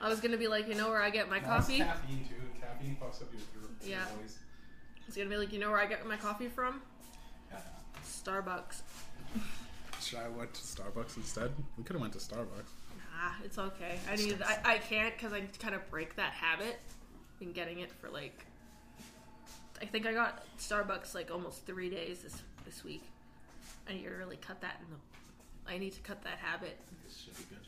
I was gonna be like, you know where I get my coffee? caffeine too. Caffeine fucks up your, your, your Yeah. voice. I was gonna be like, you know where I get my coffee from? Yeah. Starbucks. Should I went to Starbucks instead? We could have went to Starbucks. Nah, it's okay. I need. I, I can't because I kind of break that habit. Been getting it for like. I think I got Starbucks like almost three days this this week. I need to really cut that in the. I need to cut that habit. This should be good.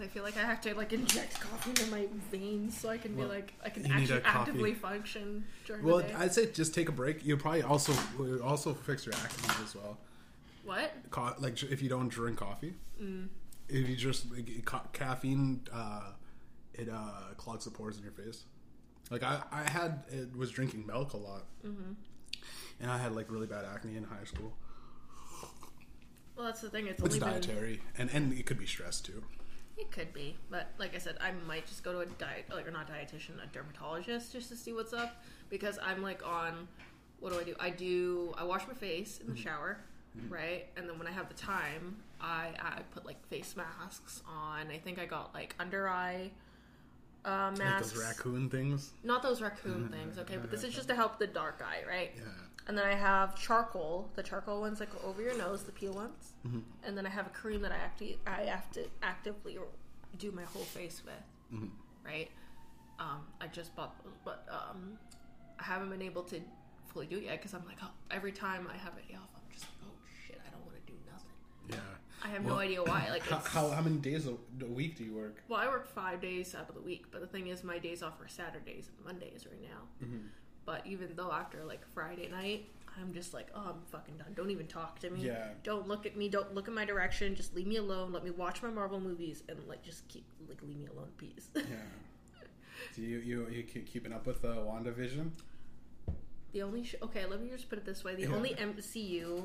I feel like I have to like inject coffee into my veins so I can Well, be like I can actually a coffee. actively function during Well, the day. I'd say just take a break. You'll probably also will also fix your acne as well. what? Co- like if you don't drink coffee, if you just like, ca- caffeine, uh, it uh, clogs the pores in your face. Like I, I had it was drinking milk a lot, and I had like really bad acne in high school. Well, that's the thing. It's, It's only been dietary, and and it could be stress too. It could be, but like I said, I might just go to a diet, like or not dietitian, a dermatologist, just to see what's up. Because I'm like on, what do I do? I do I wash my face in the mm-hmm. shower, mm-hmm. right? And then when I have the time, I I put like face masks on. I think I got like under eye uh, Like those raccoon things. Not those raccoon things, okay? But this is just to help the dark eye, right? Yeah. And then I have charcoal, the charcoal ones that go over your nose, the peel ones. And then I have a cream that I acti- I have to actively do my whole face with, right? Um, I just bought those, but um, I haven't been able to fully do it yet because I'm like, oh, every time I have a day off, I'm just like, oh shit, I don't want to do nothing. Yeah. I have no idea why. Like, How, it's, how how many days a, a week do you work? well, I work five days out of the week, but the thing is, my days off are Saturdays and Mondays right now. Mm-hmm. But even though after like Friday night, I'm just like, oh, I'm fucking done. Don't even talk to me. Yeah. Don't look at me. Don't look in my direction. Just leave me alone. Let me watch my Marvel movies and like just keep like leave me alone, please. Yeah. Do you you you keep keeping up with the uh, WandaVision? the only sh- okay, let me just put it this way: the Yeah. only MCU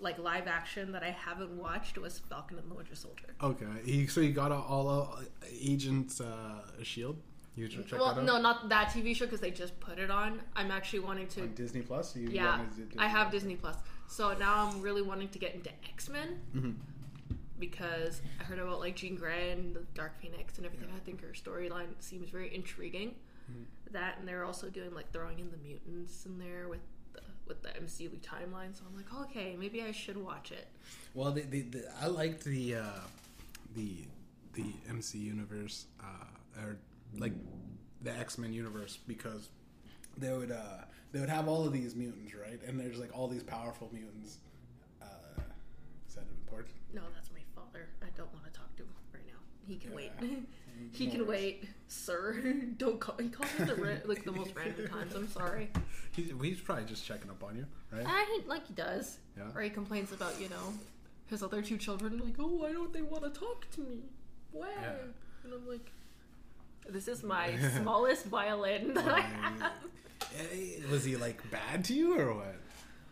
like live action that I haven't watched was Falcon and the Winter Soldier. Okay. He, so you got all uh, Agent uh, Shield. You should check well, that out. no, not that TV show because they just put it on. I'm actually wanting to On Disney Plus. You Yeah, want me to do- I have Disney Plus. So now I'm really wanting to get into X Men Mhm. because I heard about like Jean Grey and the Dark Phoenix and everything. I think her storyline seems very intriguing. Mm-hmm. That and they're also doing like throwing in the mutants in there with with the MCU timeline. So I'm like, okay, maybe I should watch it. Well, the, the, the, I liked the uh, the the MC universe uh, or like the X Men universe because they would uh, they would have all of these mutants, right? And there's like all these powerful mutants. Uh, is that important? No, that's my father. I don't want to talk to him right now. He can Yeah. wait. he can wait, sir. don't call. He calls me the ra- like the most random times. I'm sorry. He's, he's probably just checking up on you, right? I like he does. Yeah. Or he complains about, you know, his other two children, like, oh, why don't they want to talk to me? Why? Yeah. And I'm like, this is my smallest violin that I have. Eh, Was he like bad to you or what?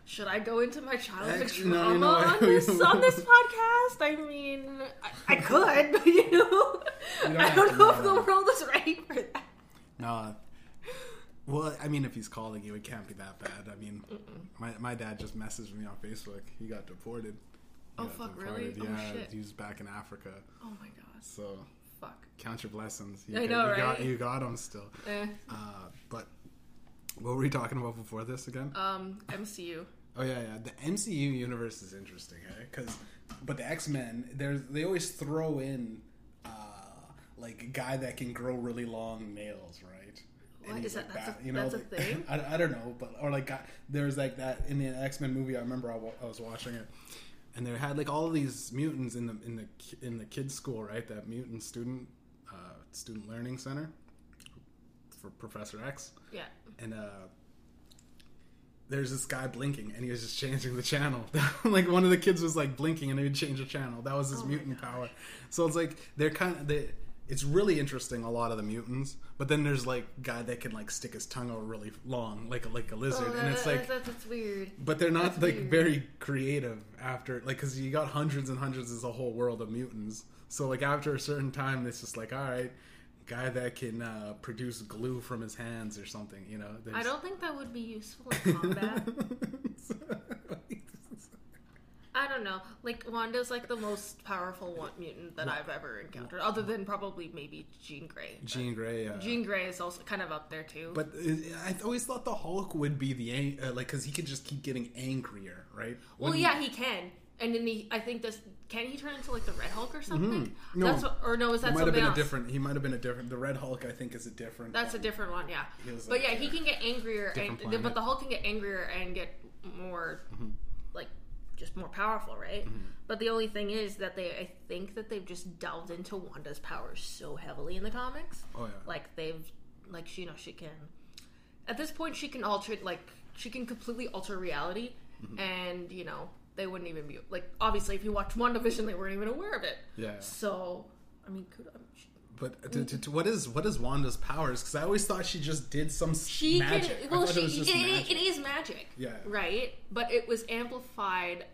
Should I go into my childhood trauma no, no, on this on this podcast? I mean, I, I could, but you know, You don't I don't know know if the that. world is ready for that. No. Well, I mean, if he's calling you, it can't be that bad. I mean, my my dad just messaged me on Facebook. He got deported. He Oh, got fuck, really? deported. Oh, Yeah, shit. he was back in Africa. Oh my god, So fuck. count your blessings. I You, know, you Got, right? you got him still. Eh. Uh, but what were we talking about before this again? Um, MCU. Oh yeah, yeah. The MCU universe is interesting, eh? Because, but the X Men, there's they always throw in uh, like a guy that can grow really long nails, right? What? Is that- that's a- you know, that's a thing? I, I don't know, but or like got, there's like that in the X Men movie. I remember I, I was watching it, and they had like all of these mutants in the in the in the kids' school, right? That mutant student uh, student learning center for Professor X. Yeah. and uh there's this guy blinking and he was just changing the channel. Like one of the kids was like blinking and he would change the channel. That was his Oh mutant power. So it's like they're kind of they it's really interesting a lot of the mutants but then there's like guy that can like stick his tongue out really long like a like a lizard. Oh, and it's like that- that's weird. but they're not that's like weird. very creative after like because you got hundreds and hundreds is a whole world of mutants. So like after a certain time it's just like all right guy that can uh, produce glue from his hands or something you know I don't think that would be useful in combat. I don't know. Like Wanda's like the most powerful mutant that I've ever encountered, other than probably maybe Jean Grey. Jean Grey. Uh, Jean Grey is also kind of up there too. But uh, I always thought the Hulk would be the ang- uh, like because he could just keep getting angrier, right? well, Wouldn't- yeah, he can. And then he, I think this can he turn into like the Red Hulk or something? Mm-hmm. No. That's what, or no, is that might have something been a different. He might have been a different. The Red Hulk, I think, is a different. That's a different one, yeah. But like, yeah, he can get angrier, and but the Hulk can get angrier and get more Mm-hmm. like just more powerful, right? But the only thing is that they, I think that they've just delved into Wanda's powers so heavily in the comics. Oh yeah. Like they've, like she, you know, she can. At this point, she can alter, like she can completely alter reality, Mm-hmm. and you know they wouldn't even be like. Obviously, if you watch WandaVision, they weren't even aware of it. Yeah. So, I mean, could, I she- But to, to, to what is what is Wanda's powers? Because I always thought she just did some she magic. can well she it was just it- magic. it is magic Yeah. right but it was amplified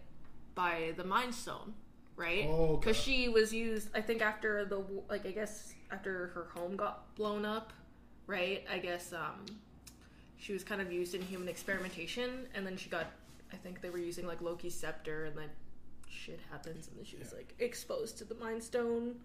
by the mind stone right Oh, because she was used i think after the like i guess after her home got blown up right i guess um she was kind of used in human experimentation and then she got i think they were using like loki's scepter and then shit happens and then she was Yeah. like exposed to the mind stone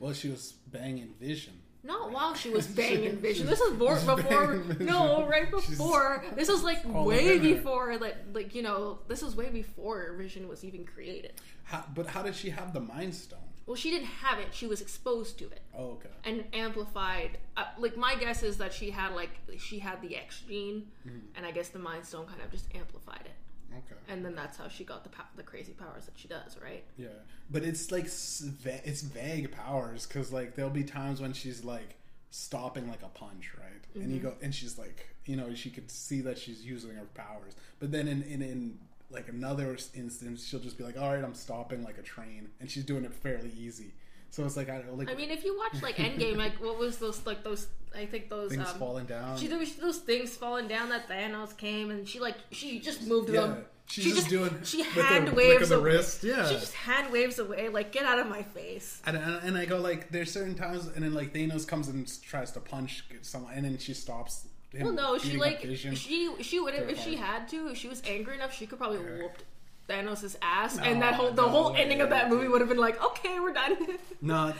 Well, she was banging Vision. not while she was banging She- Vision. This is before. No, right She's before. This was like way before. Like, like you know, this was way before Vision was even created. How, but how did she have the Mind Stone? Well, she didn't have it. She was exposed to it Oh, okay. and amplified. Uh, like my guess is that she had like she had the X gene, Mm-hmm. and I guess the Mind Stone kind of just amplified it, Okay. and then that's how she got the pow- the crazy powers that she does. Right? Yeah, but it's like it's vague powers because like there'll be times when she's like stopping like a punch, right? And you Mm-hmm. go and she's like, you know, she could see that she's using her powers, but then in in, in like another instance, she'll just be like, all right, I'm stopping like a train, and she's doing it fairly easy. So it's like I don't know, like I mean, if you watch like Endgame, like what was those like those? I think those things um, falling down. She there was those things falling down that Thanos came and she like she just moved yeah, them. she's she just, just- doing she with the hand waves of the away. wrist. Yeah, She just hand waves away like get out of my face. And, and, and I go like, there's certain times, and then like Thanos comes and tries to punch someone, and then she stops. Him Well, no, she like she she would have if she had to if she was angry enough she could probably Yeah. whooped Thanos' ass No, and that whole the no whole ending of that movie would have been like okay we're done. No,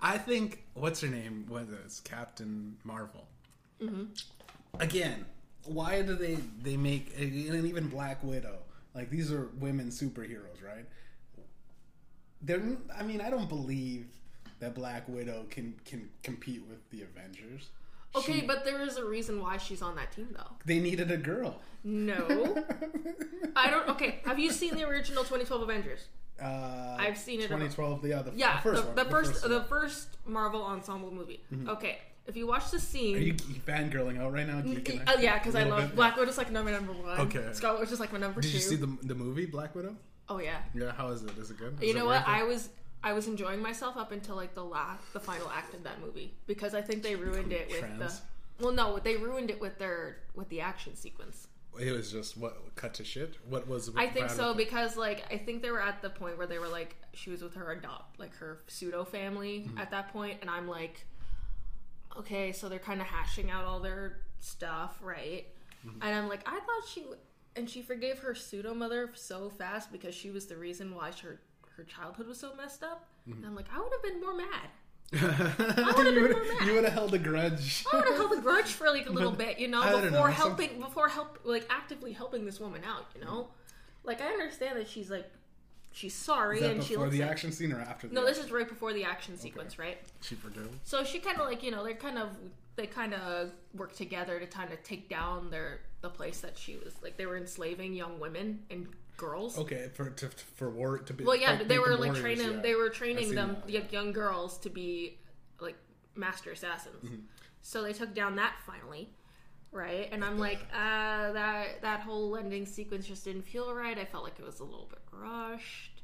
I think what's her name was it? Captain Marvel. Mm-hmm. Again, why do they they make and even Black Widow? Like these are women superheroes, right? They're. I mean, I don't believe that Black Widow can can compete with the Avengers. Okay, She- but there is a reason why she's on that team though. they needed a girl. No, I don't. Okay, have you seen the original 2012 Avengers? Uh, I've seen it. 2012. Yeah, the, Yeah, the first the, one. the first, one. the first Marvel ensemble movie. Okay, if you watch the scene, Are you fangirling out right now? Geeking uh, yeah, because I love bit? Black Widow's like number number one. Okay. Scarlet Witch is like my number Did two. you see the the movie Black Widow? oh yeah. Yeah, how is it? Is it good? Is You know what? worth? I was I was enjoying myself up until like the last, the final act of that movie because I think they ruined it with Trans? the. Well, no, they ruined it with their with the action sequence. It was just what cut to shit. What was? I think so with because like I think they were at the point where they were like she was with her adopt like her pseudo family Mm-hmm. at that point, and I'm like, okay, so they're kind of hashing out all their stuff, right? Mm-hmm. And I'm like, I thought she and she forgave her pseudo mother so fast because she was the reason why her her childhood was so messed up. Mm-hmm. And I'm like, I would have been more mad. I you been would more mad. you would have held a grudge. I would have held a grudge for like a little But, bit, you know, I before know, some- helping, before help, like actively helping this woman out, you know. Like I understand that she's like, she's sorry Is that and she before looks. the like- action scene or after? The no, this action? is right before the action sequence, right? she forgave. So she kind of like you know they're kind of they kind of work together to kind of take down their the place that she was like they were enslaving young women and girls. Okay, for to, for war to be. Well, yeah, make they were like warriors, training. yeah. They were training them, that, young girls, to be like master assassins. Mm-hmm. So they took down that finally, right? And I'm like, uh, that that whole ending sequence just didn't feel right. I felt like it was a little bit rushed.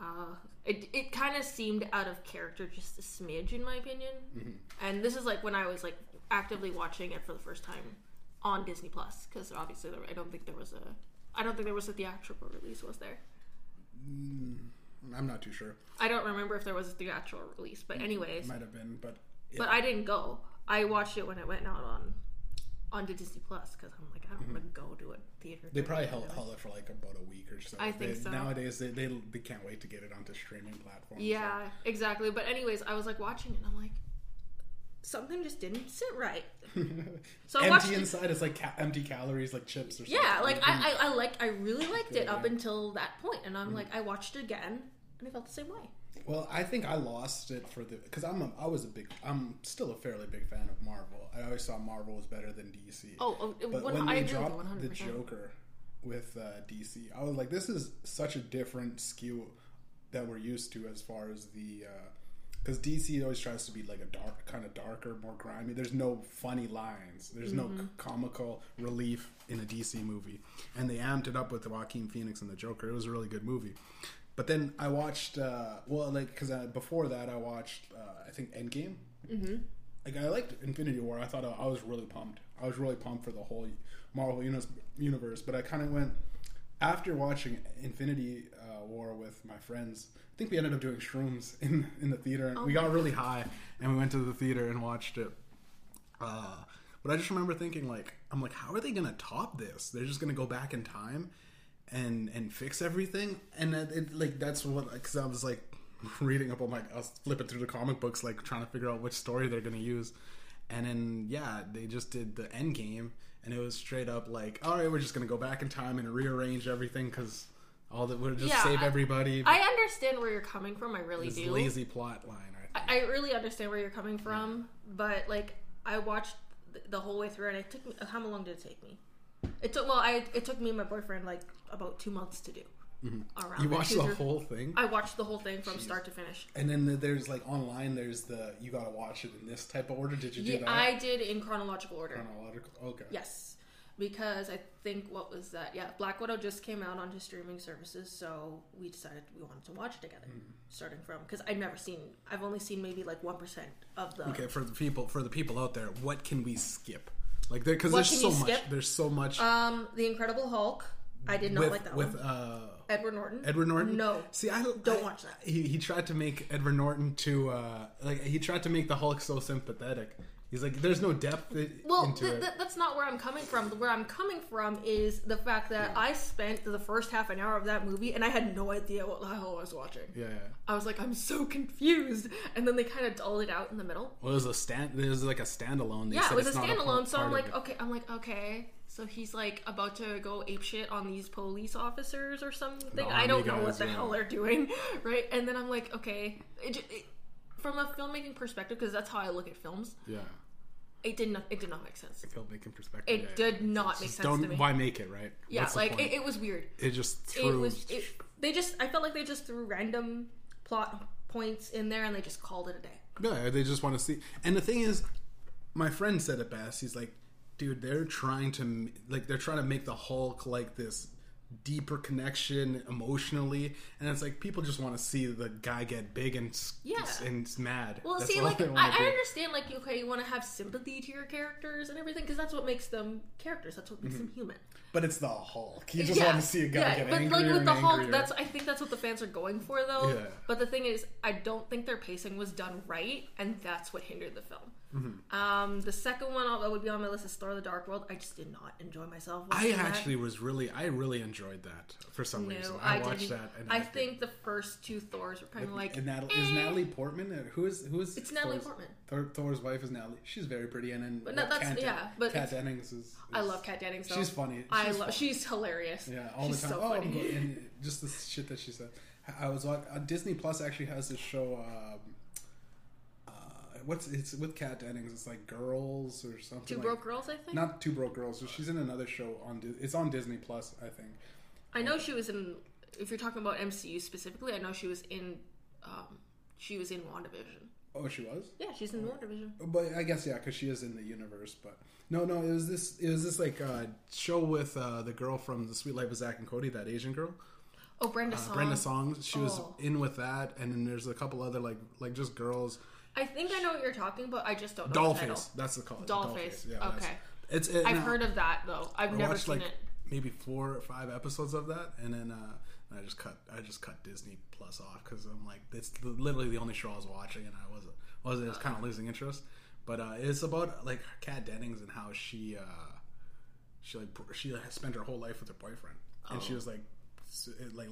Uh, it it kind of seemed out of character, just a smidge, in my opinion. Mm-hmm. And this is like when I was like actively watching it for the first time on Disney Plus, because obviously there, I don't think there was a. I don't think there was a theatrical release, was there? I'm not too sure. I don't remember if there was a theatrical release, but anyways, Might have been, but but I didn't go. I watched it when it went out on onto Disney Plus because I'm like I don't want to go to a theater. Mm-hmm. They probably held, held it for like about a week or so. I think They- so. Nowadays, they, they they can't wait to get it onto streaming platforms. Yeah, exactly. But anyways, I was like watching it and I'm like, something just didn't sit right. So I watched empty it- inside, it's like ca- empty calories, like chips or something. Yeah, like I, I, I like I really liked it up until that point, and Mm-hmm. I'm like I watched it again and I felt the same way. Well, I think I lost it for the because I'm a, I was a big I'm still a fairly big fan of Marvel. I always thought Marvel was better than DC. Oh, oh it- but when I they agree with you dropped 100. the Joker with uh, DC, I was like, this is such a different skew that we're used to as far as the because DC always tries to be like a dark, kind of darker, more grimy. There's no funny lines. There's no Mm-hmm. c- comical relief in a DC movie, and they amped it up with Joaquin Phoenix and the Joker. It was a really good movie. But then I watched, uh, well, like because before that I watched, uh, I think Endgame. Mm-hmm. Like I liked Infinity War. I thought I, I was really pumped. I was really pumped for the whole Marvel universe but I kind of went after watching Infinity uh, War with my friends. I think we ended up doing shrooms in in the theater, and we got really high, and we went to the theater and watched it. Uh, but I just remember thinking, like, I'm like, how are they gonna top this? They're just gonna go back in time and and fix everything, and it, it, like that's what because I was like reading up on like I was flipping through the comic books, like trying to figure out which story they're gonna use, and then yeah, they just did the end game, and it was straight up like, all right, we're just gonna go back in time and rearrange everything because all that would just Yeah, save everybody. I understand where you're coming from. I really this do. lazy plot line. I. I, I really understand where you're coming from, but like I watched the whole way through, and it took me. How long did it take me? It took well, I it took me and my boyfriend like about two months to do. Around Mm-hmm. you watched the whole thing. I watched the whole thing from start to finish. And then there's like online. There's the you gotta watch it in this type of order. Did you do Yeah, that? I did in chronological order. Chronological. Okay. Yes, because I think what was that? Yeah, Black Widow just came out onto streaming services, so we decided we wanted to watch it together, Hmm. starting from because I've never seen. I've only seen maybe like one percent of the. Okay. For the people, for the people out there, what can we skip? Like, there because there's so much. skip? There's so much Um, the Incredible Hulk. I did not with like that with one. uh Edward Norton. Edward Norton. No. See, I Don't I- watch that. He he tried to make Edward Norton to uh like he tried to make the Hulk so sympathetic. He's like, there's no depth Well, into th- it. th- that's not where I'm coming from. Where I'm coming from is the fact that I spent the first half an hour of that movie and I had no idea what the hell I was watching. yeah. yeah. I was like, I'm so confused. And then they kind of dulled it out in the middle. Well, it was a stand. It was like a standalone. They yeah, it was a standalone. so I'm like, okay, I'm like, okay. So he's like about to go ape shit on these police officers or something. I don't know what the yeah. hell they're doing, right? And then I'm like, okay. It, it, from a filmmaking perspective, because that's how I look at films, yeah. it did not. It did not make sense. Filmmaking perspective. It yeah, yeah. did not make sense don't. to me. Why make it right? Yeah, What's like it, it was weird. It just It was. It, they just. I felt like they just threw random plot points in there and they just called it a day. Yeah, they just want to see. And the thing is, my friend said it best. He's like, dude, they're trying to like they're trying to make the Hulk like this deeper connection emotionally, and it's like people just want to see the guy get big and Yeah. and mad. Well, That's see, like I, I understand, like okay, you want to have sympathy to your characters and everything because that's what makes them characters. That's what makes mm-hmm. them human. But it's the Hulk. You just Yeah, want to see a guy yeah, get but angrier like with the Hulk, that's I think that's what the fans are going for, though. Yeah. But the thing is, I don't think their pacing was done right, and that's what hindered the film. Mm-hmm. Um, the second one that would be on my list is Thor: The Dark World. I just did not enjoy myself. I watching that. actually was really, I really enjoyed that for some reason. I, I, watched didn't. that. And I think the first two Thors were kind of like. and Natalie, is eh. Natalie Portman? Who is who is? It's Natalie Thor's- Portman. Thor, Thor's wife is Natalie. She's very pretty, and then But no, that's- Kat, yeah, but Kat Dennings is, I love Kat Dennings. Though. She's funny. I love. She's hilarious. Yeah, all she's the time. so oh, funny. And just the shit that she said. I- was watching. Uh, Disney Plus actually has this show. Um, what's it's with Kat Dennings? It's like Girls or something. Two like, broke girls, I think. Not Two Broke Girls. She's in another show on. It's on Disney Plus, I think. I know she was in. If you're talking about MCU specifically, I know she was in. Um, she was in WandaVision. Oh, she was. Yeah, she's in WandaVision. But I guess yeah, because she is in the universe. But no, no, it was this. It was this like uh, show with uh, the girl from the Sweet Life of Zach and Cody, that Asian girl, Oh, Brenda uh, Song. Brenda Song. She was Oh. in with that, and then there's a couple other like like just girls. I think I know what you're talking about. I just don't know the. Dollface. That's the call. Dollface. Yeah, Okay. It's. It, I've now, heard of that though. I've I never watched seen like it. maybe four or five episodes of that, and then uh, I just cut. I just cut Disney Plus off because I'm like, it's literally the only show I was watching, and I wasn't. Was I was kind of losing interest. But uh, it's about like Kat Dennings and how she uh, she like she spent her whole life with her boyfriend, and she Oh. was like like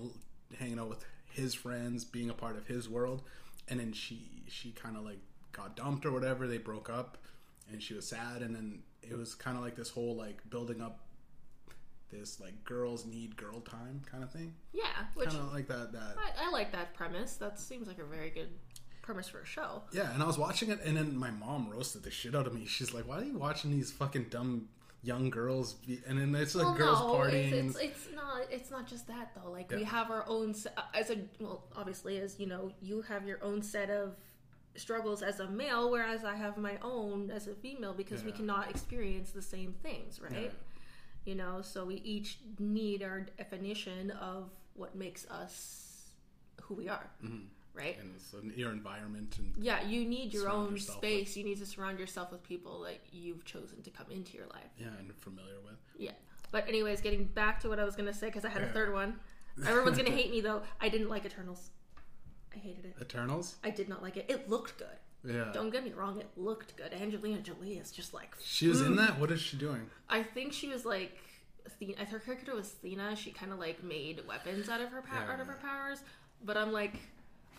hanging out with his friends, being a part of his world, and then she she kind of like got dumped or whatever. They broke up, and she was sad, and then it was kind of like this whole like building up this like girls need girl time kind of thing, Yeah, kind of like that that I, I like that premise. That seems like a very good premise for a show. Yeah, and I was watching it, and then my mom roasted the shit out of me. She's like, "Why are you watching these fucking dumb young girls?" Be-? And then it's like Well, girls no, partying. It's, it's, it's not. It's not just that though. Like we have our own as a well, obviously as you know, you have your own set of struggles as a male, whereas I have my own as a female because we cannot experience the same things, right? Yeah. You know, so we each need our definition of what makes us who we are, mm-hmm. Right? and it's in your environment, and Yeah, you need your own space. You need to surround yourself with people that you've chosen to come into your life. yeah, and familiar with. Yeah. But anyways, getting back to what I was gonna say because I had a third one. Everyone's gonna hate me though. I didn't like Eternals. I hated it. Eternals. I did not like it. It looked good. Yeah, Don't get me wrong. It looked good. Angelina Jolie is just like. she was in mm. that. What is she doing? I think she was like. The- her character was Thena. She kind of like made weapons out of her pow- Yeah. out of her powers. But I'm like,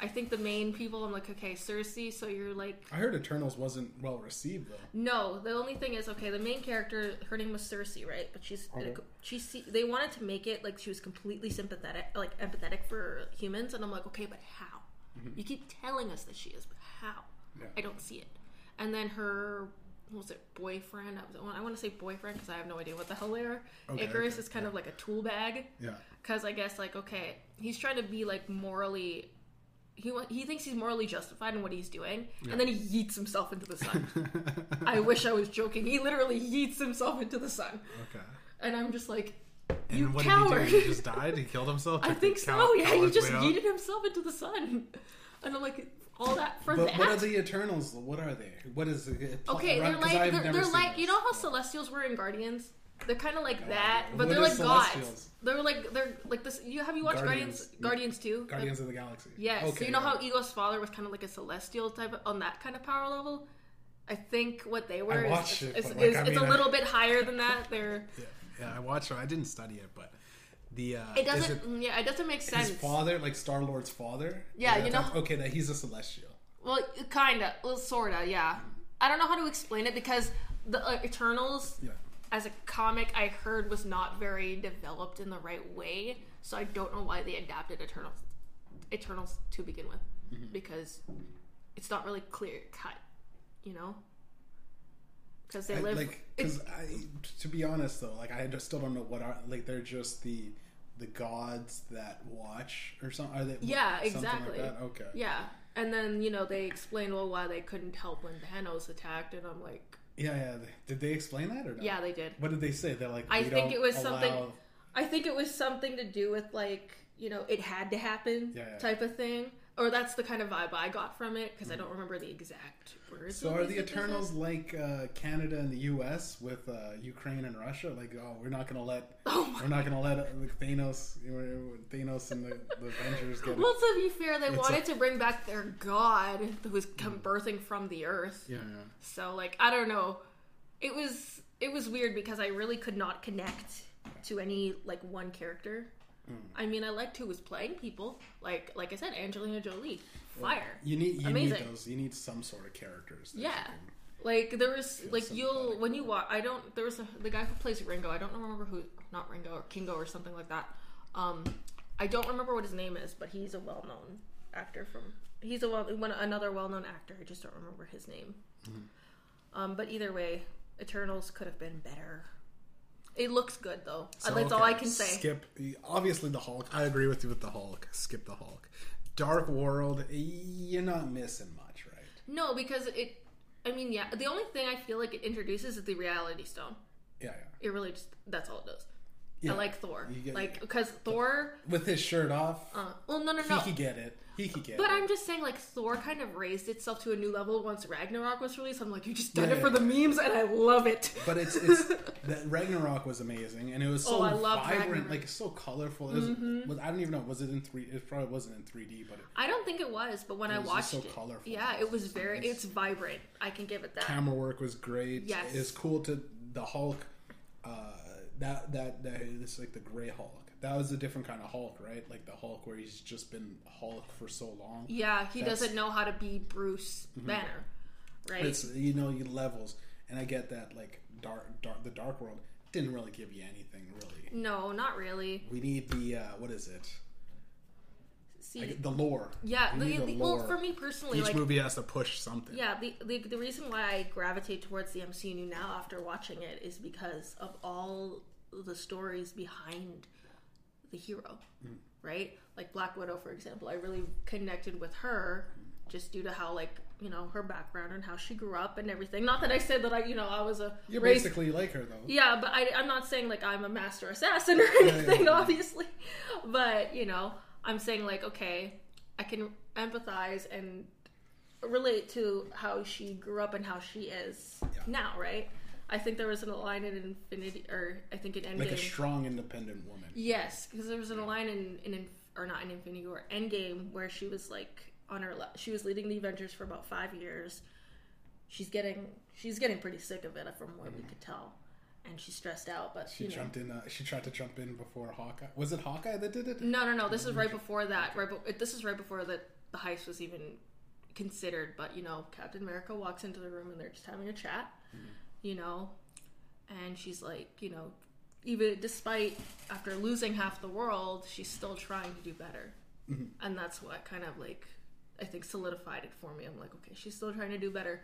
I think the main people. I'm like, okay, Sersi. So you're like, I heard Eternals wasn't well received though. No, the only thing is okay. The main character, her name was Sersi, right? But she's Okay. she's they wanted to make it like she was completely sympathetic, like empathetic for humans, and I'm like, okay, but how? Mm-hmm. You keep telling us that she is, but how? Yeah. I don't see it. And then her what was it boyfriend? I, want to say boyfriend because I have no idea what the hell they are. Okay, Ikaris okay, is kind of like a tool bag Yeah, because I guess like okay, he's trying to be like morally. He he thinks he's morally justified in what he's doing, and then he yeets himself into the sun. I wish I was joking. He literally yeets himself into the sun, okay. and I'm just like, And you what coward. did he do? He just died. He killed himself. I think so. cow- Yeah, he just out? yeeted himself into the sun, and I'm like, all that for But that. what are the Eternals? What are they? What is it? okay, they're like they're, they're like you know how Celestials were in Guardians. They're kind of like that, but they're like gods. They're like they're like this. You have you watched Guardians? Guardians. Too. Guardians of the Galaxy. Yes. Okay, so you know yeah. how Ego's father was kind of like a celestial type of, on that kind of power level? I think what they were is, it, is, but, is, like, I it's a mean, I- little bit higher than that. They're Yeah, yeah, I watched it. I didn't study it, but the uh, it doesn't it yeah, it doesn't make sense. his father, like Star Lord's father. Yeah, you know- Okay, that he's a celestial. Well, kinda, well, sorta, yeah. I don't know how to explain it because the uh, Eternals Yeah. As a comic I heard was not very developed in the right way, so I don't know why they adapted Eternals Eternals to begin with Mm-hmm. because it's not really clear cut, you know? Because they I, live like because I, to be honest though, like I just still don't know what are like they're just the the gods that watch or something. Are they? Yeah, something exactly. Like that? Okay. Yeah. And then, you know, they explain well why they couldn't help when Thanos attacked and I'm like, Yeah, yeah. Did they explain that or not? yeah, they did. What did they say? They're like, I think it was allow- something I think it was something to do with like, you know, it had to happen Yeah, yeah. type of thing. Or that's the kind of vibe I got from it because I don't remember the exact words. So are the. Eternals like uh, Canada and the U.S. with uh, Ukraine and Russia? Like, oh, we're not gonna let Oh we're not gonna let uh, Thanos, Thanos and the, the Avengers get. Well, to be fair, they It's wanted a- to bring back their god who was come birthing from the earth. yeah, yeah. So like I don't know. It was it was weird because I really could not connect to any like one character. Mm. I mean, I liked who was playing people. Like like I said, Angelina Jolie, fire. You need you Amazing. need those. You need some sort of characters. Yeah. Like there was like you'll when you watch. I don't. There was a, the guy who plays Ringo. I don't remember who. Not Ringo or Kingo or something like that. Um, I don't remember what his name is, but he's a well-known actor from. He's a well one another well-known actor. I just don't remember his name. Mm-hmm. Um, but either way, Eternals could have been better. It looks good though. So, That's all I can say. Skip. Obviously, the Hulk. I agree with you with the Hulk. Skip the Hulk. Dark World. You're not missing much, right? No, because it. I mean, yeah. The only thing I feel like it introduces is the Reality Stone. Yeah, yeah. It really just that's all it does. Yeah. I like Thor, You get- like because Thor. With his shirt off, Uh, well, no, no, he no. could get it. Peaky Kid. But I'm just saying, like Thor kind of raised itself to a new level once Ragnarok was released. I'm like, you just done Yeah, it for yeah. the memes, and I love it. But it's it's that Ragnarok was amazing, and it was so Oh, vibrant, Ragnarok. Mm-hmm. like so colorful. It was, was I don't even know was it in three? It probably wasn't in three D, but it, I don't think it was, but when I watched so it, colorful. yeah, it was very, nice. it's vibrant. I can give it that. camera work was great. Yes. it's cool to the Hulk. Uh, that that that it's like the Gray Hulk. That was a different kind of Hulk, right? Like the Hulk where he's just been Hulk for so long. yeah, he That's- Mm-hmm. doesn't know how to be Bruce Banner, right? It's you know you levels, and I get that like dark, dark the Dark World didn't really give you anything really. no, not really. We need the uh, what is it? See, Like, the lore. yeah, the, the the- well, for me personally, Each like movie has to push something. Yeah, the, the the reason why I gravitate towards the MCU now after watching it is because of all the stories behind the hero, Mm. right? Like Black Widow, for example. I really connected with her just due to how like you know her background and how she grew up and everything. Not that I said that I you know I was a You're raised- basically like her though. yeah, but I, I'm not saying like I'm a master assassin or anything, yeah. obviously. But you know, I'm saying like okay, I can empathize and relate to how she grew up and how she is Yeah. now, right? I think there was an line in Infinity, or I think in Endgame. Like a strong, independent woman. Yes, because there was an line in, in, or not in Infinity War Endgame where she was like on her she was leading the Avengers for about five years. She's getting she's getting pretty sick of it from what we mm-hmm. could tell, and she's stressed out. But She you know, jumped in. Uh, she tried to jump in before Hawkeye. Was it Hawkeye that did it? no, no, no. This is right mm-hmm. before that. Right, be- this is right before the the heist was even considered. But you know, Captain America walks into the room and they're just having a chat. Mm-hmm. You know, and she's like, you know, even despite after losing half the world, she's still trying to do better. Mm-hmm. And that's what kind of like I think solidified it for me. I'm like, okay, she's still trying to do better.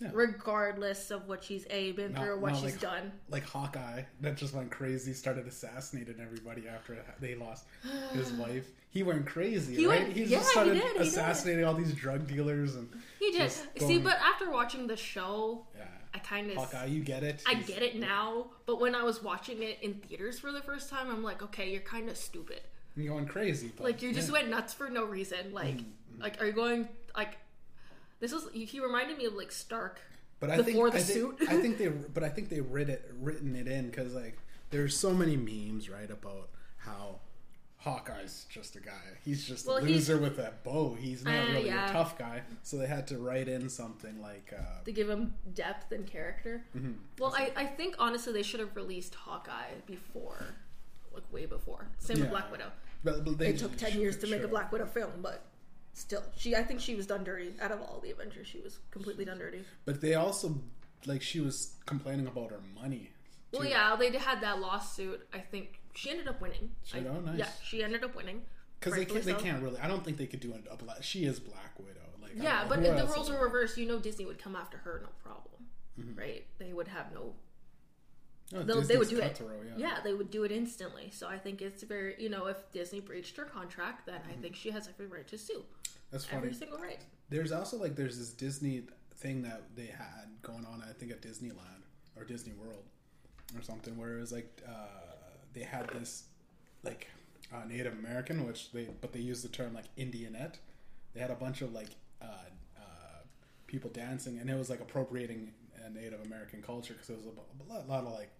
Yeah. Regardless of what she's a been through or what she's like- done. Like Hawkeye, that just went crazy. Started assassinating everybody after they lost his wife. He went crazy, He right? went- he yeah, just he started did, he did. assassinating all these drug dealers and He did. just See, but after watching the show, yeah. I kind of Hawkeye, you get it. I get it now, but when I was watching it in theaters for the first time, I'm like, okay, you're kind of stupid. You're going crazy. But, Like you just yeah. went nuts for no reason. Like, Mm-hmm. like are you going like? This was he reminded me of like Stark. But I before think, the I think, suit. I think they, but I think they writ it, written it in because like there's so many memes right about how Hawkeye's just a guy. He's just Well, a loser with that bow. He's not Uh, really yeah. a tough guy. So they had to write in something like, uh, to give him depth and character. Mm-hmm. Well, I, I think honestly they should have released Hawkeye before, like way before. Same with Black Widow. but, but they It took ten years to make a. Black Widow film, but still, she I think she was done dirty. Out of all the Avengers, she was completely done dirty. But they also like she was complaining about her money. Well, yeah, they had that lawsuit. I think she ended up winning. She- I- oh, nice. Yeah, she ended up winning. because they can't. They can't really. I don't think they could do a, a black. She is Black Widow. Like Yeah, but if the roles were reversed, you know Disney would come after her, no problem, Mm-hmm. right? They would have no. Oh, They'll, they would do it. cutthroat, Yeah. they would do it instantly. So I think it's very, you know, if Disney breached her contract, then I think she has every right to sue. That's funny. Every single right. There's also like there's this Disney thing that they had going on. I think at Disneyland or Disney World or something, where it was like uh, they had this like uh, Native American, which they but they used the term like Indianette. They had a bunch of like uh, uh, people dancing, and it was like appropriating Native American culture because it was a, lot, lot of like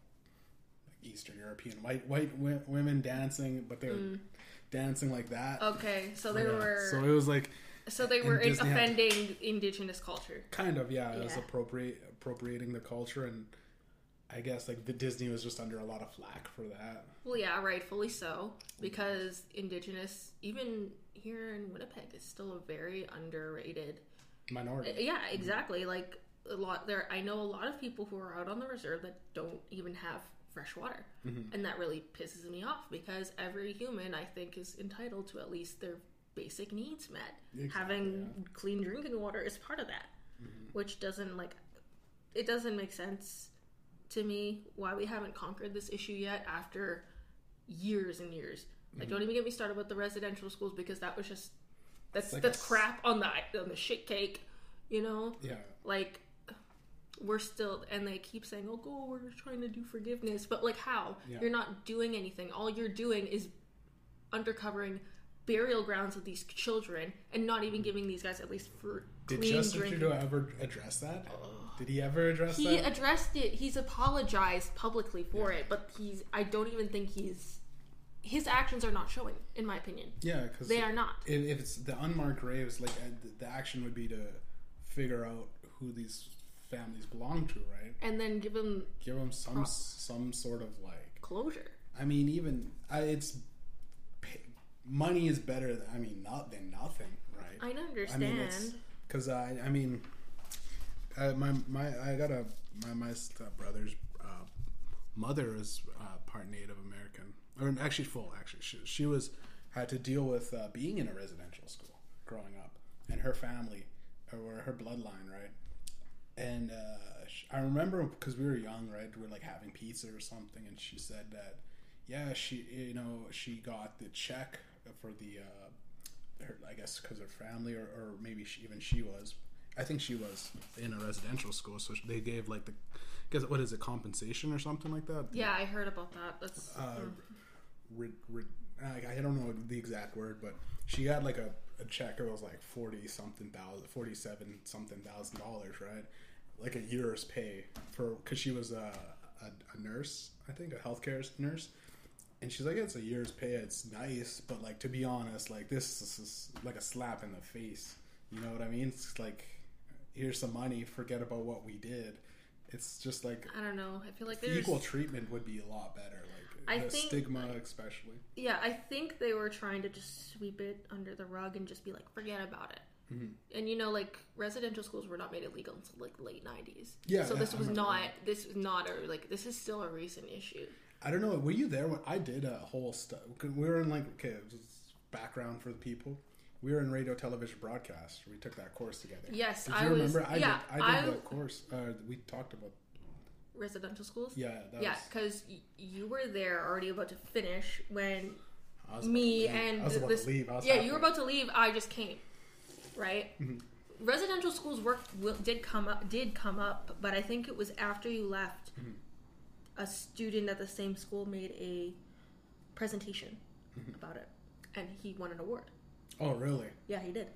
Eastern European white white w- women dancing, but they were dancing like that. Okay, so they Yeah. were So it was like so they were in Disney had- offending indigenous culture. kind of yeah, it was appropriate appropriating the culture and i guess like the disney was just under a lot of flack for that Well, yeah, rightfully so, because indigenous, even here in Winnipeg, is still a very underrated minority uh, Yeah, exactly. Like a lot there I know a lot of people who are out on the reserve that don't even have fresh water. Mm-hmm. And that really pisses me off because every human I think is entitled to at least their basic needs met. Exactly, Having clean drinking water is part of that. Mm-hmm. Which doesn't like it doesn't make sense to me why we haven't conquered this issue yet after years and years. Like mm-hmm. don't even get me started with the residential schools because that was just that's like that's a crap on the on the shit cake, you know? yeah Like we're still and they keep saying, "Oh, go, we're trying to do forgiveness." But like how? Yeah. You're not doing anything. All you're doing is undercovering burial grounds of these children and not even mm-hmm. giving these guys at least for Did clean Justin. Trudeau ever address that? Uh, Did he ever address it? he that? addressed it. He's apologized publicly for it, but he's. I don't even think he's. His actions are not showing, in my opinion. yeah, because They are not. If, if it's the unmarked graves, like uh, the- action would be to figure out who these families belong to, right? And then give them Give them some some sort of like. closure. I mean, even I, it's money is better. Than, I mean, not than nothing, right? I don't I understand. mean, because I, I mean, uh, my my I got a my my step brother's uh, mother is uh, part Native American, or actually full. Actually, she, she was had to deal with uh, being in a residential school growing up, and her family or her bloodline, right? And uh, I remember because we were young, right? We were like having pizza or something, and she said that, yeah, she, you know, she got the check for the, uh, her, I guess, because her family, or, or maybe she, even she was. I think she was in a residential school, so they gave like the, guess what is it, compensation or something like that? yeah, I heard about that. That's uh, re, re, I, I don't know the exact word, but she got like a, a check. It was like forty something thousand, forty seven something thousand dollars, right? Like a year's pay for because she was a, a, a nurse, I think, a healthcare nurse. And she's like, it's a year's pay. It's nice, but like to be honest, like this is like a slap in the face. You know what I mean? It's like, here's some money. Forget about what we did. It's just like I don't know. I feel like there's equal treatment would be a lot better. Like I the think- stigma, especially. Yeah, I think they were trying to just sweep it under the rug and just be like, forget about it. Mm-hmm. And you know, like residential schools were not made illegal until like late '90s. Yeah, So this was not. This was not a like. This is still a recent issue. I don't know. Were you there when I did a whole stuff? We were in like okay, background for the people. We were in radio, television, broadcast. We took that course together. Yes, Did I you was- remember? I yeah, did. I did I- the course. Uh, we talked about. Residential schools. Yeah, that Yeah, because y- you were there already about to finish when I was me and I was this. I was yeah, you were about to leave. I just came, right? Mm-hmm. Residential schools work will, did come up did come up, but I think it was after you left. Mm-hmm. A student at the same school made a presentation Mm-hmm. about it, and he won an award. Oh, really? Yeah, he did.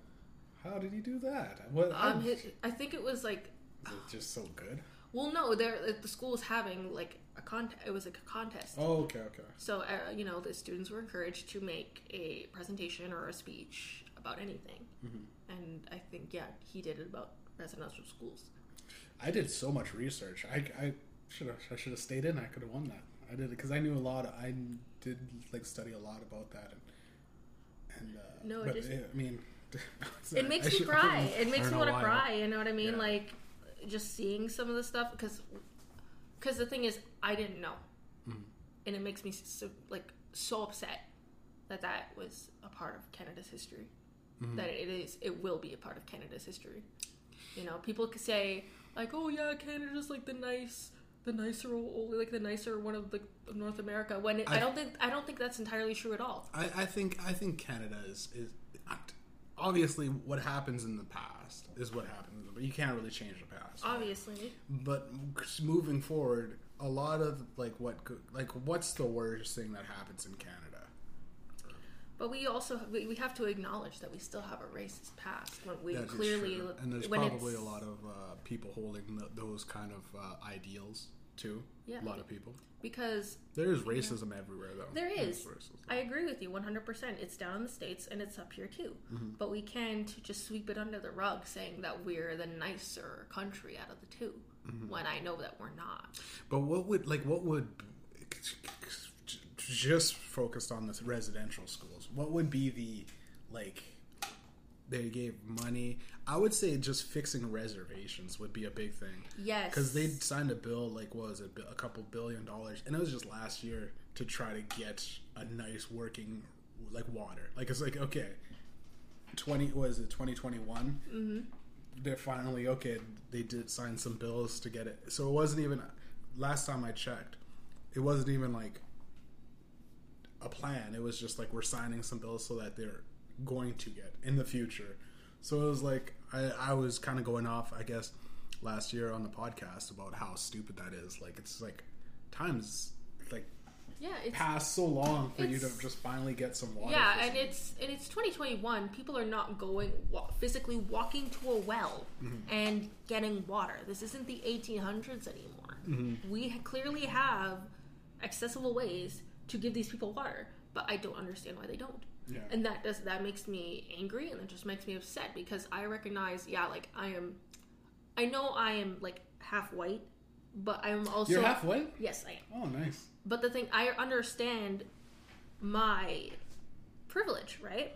How did he do that? What? Um, I- his, I think it was like is it just so good? well, no, there the school was having like a contest. It was like a contest. Oh, okay, okay. So, uh, you know, the students were encouraged to make a presentation or a speech about anything. And I think, yeah, he did it about residential schools. I did so much research. I, I should have I should have stayed in. I could have won that. I did it because I knew a lot. Of, I did like study a lot about that. And, and uh, No, it but just- I mean, It makes I you should- cry. It makes know want to cry. You know what I mean? Yeah. Like, just seeing some of the stuff. Because cause the thing is, I didn't know. Mm-hmm. And it makes me so, like so upset that that was a part of Canada's history. Mm-hmm. That it is, it will be a part of Canada's history. You know, people could say like, "Oh yeah, Canada's like the nice, the nicer, like the nicer one of the of North America." When it, I, I- don't think I don't think that's entirely true at all. I, I think I think Canada is is obviously what happens in the past is what happens, but you can't really change the past. Obviously, But moving forward, a lot of like what like what's the worst thing that happens in Canada? but we also we, have to acknowledge that we still have a racist past when we That clearly and there's probably a lot of uh, people holding th those kind of uh, ideals too. Yeah. a lot of people. because There is racism everywhere, though. There There's I agree with you 100%. It's down in the States and it's up here too. Mm-hmm. But we can't just sweep it under the rug saying that we're the nicer country out of the 2 Mm-hmm. when I know that we're not. But what would like what would just focused on the residential schools? What would be the like? They gave money. I would say just fixing reservations would be a big thing. Yes. because they signed a bill like what was it a couple billion dollars and it was just last year to try to get a nice working like water like it's like okay 20 was it 2021 mm-hmm. they're finally okay they did sign some bills to get it so it wasn't even last time i checked it wasn't even like a plan it was just like we're signing some bills so that they're going to get in the future so it was like i, I was kind of going off i guess last year on the podcast about how stupid that is like it's like times like Yeah, it's passed so long for you to just finally get some water. yeah, and it's and it's 2021. People are not going wa- physically walking to a well Mm-hmm. and getting water. This isn't the 1800s anymore. Mm-hmm. We clearly have accessible ways to give these people water, but I don't understand why they don't. Yeah. And that does that makes me angry, and it just makes me upset because I recognize, yeah, like I am, I know I am like half white, but I'm also You're half white. Yes, I am. Oh, nice. But the thing, I understand my privilege, right?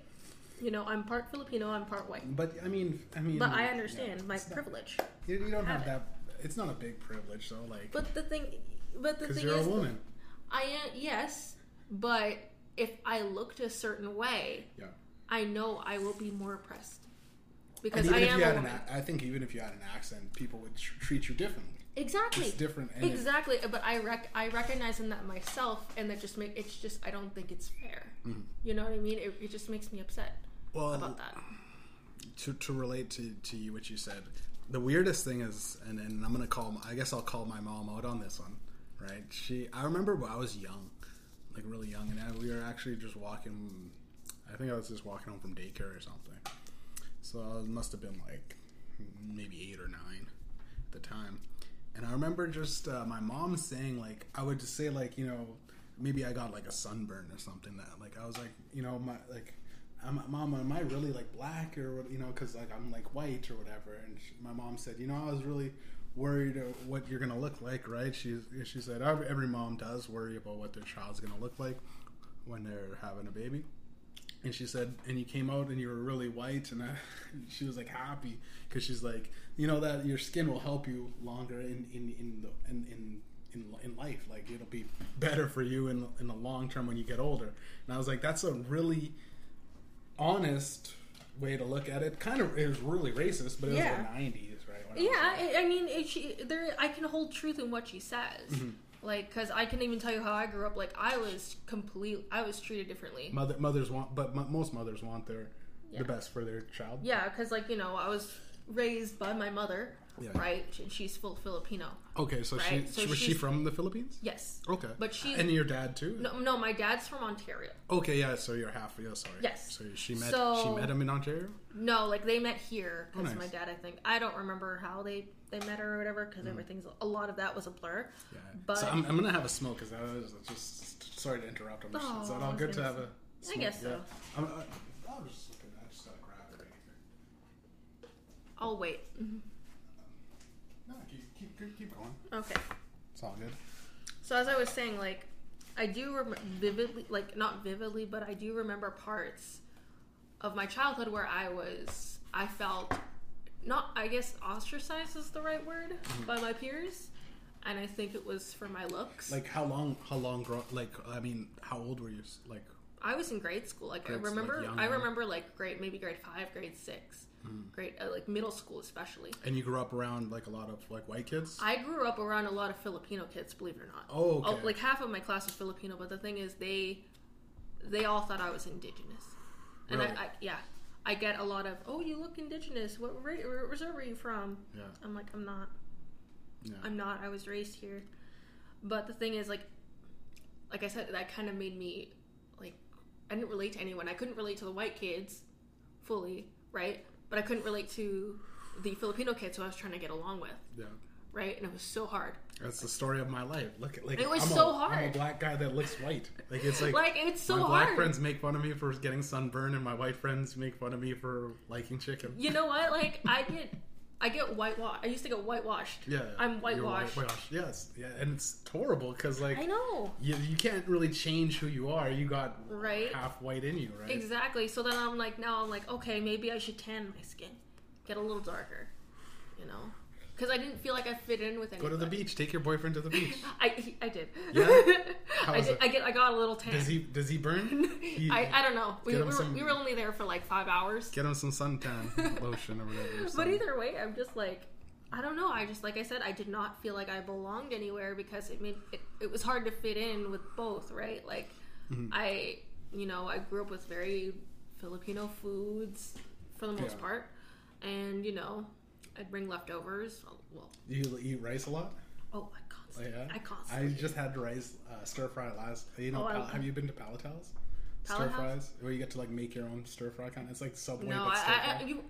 You know, I'm part Filipino, I'm part white. But I mean, I mean. But I yeah, understand my it's not- privilege. You, you don't have have that. It's not a big privilege though, like But the thing, but the thing you're is, a woman. I am yes, but if I looked a certain way, Yeah. I know I will be more oppressed And because even I if am you a had an, woman. a- I think even if you had an accent, people would tr- treat you differently. Exactly. It's different. And it- Exactly, but I rec- I recognize in that myself, and that just make it's just I don't think it's fair. Mm-hmm. You know what I mean? It, it just makes me upset well, about that. to to relate to to you what you said, the weirdest thing is, and, and I'm gonna call. My, I guess I'll call my mom out on this one, right? She. I remember when I was young, really young, and we were actually just walking. I think I was just walking home from daycare or something. So I must have been like maybe eight or nine at the time. And I remember just uh, my mom saying like I would just say like you know maybe I got like a sunburn or something that like I was like you know my like I'm, mom am I really like black or you know because like I'm like white or whatever and she, my mom said you know I was really worried of what you're gonna look like right she she said every, mom does worry about what their child's gonna look like when they're having a baby and she said, and you came out and you were really white, and I, she was like happy because she's like, you know that your skin will help you longer in in in the, in, in in in life. Like it'll be better for you in in the long term when you get older. And I was like, that's a really honest way to look at it. Kind of, it was really racist, but it Yeah. was the '90s, right? when I was Yeah. I, I mean, it, she, there I can hold truth in what she says. Mm-hmm. Like, because I can even tell you how I grew up. Like, I was complete. I was treated differently. Mother, mothers want, but mo- most mothers want their Yeah. the best for their child. Yeah, because like you know, I was raised by my mother, Yeah. right? And she's full Filipino. Okay, so Right, she so was she from the Philippines? Yes, Okay, But she and your dad too. no, no, my dad's from Ontario. Okay, yeah. So you're half. Yeah, sorry. Yes. So she met. So- she met him in Ontario. No, like they met here Oh, because nice. my dad. I think I don't remember how they they met her or whatever because mm. everything's a lot of that was a blur. Yeah. But- so I'm, I'm gonna have a smoke because I was just sorry to interrupt. I'm just, Oh, is that all good to have a? I Smoke? guess so. Yeah. I'm, I, I'll just look at. I just gotta grab it. I'll wait. No, keep, keep keep going. Okay. It's all good. So as I was saying, like I do rem- vividly, like not vividly, but I do remember parts of my childhood where I was, I felt not, I guess, ostracized is the right word Mm-hmm. by my peers, and I think it was for my looks. Like how long? How long? Grow, like I mean, how old were you? Like I was in grade school. Like Grades, I remember, young, I remember like grade, maybe grade five, grade six, grade uh, like middle school especially. and you grew up around like a lot of like white kids. I grew up around a lot of Filipino kids, believe it or not. Oh, okay. like half of my class was Filipino, but the thing is, they they all thought I was indigenous, and Really? I, I yeah, I get a lot of oh you look indigenous. What ra- reserve are you from? yeah. I'm like I'm not. Yeah. I'm not. I was raised here, but the thing is, like, like I said, that kind of made me like I didn't relate to anyone. I couldn't relate to the white kids fully, right? But I couldn't relate to the Filipino kids who I was trying to get along with, yeah. right? And it was so hard. That's the story of my life. Look at like It was I'm so a, I'm a black guy that looks white. Like it's like Like it's so hard. my hard. black friends make fun of me for getting sunburned, and my white friends make fun of me for liking chicken. You know what? Like I get, I get whitewashed. I used to get whitewashed. Yeah, I'm whitewashed. whitewashed. Yes, yeah, and it's horrible because like I know. you, you can't really change who you are. You got Right. half white in you, right? Exactly. So then I'm like, now I'm like, okay, maybe I should tan my skin, get a little darker, you know, because I didn't feel like I fit in with Go to the beach. Take your boyfriend to the beach. I I did. Yeah? How I did. I get. I got a little tan. Does he does he burn? He- I, I don't know. We, we, were, some- we were only there for like five hours. Get him some suntan lotion or whatever. or But either way, I'm just like, I don't know. I just like I said, I did not feel like I belonged anywhere because it made it, it was hard to fit in with both, right? Like Mm-hmm. I, you know, I grew up with very Filipino foods for the most Yeah. part, and you know, I'd bring leftovers. Well, you eat rice a lot. oh my god, Oh, yeah. I constantly. I just had rice uh, stir fry last. You know, Oh, I- Pal- have you been to Palatel's? Stir fries, where you get to like make your own stir fry kind. It's like Subway, no, but stir I, I, fry. I, you,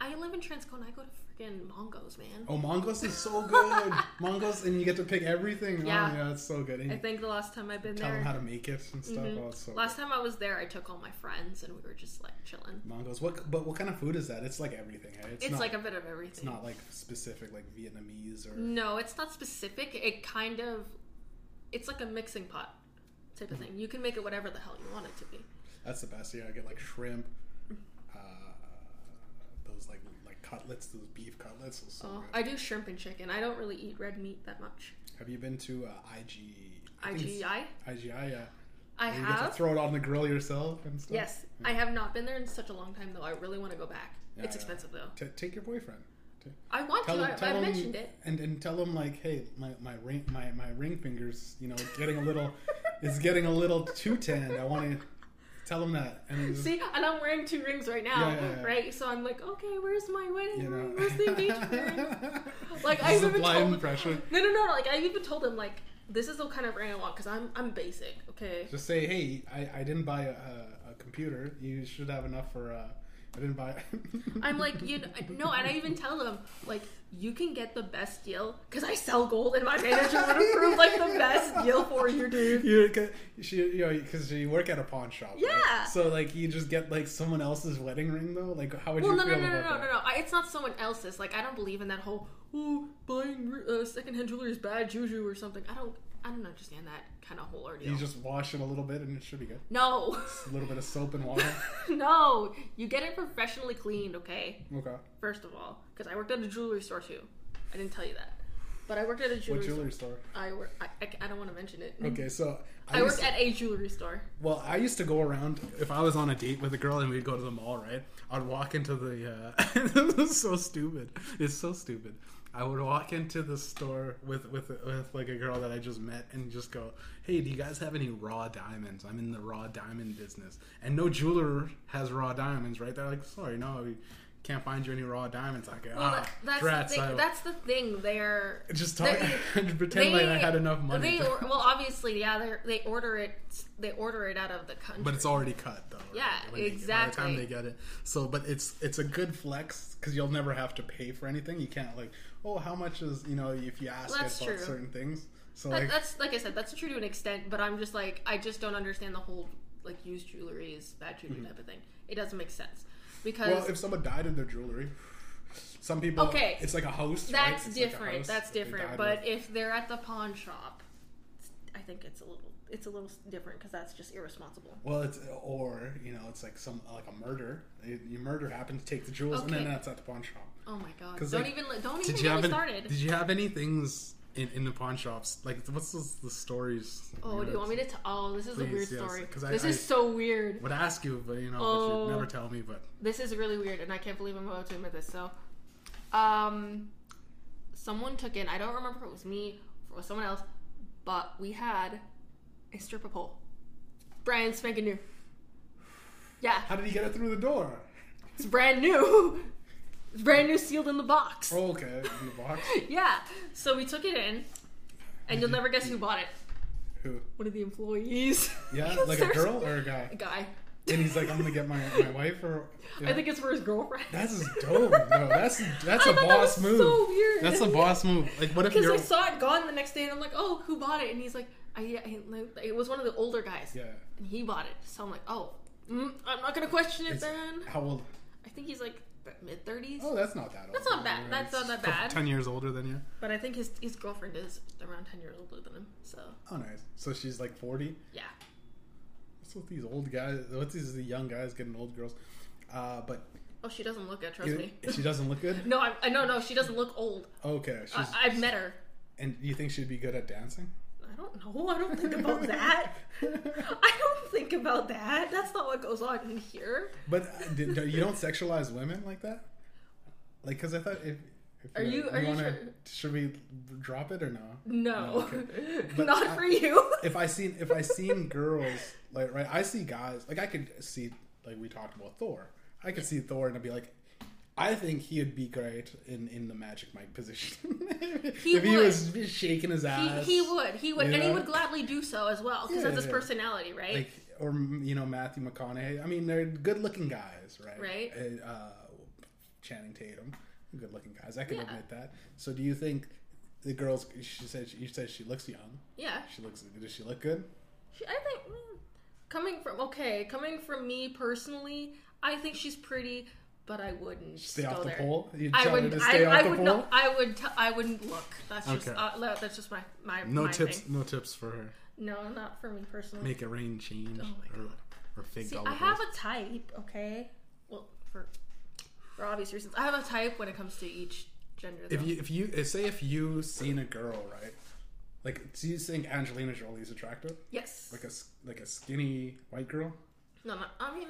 I live in Transcona. I go to freaking Mongo's, man. Oh, Mongos is so good. Mongos, and you get to pick everything. Yeah. Oh, yeah, it's so good. And I think the last time I've been there. tell them how to make it and stuff. Mhm. Oh, so Last time I was there, I took all my friends and we were just like chilling. good. Mongos. What? But what kind of food is that? It's like everything. Hey? It's, not, like a bit of everything. It's not like specific, like Vietnamese or. No, it's not specific. It kind of, it's like a mixing pot type of thing. You can make it whatever the hell you want it to be. That's the best. Yeah, I get like shrimp. Uh, those like cutlets, those beef cutlets. Those so Oh, good. I do shrimp and chicken. I don't really eat red meat that much. Have you been to uh, IG? I IGI. IGI, yeah. I you get to have. throw it on the grill yourself and stuff. Yes, I have not been there in such a long time though. I really want to go back. Yeah, it's yeah. expensive though. T- take your boyfriend. I want Tell to. him, I, tell I him, mentioned it. and and tell him like, hey, my my ring my, my ring fingers, you know, getting a little, is getting a little too tanned. I want to tell him that, and just, See, and I'm wearing two rings right now, Yeah, yeah, yeah. right? So I'm like, okay, where's my wedding you know, ring? Where's the engagement ring? Like, I even told- pressure. No, no, no. Like I even told him like this is the kind of ring I want because I'm I'm basic. Okay. Just say, hey, I, I didn't buy a, a, a computer. You should have enough for. Uh, I didn't buy. It. I'm like you know, no, and I even tell them like you can get the best deal because I sell gold, and my manager would approve like the best deal for you, dude. you cause she, you know, because you work at a pawn shop. right? Yeah. So like, you just get like someone else's wedding ring though. Like, how would Well, you no, no, feel no, no, about no, that? no, no. I, it's not someone else's. Like I don't believe in that whole oh buying uh, secondhand jewelry is bad juju or something. I don't. I don't understand that kind of whole ordeal. You just wash it a little bit and it should be good. no, A little bit of soap and water. no. You get it professionally cleaned, okay? Okay. First of all, because I worked at a jewelry store too. I didn't tell you that, but I worked at a jewelry, What jewelry. store? Store. I work. I, I, I don't want to mention it. Okay, so I, used worked to- at a jewelry store. Well, I used to go around if I was on a date with a girl and we'd go to the mall, right? I'd walk into the. Uh, this is so stupid. It's so stupid. I would walk into the store with with with like a girl that I just met and just go, "Hey, do you guys have any raw diamonds? I'm in the raw diamond business." And no jeweler has raw diamonds, right? They're like, "Sorry, no, we can't find you any raw diamonds." I go, Well, "Ah, that, that's drats, the thing. I- That's the thing. They're just talk, they- pretend like I had enough money." They to- well, obviously, yeah. They they order it. They order it out of the country. But it's already cut though. Yeah, they- By the exactly. time they get it, so but it's it's a good flex because you'll never have to pay for anything. You can't like, oh, how much is you know if you ask That's about true. certain things. So That- like, that's like I said. That's true to an extent. But I'm just like I just don't understand the whole like used jewelry is bad jewelry type of thing. It doesn't make sense because Mm-hmm. well, if someone died in their jewelry, some people Okay. it's like a host. that's right? It's like different. that's different. But with. if they're at the pawn shop, I think it's a little it's a little different because that's just irresponsible. well, it's or you know, it's like some like a murder. You murder happens, to take the jewels, and then that's at the pawn shop. Oh my god! Don't like, even don't even get me started. Did you have any things in, in the pawn shops? Like, what's those, the stories? Oh, do you want me to? T- oh, this is a weird yes, story. I- this I- is so weird. Would ask you, but you know, but Oh. you never tell me. But This is really weird, and I can't believe I'm about to admit this. So, um, someone took in. I don't remember if it was me or someone else, but we had a stripper pole, brand spanking new. Yeah, how did he get it through the door? it's brand new. Brand new, sealed in the box. Oh, okay, in the box. Yeah. So we took it in, and you'll never guess who bought it. Who? One of the employees. Yeah, like a girl or a guy? A guy. And he's like, I'm gonna get my, my wife or. yeah. I think it's for his girlfriend. that's dope. No, that's that's I a that boss was move. so weird. That's a boss move. Like, what if Because? I saw it gone the next day, and I'm like, "Oh, who bought it?" And he's like, "I, I it was one of the older guys, Yeah. and he bought it." So I'm like, "Oh, mm, I'm not gonna question it It's- then." How old? I think he's like mid 30s, Oh, that's not that old. That's not bad. That's not that It's bad. Ten years older than you. but I think his his girlfriend is around 10 years older than him. So Oh, nice. So she's like 40. yeah, What's with these old guys? What's these the young guys getting old girls? Uh, but oh, she doesn't look good. Trust you- me. she doesn't look good. no, I, I no no she doesn't look old. Okay, she's. I, I've met her. and do you think she'd be good at dancing? Don't know. I don't think about that. I don't think about that. That's not what goes on in here. But uh, did, you don't sexualize women like that? Like, because I thought if. if Are you- are you wanna, sure? Should we drop it or no? No, okay. Not I- for you. If I seen if I seen girls like right, I see guys like I could see like we talked about Thor. I could see Thor and I'd be like, I think he'd be great in, in the Magic Mike position. He if he would. was shaking his He, ass, he would, he would, and he would gladly do so as well because Yeah, that's his yeah. personality, right? like or you know Matthew McConaughey. I mean, they're good looking guys, right? Right. Uh, uh, Channing Tatum, good looking guys. I can Yeah. admit that. So, do you think the girls? She said you said she looks young. yeah, She looks. Does she look good? She, I think mm, coming from okay, coming from me personally, I think she's pretty, but I wouldn't Stay go off the there. pole. You I tell her would. to I, off I the would pole. no. I would. T- I wouldn't look. That's just. Uh, that's just my my. No my tips. Thing. No tips for her. No, not for me personally. Make it rain change Oh my or God. or fig See, I have a type. Okay. Well, for for obvious reasons, I have a type when it comes to each gender. If you if you say if you seen a girl right, like do you think Angelina Jolie is attractive? yes. Like a s- like a skinny white girl? No, no. I mean,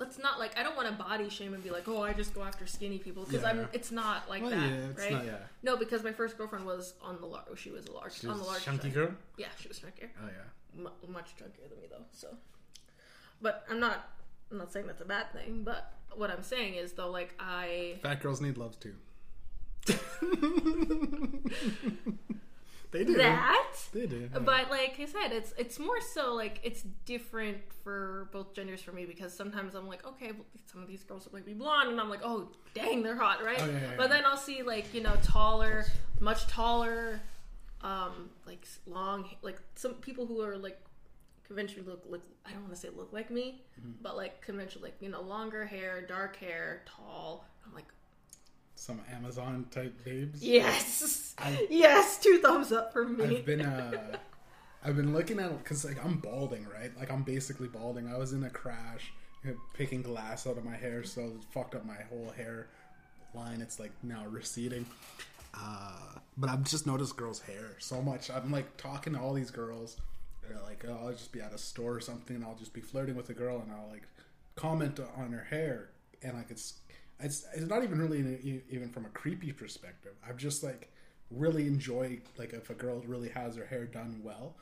let's not like. I don't want to body shame and be like, oh, I just go after skinny people because Yeah. I'm. It's not like Well, that, yeah, it's right? not- yeah. No, because my first girlfriend was on the large. She was a large She on the large chunky side. girl. Yeah, she was chunkier, Oh yeah. M- much chunkier than me though. So, but I'm not. I'm not saying that's a bad thing. But what I'm saying is though, like I. Fat girls need love too. they do. That. They do. But like I said, it's it's more so like it's different for both genders for me because sometimes I'm like, okay, well, some of these girls look like me blonde, and I'm like, oh, dang, they're hot, right? Oh, yeah, yeah, but yeah. then I'll see like you know taller, much taller, um, like long, like some people who are like conventionally look, look I don't want to say look like me, Mm-hmm. but like conventionally like you know longer hair, dark hair, tall. I'm like, Some Amazon type babes. yes, I- yes, two thumbs up for me. I've been uh I've been looking at because like I'm balding, right? Like I'm basically balding. I was in a crash, you know, picking glass out of my hair, so it fucked up my whole hair line. It's like now receding. Uh, but I've just noticed girls' hair so much. I'm like talking to all these girls. They're like, oh, I'll just be at a store or something, and I'll just be flirting with a girl, and I'll like comment on her hair, and like it's it's it's not even really in- even from a creepy perspective. I've just like really enjoy like if a girl really has her hair done well.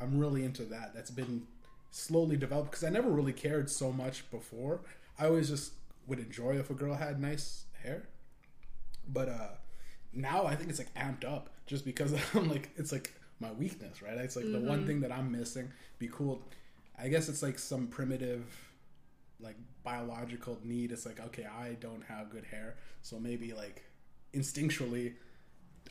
I'm really into that. That's been slowly developed because I never really cared so much before. I always just would enjoy if a girl had nice hair, but uh now I think it's like amped up just because I'm like it's like my weakness, right? It's like the one thing that I'm missing. Be cool. I guess it's like some primitive like biological need. It's like okay, I don't have good hair, so maybe like instinctually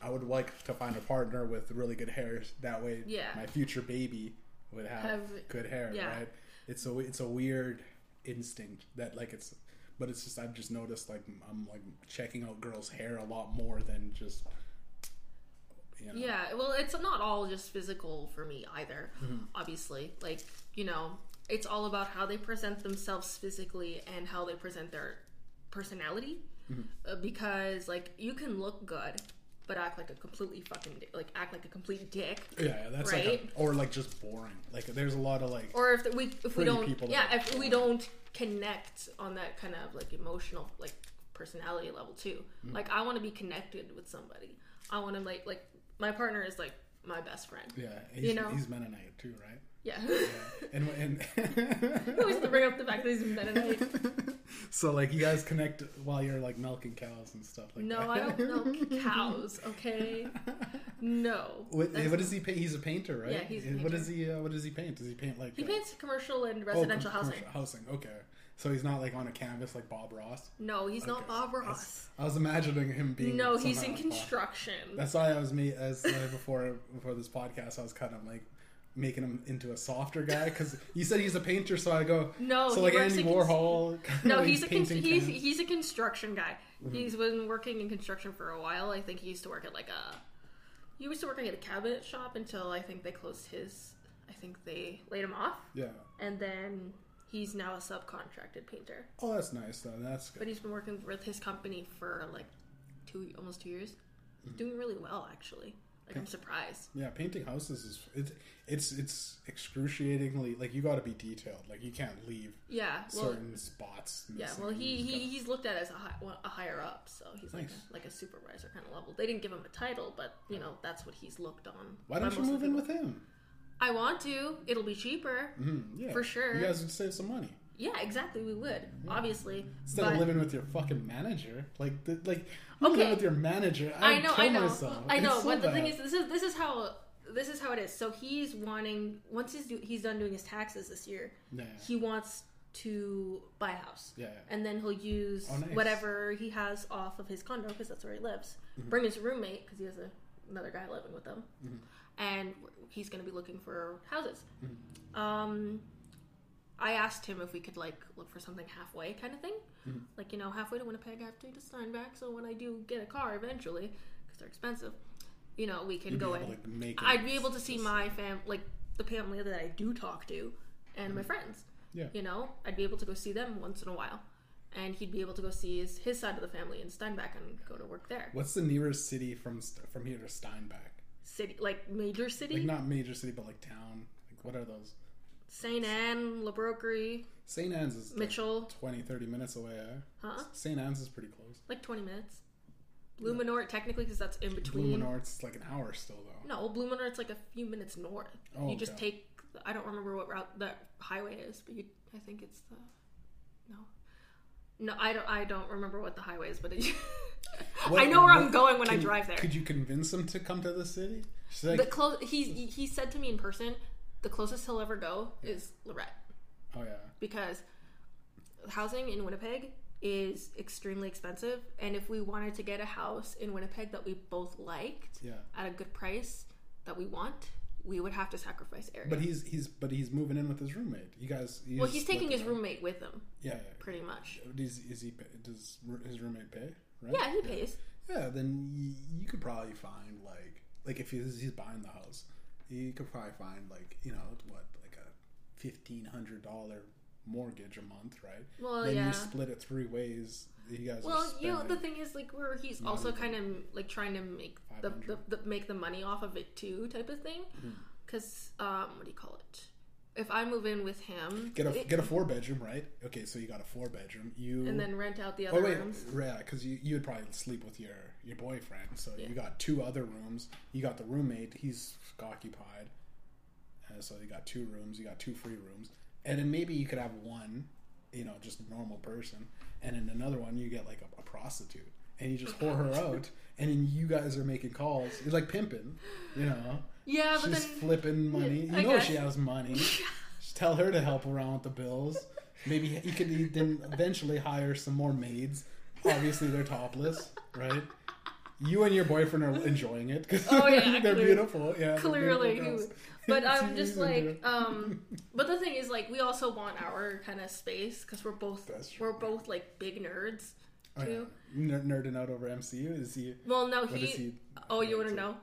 I would like to find a partner with really good hair. That way, Yeah. my future baby would have, Have- good hair, yeah. right? It's a it's a weird instinct that like it's, but it's just I've just noticed like I'm like checking out girls' hair a lot more than just. You know, Yeah, well, it's not all just physical for me either. Mm-hmm. Obviously, like you know, it's all about how they present themselves physically and how they present their personality. Mm-hmm. Uh, because like you can look good, but act like a completely fucking di- like act like a complete dick. yeah, that's like, Right? a, or like just boring. Like there's a lot of like, Or if we if we don't people yeah if we don't connect on that kind of like emotional like personality level too. Mm-hmm. Like I want to be connected with somebody. I want to like like my partner is like my best friend. yeah, he's, You know? he's Mennonite too, right? Yeah. And and I always have to bring up the fact that he's Mennonite. so like you guys connect while you're like milking cows and stuff like No, that. I don't milk cows. Okay. No. What, That's- what does he paint? He's a painter, right? Yeah, he's a What painter. does he? Uh, what does he paint? Does he paint like? He uh, paints commercial and oh, residential com- housing. commercial Housing. Okay, so he's not like on a canvas like Bob Ross. No, he's not Okay. Bob Ross. I was imagining him being. No, he's somehow in Bob. construction. That's why I was me as uh, before before this podcast. I was kind of like making him into a softer guy because you said he's a painter, so I go. No, so like Andy Warhol. No, he's a con- he's he's a construction guy. Mm-hmm. He's been working in construction for a while. I think he used to work at like a he used to work at a cabinet shop until I think they closed his. I think they laid him off, yeah. and then he's now a subcontracted painter. Oh, that's nice though. That's good. But he's been working with his company for like two almost two years. Mm-hmm. doing really well actually. Like I'm surprised. Yeah, painting houses is it's it's it's excruciatingly like you got to be detailed. Like you can't leave Yeah. Well, certain spots. yeah. Well, he, he gotta- he's looked at as a, high, well, a higher up, so he's like a, like a supervisor kind of level. They didn't give him a title, but you know that's what he's looked on. Why don't you move in with him? I want to. It'll be cheaper. Mhm, yeah, For sure. You guys would save some money. Yeah, exactly. We would obviously. Instead but of living with your fucking manager, like the, like you Okay. with your manager. I I'd know, I know, myself. I know. It's so but the bad. thing is, this is this is how this is how it is. So he's wanting once he's do, he's done doing his taxes this year, yeah, he wants to buy a house. yeah, and then he'll use Oh, nice. whatever he has off of his condo because that's where he lives. Mm-hmm. Bring his roommate because he has a, another guy living with them, Mm-hmm. and he's going to be looking for houses. Mm-hmm. Um, I asked him if we could like look for something halfway kind of thing, Mm-hmm. like you know halfway to Winnipeg, halfway to Steinbach. So when I do get a car eventually, because they're expensive, you know we can You'd go to I'd be able to see my fam, like the family that I do talk to, and my friends. Mm-hmm. Yeah. You know, I'd be able to go see them once in a while, and he'd be able to go see his, his side of the family in Steinbach and go to work there. What's the nearest city from from here to Steinbach? City, like major city, Like not major city, but like town. Like what are those? Saint Anne, La Broquerie, St. Anne's is like Mitchell, 20, 30 minutes away. Eh? huh? St. Anne's is pretty close. Like twenty minutes. Blumenort, technically, because that's in between. Blumenort's like an hour still though. No, Blumenort's like a few minutes north. Oh, you just take. I don't remember what route that highway is, but you, I think it's the. No. No, I don't. I don't remember what the highway is, but it, What- I know where I'm going when I drive there. Could you convince him to come to the city? Like, the close he he said to me in person, the closest he'll ever go is Lorette oh yeah, because housing in Winnipeg is extremely expensive, and if we wanted to get a house in Winnipeg that we both liked yeah. at a good price that we want, we would have to sacrifice area. But he's he's but he's moving in with his roommate. You guys. You well, he's taking his roommate with him, Yeah, yeah. pretty much. Does is he does his roommate pay? Right? Yeah, he pays. Yeah, then you, you could probably find like like if he's, he's buying the house, you could probably find like you know what like a fifteen hundred dollar mortgage a month, right? Well, then yeah. you split it three ways. You guys. Well, you know, the thing is, like, where he's also kind of like trying to make the, the, the make the money off of it too, type of thing. Mm-hmm. Because um, what do you call it? If I move in with him, get a it- get a four bedroom, right? Okay, so you got a four bedroom. You and then rent out the other Oh other wait, rooms. yeah, because you you would probably sleep with your your boyfriend. So Yeah. you got two other rooms. You got the roommate; he's occupied. Uh, so you got two rooms. You got two free rooms, and then maybe you could have one, you know, just a normal person, and in another one you get like a, a prostitute, and you just whore her out, and then you guys are making calls. It's like pimping, you know. Yeah, but She's then flipping money. I You know guess. she has money. Just tell her to help around with the bills. Maybe you could then eventually hire some more maids. Obviously, they're topless, right? You and your boyfriend are enjoying it because Oh, yeah, they're clear- beautiful. Yeah, clearly, beautiful but I'm just to do. like, um, but the thing is, like, we also want our kind of space because we're both we're both like big nerds. Oh, too. Ner- nerding out over MCU. Is he? Well, no, he. he? Oh, you want to know?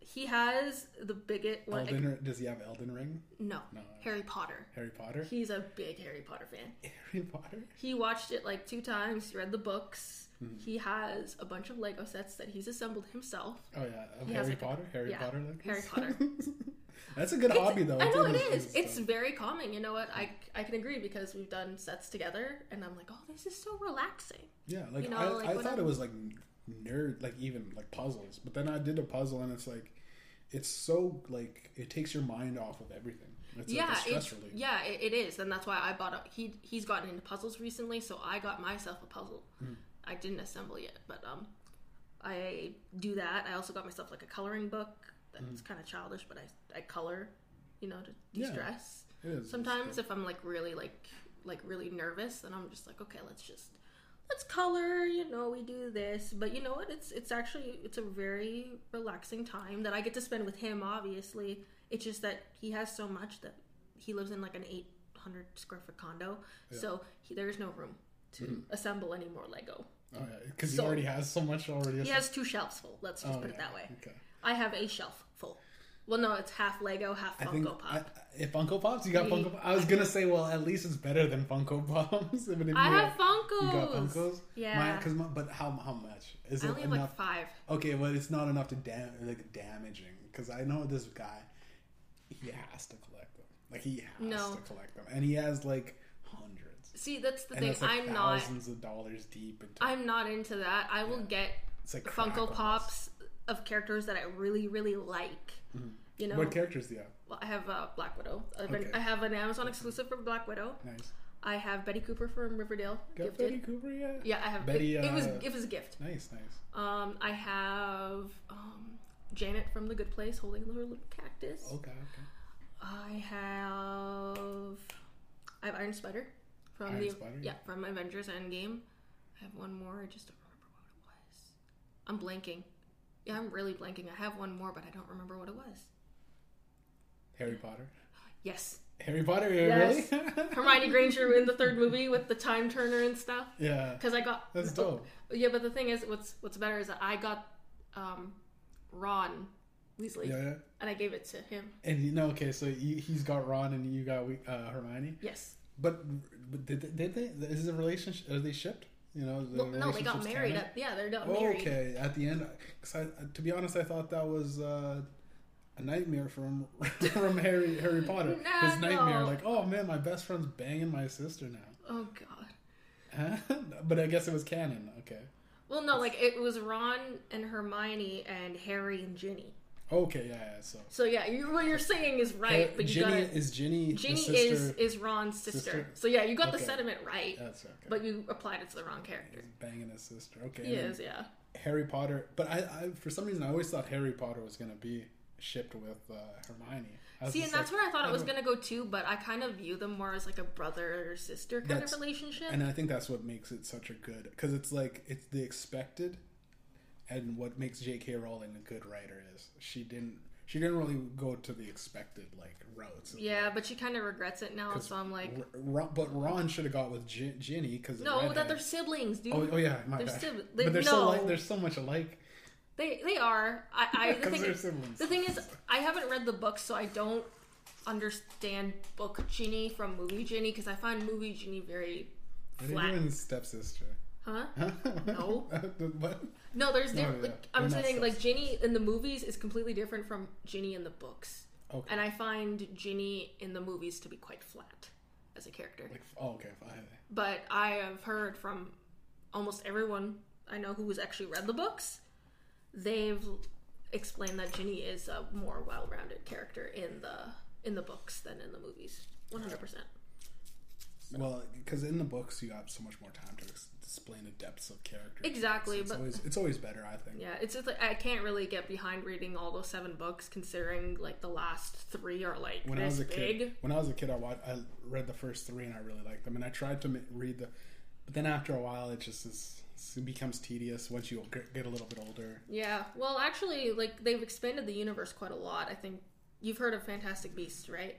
He has the biggest. Like, Elden, does he have Elden Ring? no, No. Harry Potter. Harry Potter. He's a big Harry Potter fan. Harry Potter. He watched it like two times. He read the books. Mm-hmm. He has a bunch of Lego sets that he's assembled himself. Oh yeah, He Harry like, a- Potter. Harry yeah, Potter. Like Harry? Potter. That's a good It's- hobby, though. I know it is. It's very calming. You know what? I I can agree because we've done sets together, and I'm like, oh, this is so relaxing. Yeah, like You know, I, like I thought I'm- it was like nerd, like even like puzzles. But then I did a puzzle, and it's like, it's so like it takes your mind off of everything. It's yeah, like a stress it's, relief. yeah, it, it is, and that's why I bought a. He he's gotten into puzzles recently, so I got myself a puzzle. Mm. I didn't assemble yet, but um, I do that. I also got myself like a coloring book. That's kind of childish, but I I color, you know, to Mm. De-stress. It's Sometimes if I'm like really like like really nervous, then I'm just like, okay, let's just let's color. You know, we do this, but you know what? It's it's actually it's a very relaxing time that I get to spend with him. Obviously, it's just that he has so much that he lives in like an 800 square foot condo, so he, there's no room to Mm-hmm. assemble any more Lego. oh yeah, because so- he already has so much already. He has two shelves full. Let's just Oh, put it that way. Okay. I have a shelf full. Well, no, it's half Lego, half I Funko think Pop. I, if Funko Pops, you got He- Funko. Pop? I was gonna say, well, at least it's better than Funko Pops. I you have Funkos. You got Funkos. Yeah. Because but how how much is I it only have enough? like five. Okay, well, it's not enough to dam- like damaging because I know this guy. He has to collect them. Like he has No. to collect them, and he has like. See, that's the And thing. like I'm not. thousands of dollars deep. Into, I'm not into that. I will get it's like Funko. Pops of characters that I really, really like. You know, What characters do you have? well, I have uh, Black Widow. I've been, Okay. I have an Amazon exclusive for Black Widow. Nice. I have Betty Cooper from Riverdale Got gifted. Betty Cooper yet? Yeah, I have Betty, It, it was uh, it was a gift. Nice, nice. Um, I have um, Janet from The Good Place holding her little cactus. Okay, okay. I have I have Iron Spider from Iron the Spider, yeah yeah. from Avengers Endgame. I have one more. I just don't remember what it was. I'm blanking. Yeah, I'm really blanking. I have one more, but I don't remember what it was. Harry Potter. Yes, Harry Potter, yeah, Yes. really? Hermione Granger in the third movie with the time turner and stuff. yeah. Because I got That's dope. Yeah, but the thing is, what's what's better is that I got um, Ron Weasley, Yeah, yeah. and I gave it to him. And you know, okay, so you, he's got Ron and you got uh, Hermione. Yes. But, but did, they- did they? Is the relationship? Are they shipped? You know, the Well, no, they got married. At, yeah, they're got Oh, married. okay, at the end, cause I, to be honest, I thought that was uh, a nightmare from from Harry Harry Potter. Nah, His nightmare, no. like, oh man, my best friend's banging my sister now. Oh god. Huh? but I guess it was canon. Okay. Well, no, like it was Ron and Hermione and Harry and Ginny. Okay, yeah, yeah. So So yeah, you, what you're saying is right, but you Ginny got is Ginny. Ginny the sister, is is Ron's sister. sister? So yeah, you got the Okay. sentiment right, That's okay. but you applied it to the wrong character. He's banging his sister. Okay. He is, yeah. Harry Potter, but I, I, for some reason, I always thought Harry Potter was gonna be shipped with uh, Hermione. See, and that's like, where I thought it was gonna go too, but I kind of view them more as like a brother or sister kind of relationship. And I think that's what makes it such a good because it's like it's the expected, and what makes J.K. Rowling a good writer is she didn't she didn't really go to the expected like routes. yeah, but she kind of regrets it now. so I'm like, R- Ron, but Ron should have got with Gin- Ginny because no, that they're siblings, dude. Oh, oh yeah, my They're bad. but they- they're no. so like they're so much alike. They they are. I, I the thing they're is, siblings. the thing is, I haven't read the book, so I don't understand book Ginny from movie Ginny because I find movie Ginny very What are you flat. stepsister? Huh? no. what? No, there's No, diff- oh, yeah. like, I'm saying like. Ginny in the movies is completely different from Ginny in the books, Okay. and I find Ginny in the movies to be quite flat as a character. Like, oh, okay, fine. But I have heard from almost everyone I know who has actually read the books. They've explained that Ginny is a more well-rounded character in the in the books than in the movies. One hundred percent. Well, because in the books you have so much more time to ex- explain the depths of character. Exactly, it's but- always it's always better, I think. Yeah, it's just like I can't really get behind reading all those seven books, considering like the last three are like When I was a big. kid, when I was a kid, I watched, I read the first three and I really liked them, and I tried to ma- read the, but then after a while, it just is it becomes tedious once you get a little bit older. Yeah, well, actually, like they've expanded the universe quite a lot. I think you've heard of Fantastic Beasts, right?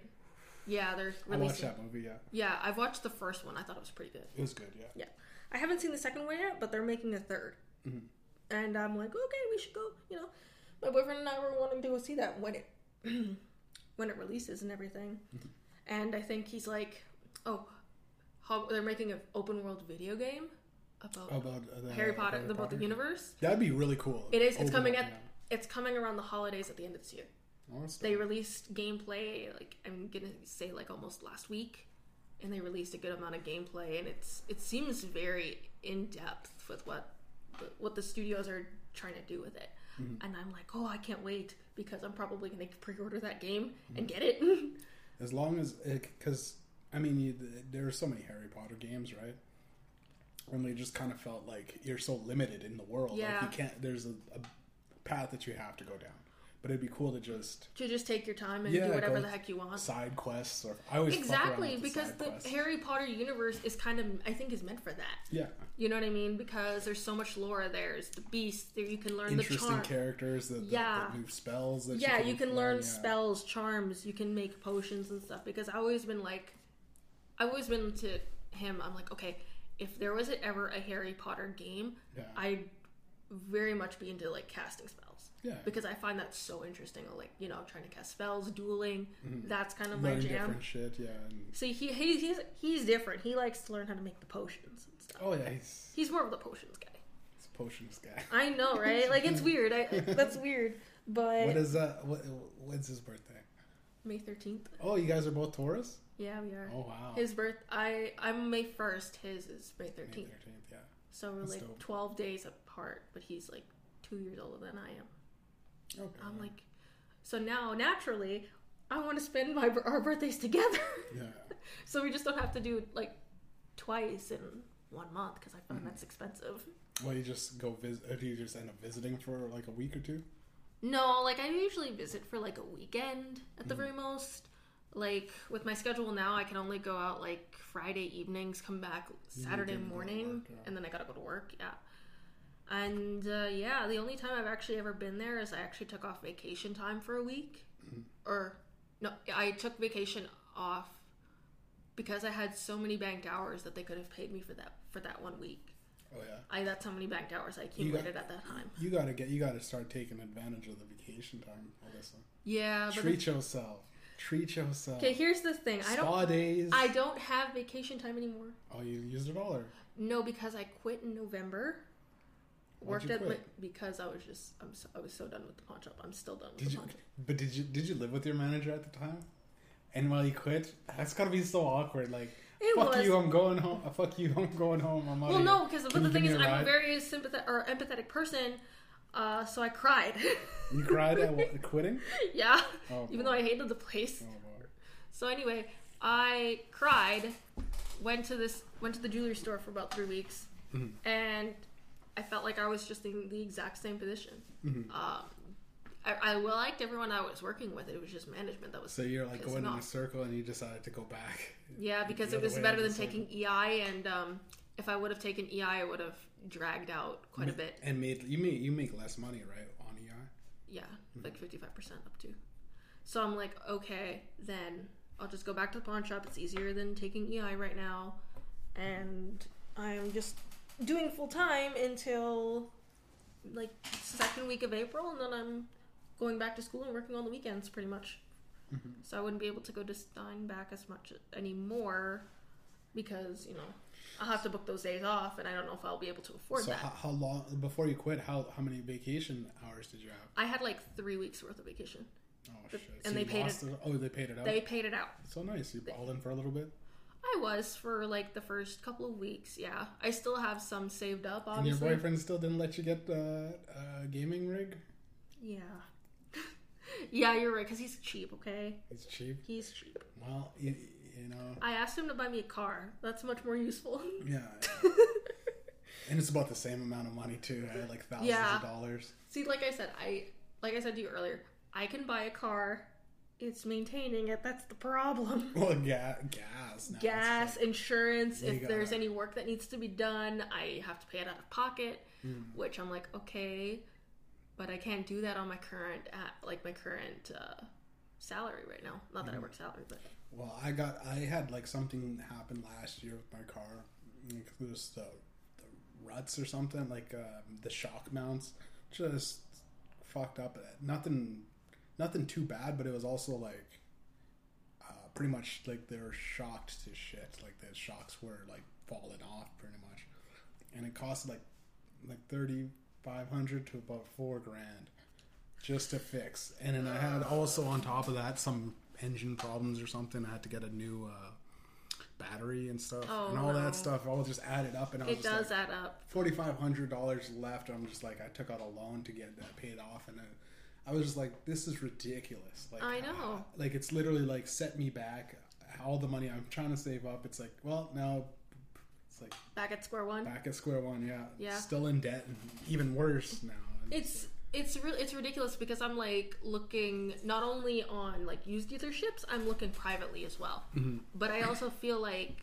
Yeah, they're I watched releasing. that movie. Yeah, Yeah, I've watched the first one. I thought it was pretty good. it was good. Yeah. Yeah, I haven't seen the second one yet, but they're making a 3rd Mm-hmm. and I'm like, okay, we should go. You know, my boyfriend and I were wanting to go see that when it when it releases and everything. Mm-hmm. And I think he's like, oh, they're making an open world video game about About uh, the, Harry Potter, about the universe. That'd be really cool. It is. It's Open coming up, at. It's coming around the holidays at the end of this year. yeah. Oh, They released gameplay like I'm gonna say like almost last week, and they released a good amount of gameplay, and it's it seems very in depth with what what the studios are trying to do with it. Mm-hmm. And I'm like, oh, I can't wait because I'm probably gonna pre-order that game and get it. As long as, because I mean, you, there are so many Harry Potter games, right? And they just kind of felt like you're so limited in the world. Yeah. Like you can't. There's a, a path that you have to go down. But it'd be cool to just to just take your time and Yeah, do whatever the heck you want. side quests or I always Exactly, because side the. Harry Potter universe is kind of I think is meant for that. yeah You know what I mean? Because there's so much lore. There's the beast. There you can learn the interesting charm. characters that, Yeah. that, move spells that yeah, you can learn yeah. spells, charms. You can make potions and stuff. Because I always been like, I've always been to him. I'm like, okay, if there was ever a Harry Potter game, Yeah. I'd very much be into like casting spells. Yeah. Because I find that so interesting. Like you know, trying to cast spells, dueling. Mm-hmm. That's kind of my Learn jam. different shit yeah and, See, he, he he's he's different. He likes to learn how to make the potions and stuff. oh yeah he's, He's more of the potions guy. he's a potions guy I know, right? Like it's weird. I that's weird. But what is that what, when's his birthday May thirteenth. oh you guys are both Taurus Yeah, we are. oh wow His birth, I I'm May first. His is May May thirteenth. 13th yeah So we're That's like dope. twelve days apart, but he's like two years older than I am. Okay I'm like, so now naturally, I want to spend my our birthdays together. yeah so we just don't have to do like twice in one month because I find Mm-hmm. that's expensive. Well, you just go visit. Or do you just end up visiting for like a week or two? No, like I usually visit for like a weekend at Mm-hmm. the very most. Like with my schedule now, I can only go out like Friday evenings, come back Saturday can go to morning, work, yeah. and then I gotta go to work. Yeah. And uh, yeah, the only time I've actually ever been there is I actually took off vacation time for a week, Mm-hmm. or no, I took vacation off because I had so many banked hours that they could have paid me for that for that one week. Oh yeah. I that's how many banked hours I accumulated at that time. You gotta get. You gotta start taking advantage of the vacation time, I Alyssa. Yeah, Treat yourself. Treat yourself. okay. Here's the thing: I don't. Days. I don't have vacation time anymore. oh, you used it all, or No, because I quit in November. Worked at quit? because I was just I'm so, I was so done with the pawn shop. I'm still done with did the you? pawn shop. But did you? Did you live with your manager at the time? And while you quit, that's gotta be so awkward. Like, It fuck was. you, I'm going home. Uh, Fuck you, I'm going home. I'm Well, no, because but the thing is, I'm a very sympathetic or empathetic person. Uh, so I cried. You cried at what, quitting? yeah, Oh, even boy. though I hated the place. Oh. So anyway, I cried. Went to this went to the jewelry store for about three weeks, Mm-hmm. and I felt like I was just in the exact same position. Mm-hmm. Um, I, I liked everyone I was working with. It was just management that was So you're like going in a circle, and you decided to go back. Yeah, because it was better than taking EI, and um, if I would have taken EI, I would have dragged out quite a bit. And made you make you make less money, right, on EI? Yeah, like fifty five percent up to. So I'm like, okay, then I'll just go back to the pawn shop. It's easier than taking EI right now, and I'm just doing full time until like second week of April, and then I'm going back to school and working on the weekends pretty much. Mm-hmm. So I wouldn't be able to go to Steinbach as much anymore because you know I'll have to book those days off, and I don't know if I'll be able to afford So that. how, how long before you quit? How how many vacation hours did you have? I had like three weeks worth of vacation. Oh shit! and So they paid lost it. Oh, they paid it out. They paid it out. so nice. You balled in for a little bit. I was for like the first couple of weeks. Yeah, I still have some saved up. And your boyfriend still didn't let you get uh, a gaming rig? Yeah, yeah, you're right. Because he's cheap. Okay, It's cheap. he's cheap. Well, you, you know, I asked him to buy me a car. That's much more useful. yeah. and it's about the same amount of money too. Right? Like thousands Yeah. of dollars. See, like I said, I like I said to you earlier, I can buy a car. It's maintaining it. That's the problem. Well, ga- gas. it's Gas, insurance. You If there's any work that needs to be done, I have to pay it out of pocket. Hmm. Which I'm like, okay, but I can't do that on my current, at, like my current uh, salary right now. Not Hmm. that I work salary, but Well, I got I had like something happen last year with my car. Was the, the ruts or something, like uh, the shock mounts, just fucked up. Nothing, nothing too bad, but it was also like uh, pretty much like they were shocked to shit. Like the shocks were like falling off pretty much, and it cost like like thirty five hundred to about four grand just to fix. And then I had also on top of that some engine problems or something. I had to get a new uh, battery and stuff, Oh, and all no. that stuff all just added up. And I was it just does like, add up. forty five hundred dollars left. I'm just like I took out a loan to get that paid off, and I, I was just like, this is ridiculous. Like I uh, know. like it's literally like set me back. All the money I'm trying to save up, it's like, well, now it's like Back at square one. back at square one. Yeah, Yeah. still in debt, and even worse now. And It's it's really it's ridiculous because I'm like looking not only on like used dealerships, I'm looking privately as well. Mm-hmm. But I also feel like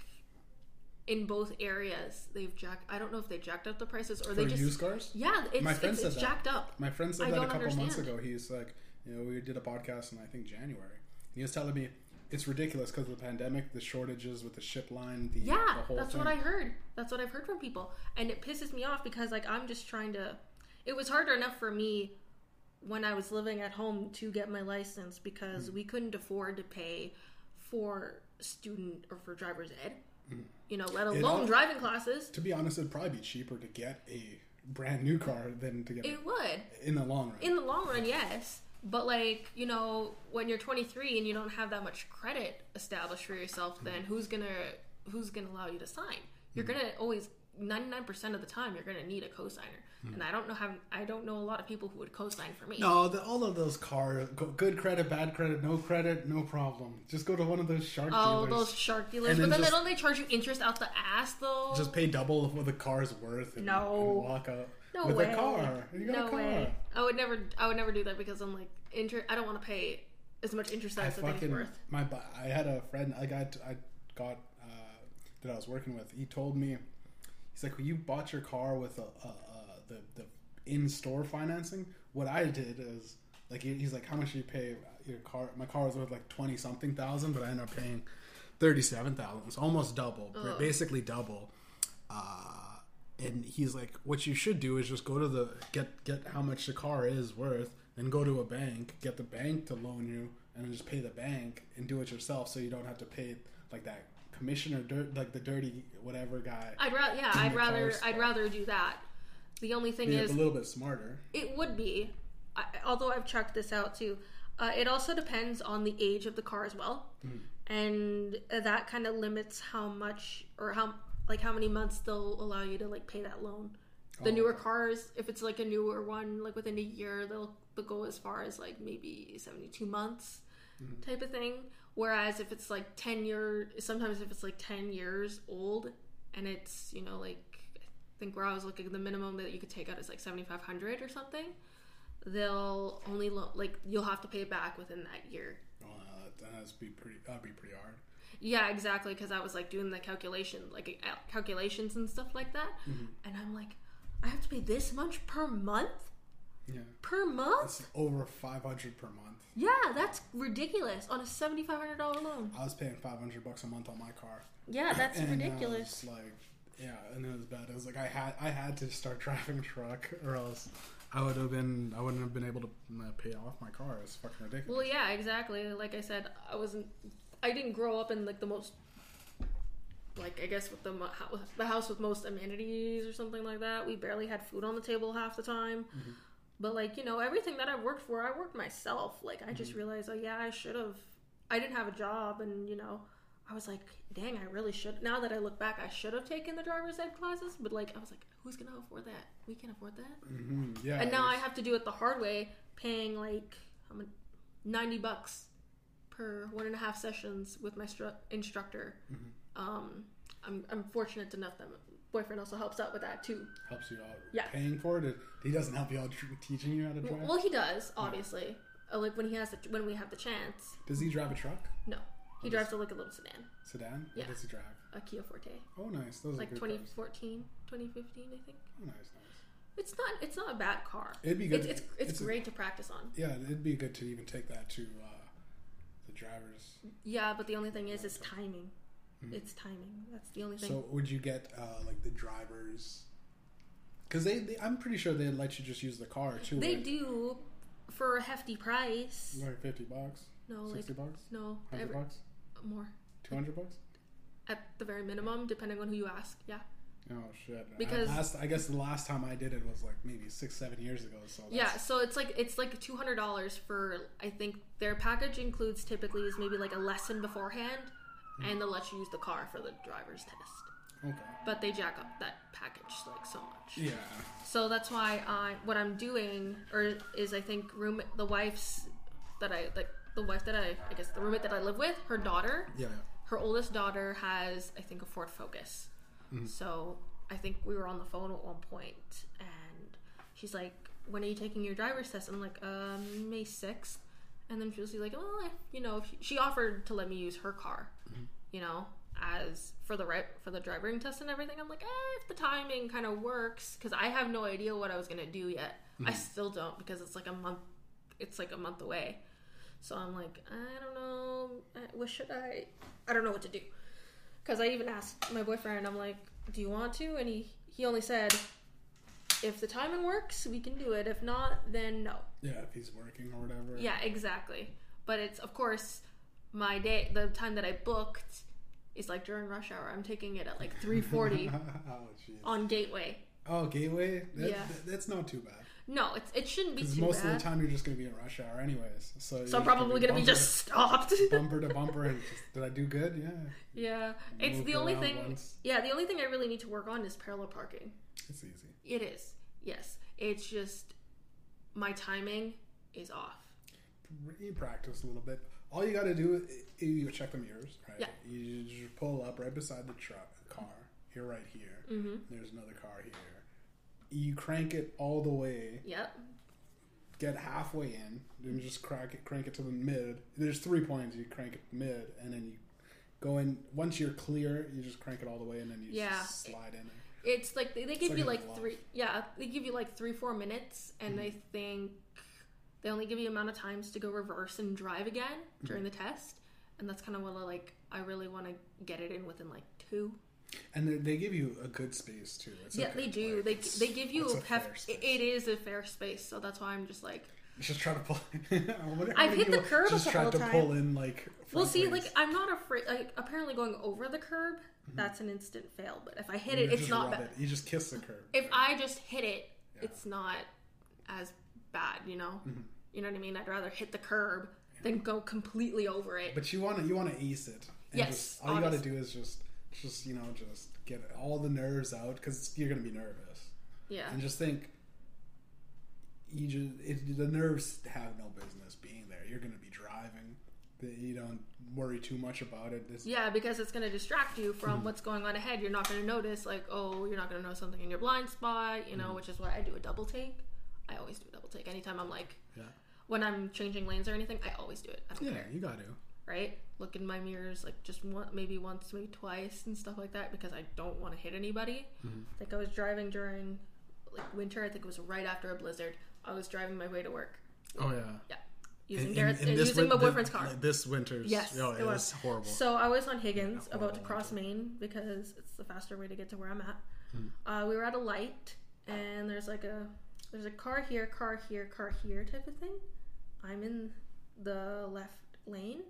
in both areas they've jacked. I don't know if they jacked up the prices or for they just used cars. yeah. It's My friend it's, said it's jacked up. My friend said I that a couple months ago. He's like, you know, we did a podcast in I think January. He was telling me it's ridiculous because of the pandemic, the shortages with the ship line, the Yeah, the whole that's thing. what I heard. That's what I've heard from people, and it pisses me off because like I'm just trying to. It was harder enough for me when I was living at home to get my license because hmm. we couldn't afford to pay for student or for driver's ed. You know, let alone driving classes. To be honest, it'd probably be cheaper to get a brand new car than to get It would. in the long run. In the long run, yes. But like, you know, when you're 23 and you don't have that much credit established for yourself, mm-hmm. then who's going to who's going to allow you to sign? You're mm-hmm. going to always 99% of the time you're going to need a cosigner. And I don't know how I don't know a lot of people who would co-sign for me. No, the, all of those cars, good credit, bad credit, no credit, no problem. Just go to one of those shark Oh, dealers. those shark dealers! And But then then just- they don't they charge you interest out the ass though. Just pay double of what the car's worth and, No. and walk out no with way. a car. You got no a car. way. I would never. I would never do that because I'm like inter- I don't want to pay as much interest I as thing's fucking worth. my I had a friend I got I got uh, that I was working with. He told me he's like, "When you bought your car with a, a the the in store financing, what I did is like he's like, how much do you pay your car? My car was worth like twenty something thousand, but I ended up paying thirty seven thousand. It's almost double, Ugh. basically double. Uh, and he's like, what you should do is just go to the get get how much the car is worth, then go to a bank, get the bank to loan you, and then just pay the bank and do it yourself, so you don't have to pay like that commissioner dirt like the dirty whatever guy. I'd rather yeah. I'd rather I'd rather do that. The only thing Be is a little bit smarter. It would be, I, although I've checked this out too. Uh, it also depends on the age of the car as well, hmm. and uh, that kind of limits how much or how like how many months they'll allow you to like pay that loan. The Oh, newer cars, if it's like a newer one, like within a year, they'll they'll go as far as like maybe seventy two months hmm. type of thing. Whereas if it's like ten year, sometimes if it's like ten years old and it's you know like think where I was looking, the minimum that you could take out is like seventy five hundred or something. They'll only lo- like you'll have to pay it back within that year. Oh, that has to be pretty. That'd be pretty hard. Yeah, exactly. Because I was like doing the calculation, like uh, calculations and stuff like that, Mm-hmm. and I'm like, I have to pay this much per month. Yeah, Per month? it's over five hundred per month. Yeah, that's ridiculous on a seventy five hundred dollar loan. I was paying five hundred bucks a month on my car. Yeah, that's uh, ridiculous. like, yeah, and it was bad. It was like I had I had to start driving a truck, or else I would have been I wouldn't have been able to uh, pay off my car. It's fucking ridiculous. Well, yeah, exactly. Like I said, I wasn't. I didn't grow up in like the most, like I guess with the the house with most amenities or something like that. We barely had food on the table half the time. But like you know, everything that I worked for, I worked myself. Like I just realized, oh yeah, I should have. I didn't have a job, and you know, I was like, dang, I really should. Now that I look back, I should have taken the driver's ed classes. But like, I was like, who's gonna afford that? We can't afford that. hmm Yeah, And now I have to do it the hard way, paying like how many, ninety bucks per one and a half sessions with my stru- instructor. Mm-hmm. Um, I'm I'm fortunate enough that my boyfriend also helps out with that too. helps you out. Yeah. paying for it. He doesn't help you out teaching you how to drive. Well, he does obviously. Uh, like when he has the, when we have the chance. Does he drive a truck, No, he drives a, like a little sedan, sedan? Yeah. What does he drive? a Kia Forte, Oh, nice. Those like are good 2014, 2015, I think. Oh, nice, nice. It's not it's not a bad car. It'd be good. It's it's, it's, It's a- great to practice on. Yeah, it'd be good to even take that to uh, the drivers. Yeah, but the only thing is, is timing. It's timing. That's the only thing. Mm-hmm. So, would you get uh, like the drivers? Because they, they, I'm pretty sure they'd let you just use the car too. They right? do for a hefty price. Like fifty bucks, No, like sixty bucks, no, hundred bucks, more two hundred bucks. at the very minimum, depending on who you ask. Yeah, Oh shit! Because- I, last, I guess the last time I did it was like maybe six, seven years ago. So yeah. So it's like it's like two hundred dollars for. I think their package includes typically is maybe like a lesson beforehand, hmm. and they'll let you use the car for the driver's test. okay. But they jack up that package like so much. Yeah, So that's why I what I'm doing or is I think room the wife's that I like the wife that I I guess the roommate that I live with her daughter yeah. her oldest daughter has I think a Ford Focus. So I think we were on the phone at one point and she's like, "When are you taking your driver's test?" I'm like, um, "May 6th." And then she was like, "Oh, I- you know," she, she offered to let me use her car, you know, as for the right for the driving test and everything. I'm like, eh, if the timing kind of works, because I have no idea what I was gonna do yet. I still don't because it's like a month. It's like a month away. So I'm like, I don't know. What should I? I don't know what to do. Because I even asked my boyfriend, I'm like, do you want to? And he, he only said, if the timing works, we can do it. If not, then no. Yeah, if he's working or whatever. Yeah, exactly. But it's, of course, my day, the time that I booked is like during rush hour. I'm taking it at like 3.40 oh on Gateway. Oh, Gateway. That, Yeah. that- that's not too bad. No, it's, it shouldn't be too most bad. of the time you're just gonna be in rush hour anyways. So so I'm probably going to be just stopped. bumper to bumper and just did I do good? Yeah, yeah. It's the only thing. once. Yeah, the only thing I really need to work on is parallel parking. it's easy. It is. Yes, it's just my timing is off. You practice a little bit. All you got to do is you check the mirrors, right? Yeah. You just pull up right beside the truck car. You're right here. Mm-hmm. There's another car here. You crank it all the way. Yep. Get halfway in, then just crank it, crank it to the mid. There's three points. You crank it mid, and then you go in. Once you're clear, you just crank it all the way, and then you Yeah. just slide in. It's like they, they give like you like three. Yeah, they give you like three four minutes, and mm-hmm. I think they only give you amount of times to go reverse and drive again during mm-hmm. the test, and that's kind of what I like. I really want to get it in within like two. And they, give you a good space too. It's yeah, okay. they do. Like, they they give you a a hef- fair it is a fair space, so that's why I'm just like. Just try to pull. I've hit the curb a Just tried couple to pull in like. Well, see, ways. like I'm not afraid. Like apparently, going over the curb, that's an instant fail. But if I hit You it, it's not bad. it. You just kiss the curb. If I just hit it, Yeah. it's not as bad. You know. Mm-hmm. You know what I mean? I'd rather hit the curb than go completely over it. But you want to you want to ease it. And Yes, Just, all you got to do is just just you know just get all the nerves out because you're gonna be nervous yeah. and just think. You just it, the nerves have no business being there. You're gonna be driving. You don't worry too much about it. It's, Yeah, because it's going to distract you Mm-hmm. from what's going on ahead. You're not going to notice, like, oh, you're not going to know something in your blind spot, you know, Mm-hmm. which is why I do a double take. I always do a double take. Anytime I'm like, Yeah, when I'm changing lanes or anything, I always do it. I don't yeah, care. you got to. Right? Look in my mirrors like just one, maybe once, maybe twice, and stuff like that because I don't want to hit anybody. Mm-hmm. Like I was driving during like winter. I think it was right after a blizzard. I was driving my way to work. Oh yeah. Yeah, using In- Garrett's, in- using my win- the- boyfriend's car. like This winter's. Yes, oh, it it was. was horrible. So I was on Higgins, Yeah, about to cross winter. Main because it's the faster way to get to where I'm at. Hmm. Uh, we were at a light, and there's like a there's a car here, car here, car here type of thing. I'm in the left lane,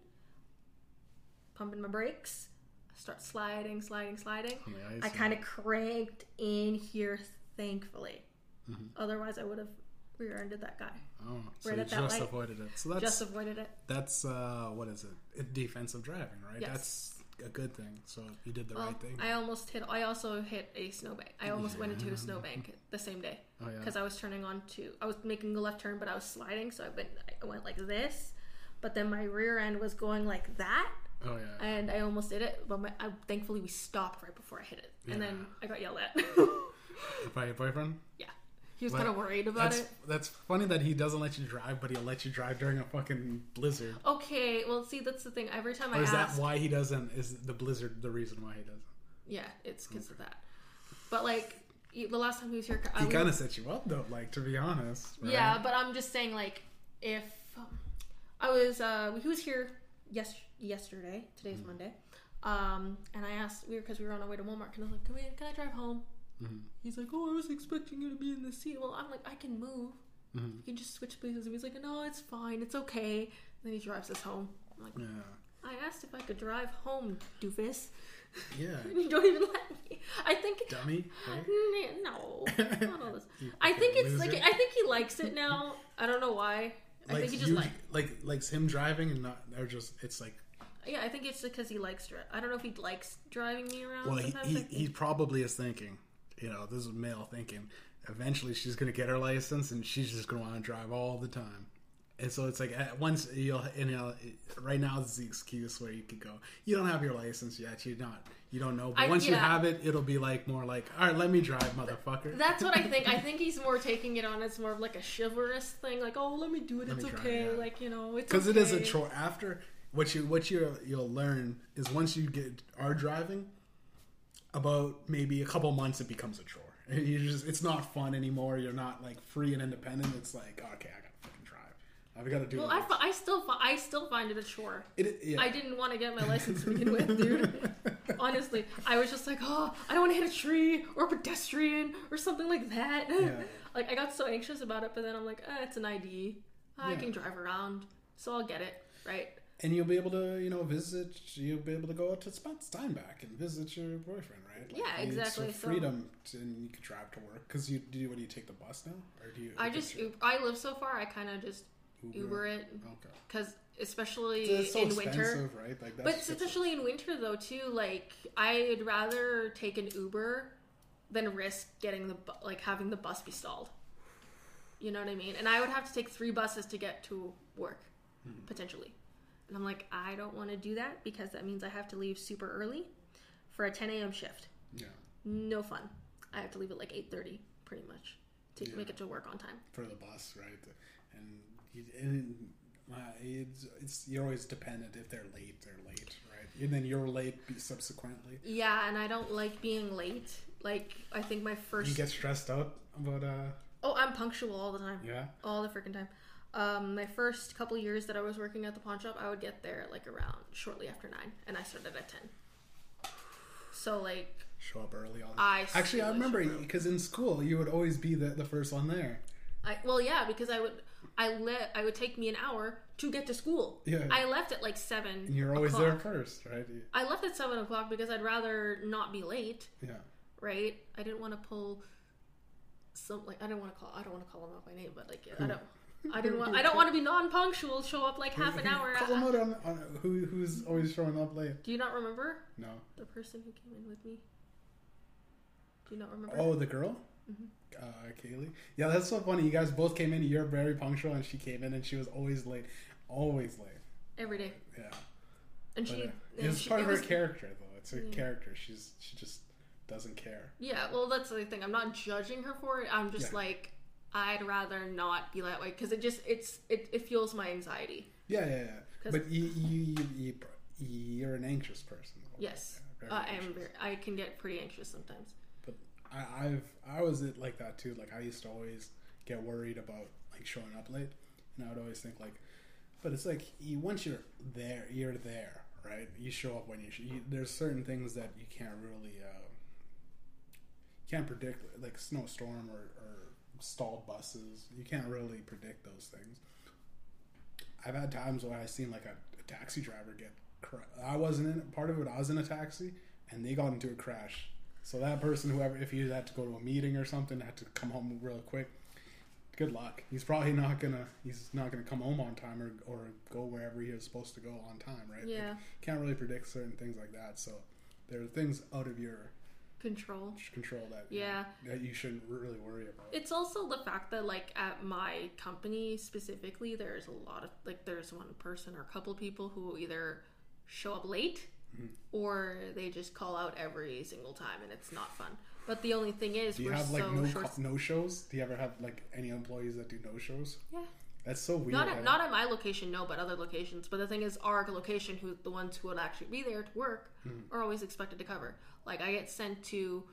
pumping my brakes. I start sliding, sliding, sliding. On I kind of cranked in here, thankfully. Mm-hmm. Otherwise, I would have rear-ended that guy. Oh, so right you just light. avoided it. So that's Just avoided it. that's uh, what is it? Defensive driving, right? Yes. That's a good thing. So you did the Well, right thing. I almost hit. I also hit a snowbank. I almost went into a snowbank the same day oh yeah. because I was turning on to. I was making a left turn, but I was sliding, so I went. I went like this, but then my rear end was going like that, Oh yeah. and I almost did it. But my, I, thankfully, we stopped right before I hit it, and then I got yelled at. By your boyfriend? yeah, he was kind of worried about That's it. that's funny that he doesn't let you drive, but he'll let you drive during a fucking blizzard. Okay, well, see, that's the thing. Every time Or I is ask, that why he doesn't? Is the blizzard the reason why he doesn't? yeah, it's because of that. But like the last time he was here, I He was- kind of set you up though, like to be honest. right? Yeah, but I'm just saying, like, if I was, uh, he was here yes yesterday. Today's Monday, um, and I asked we were because we were on our way to Walmart, and I was like, "Can we? Can I drive home?" Mhm. He's like, "Oh, I was expecting you to be in the seat." Well, I'm like, "I can move. Mhm. You can just switch places." And he's like, "No, it's fine. It's okay." And then he drives us home. I'm like, Yeah. "I asked if I could drive home, doofus. Yeah. you don't even let me." I think Dummy. right? No, not all this. I think it's like. I think he likes it now. I don't know why. I Like think he just you, like likes him driving and not or just it's like yeah. I think it's because he likes. Dri- I don't know if he likes driving me around. well he, he he probably is thinking you know this is male thinking eventually she's gonna get her license and she's just gonna want to drive all the time and so it's like at once you'll you know, right now this is the excuse where you could go you don't have your license yet you're not you don't know but I- once you have it it'll be like more like all right let me drive motherfucker That's what I think. I think he's more taking it on as more of like a chivalrous thing, like, oh, let me do it. Let it's okay. yeah. Like you know, it's because it is a okay. chore after what you what you you'll learn is once you get are driving about maybe a couple months it becomes a chore you just it's not fun anymore you're not like free and independent it's like okay i gotta fucking drive i've got to do Well, it I, I still I still find it a chore. it, yeah. I didn't want to get my license to begin with, dude. Honestly, I was just like, oh, I don't want to hit a tree or a pedestrian or something like that. Yeah. like I got so anxious about it, but then I'm like, eh, it's an ID. I Yeah. can drive around, so I'll get it, right? And you'll be able to you know visit you'll be able to go out to steinbach and visit your boyfriend right Yeah, it's a exactly, so- freedom to, and you can drive to work because you do you, what do you take the bus now or do you I just Uber? Ub- I live so far, I kind of just Uber it okay because especially so in winter. right like But especially in winter though too, like I'd rather take an Uber than risk getting the bu- like having the bus be stalled. You know what I mean? And I would have to take three buses to get to work hmm. potentially. And I'm like, I don't want to do that because that means I have to leave super early for a 10 a.m. shift. Yeah. No fun. I have to leave at like 8:30 pretty much to Yeah. make it to work on time. For the bus, right? And, you, and it's, it's you're always dependent. If they're late, they're late, right? And then you're late subsequently. Yeah, and I don't like being late. Like I think my first You get stressed out about uh Oh, I'm punctual all the time. yeah. All the freaking time. Um, my first couple years that I was working at the pawn shop, I would get there like around shortly after nine, and I started at ten. So like, Show up early all the I Actually, I remember because in school you would always be the, the first one there. I well, yeah, because I would, I let, I would take me an hour to get to school. Yeah. I left at like seven. And you're always there first, right? I left at seven o'clock because I'd rather not be late. Yeah. Right? I didn't want to pull some like I don't want to call I don't want to call them out by name, but like I don't. I didn't want. I don't want to be non-punctual. Show up like half an hour. Call them out on, on who who's always showing up late. Do you not remember No. the person who came in with me? Do you not remember? Oh, the girl. Mm-hmm. Uh, Kaylee. Yeah, that's so funny. You guys both came in. You're very punctual, and she came in, and she was always late. Always late. Every day, Yeah. and But, she. uh, it's part it of her was- character, though. It's her Yeah. character. She's she just doesn't care. Yeah, well, that's the thing. I'm not judging her for it. I'm just Yeah. like, I'd rather not be that way because it just it's it, it fuels my anxiety. Yeah, yeah, yeah. But you, you, you, you, you're an anxious person. though. Yes, Yeah, very I am. Very, I can get pretty anxious sometimes. But I, I've I was it like that too. Like I used to always get worried about like showing up late, and I would always think like, but it's like you, once you're there, you're there, right? You show up when you, sh- you there's certain things that you can't really uh, can't predict, like snowstorm or, or stalled buses. You can't really predict those things. I've had times where I seen like a, a taxi driver get. Cra- I wasn't in part of it. I was in a taxi, and they got into a crash. So that person, whoever, if he had to go to a meeting or something, had to come home real quick. Good luck. He's probably not gonna. He's not gonna come home on time or or go wherever he was supposed to go on time, right? Like, Yeah, can't really predict certain things like that. So there are things out of your control. control that Yeah. that you shouldn't really worry about. It's also the fact that like at my company specifically, there's a lot of like there's one person or a couple people who either show up late Mm-hmm. or they just call out every single time, and it's not fun. But the only thing is, Do you we're have like so no short. no shows? Do you ever have like any employees that do no shows? Yeah. That's so weird. Not at, don't- at my location, no, but other locations. But the thing is, our location, who the ones who would actually be there to work, are always expected to cover. Like I get sent to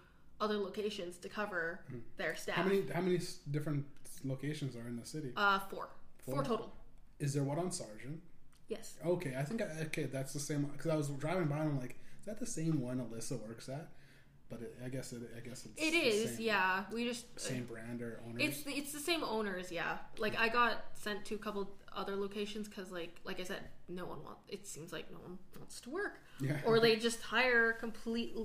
other locations to cover their staff. How many how many different locations are in the city? Uh, four. Four Four? total. Is there one on Sargent? Yes. Okay, I think I, okay that's the same because I was driving by and I'm like, is that the same one Alyssa works at? But it, I guess it I guess it's It the same, Yeah. We just. same brand or owners. It's the, it's the same owners, yeah. Like I got sent to a couple other locations because, like, like I said, no one wants. It seems like no one wants to work, yeah, or they just hire complete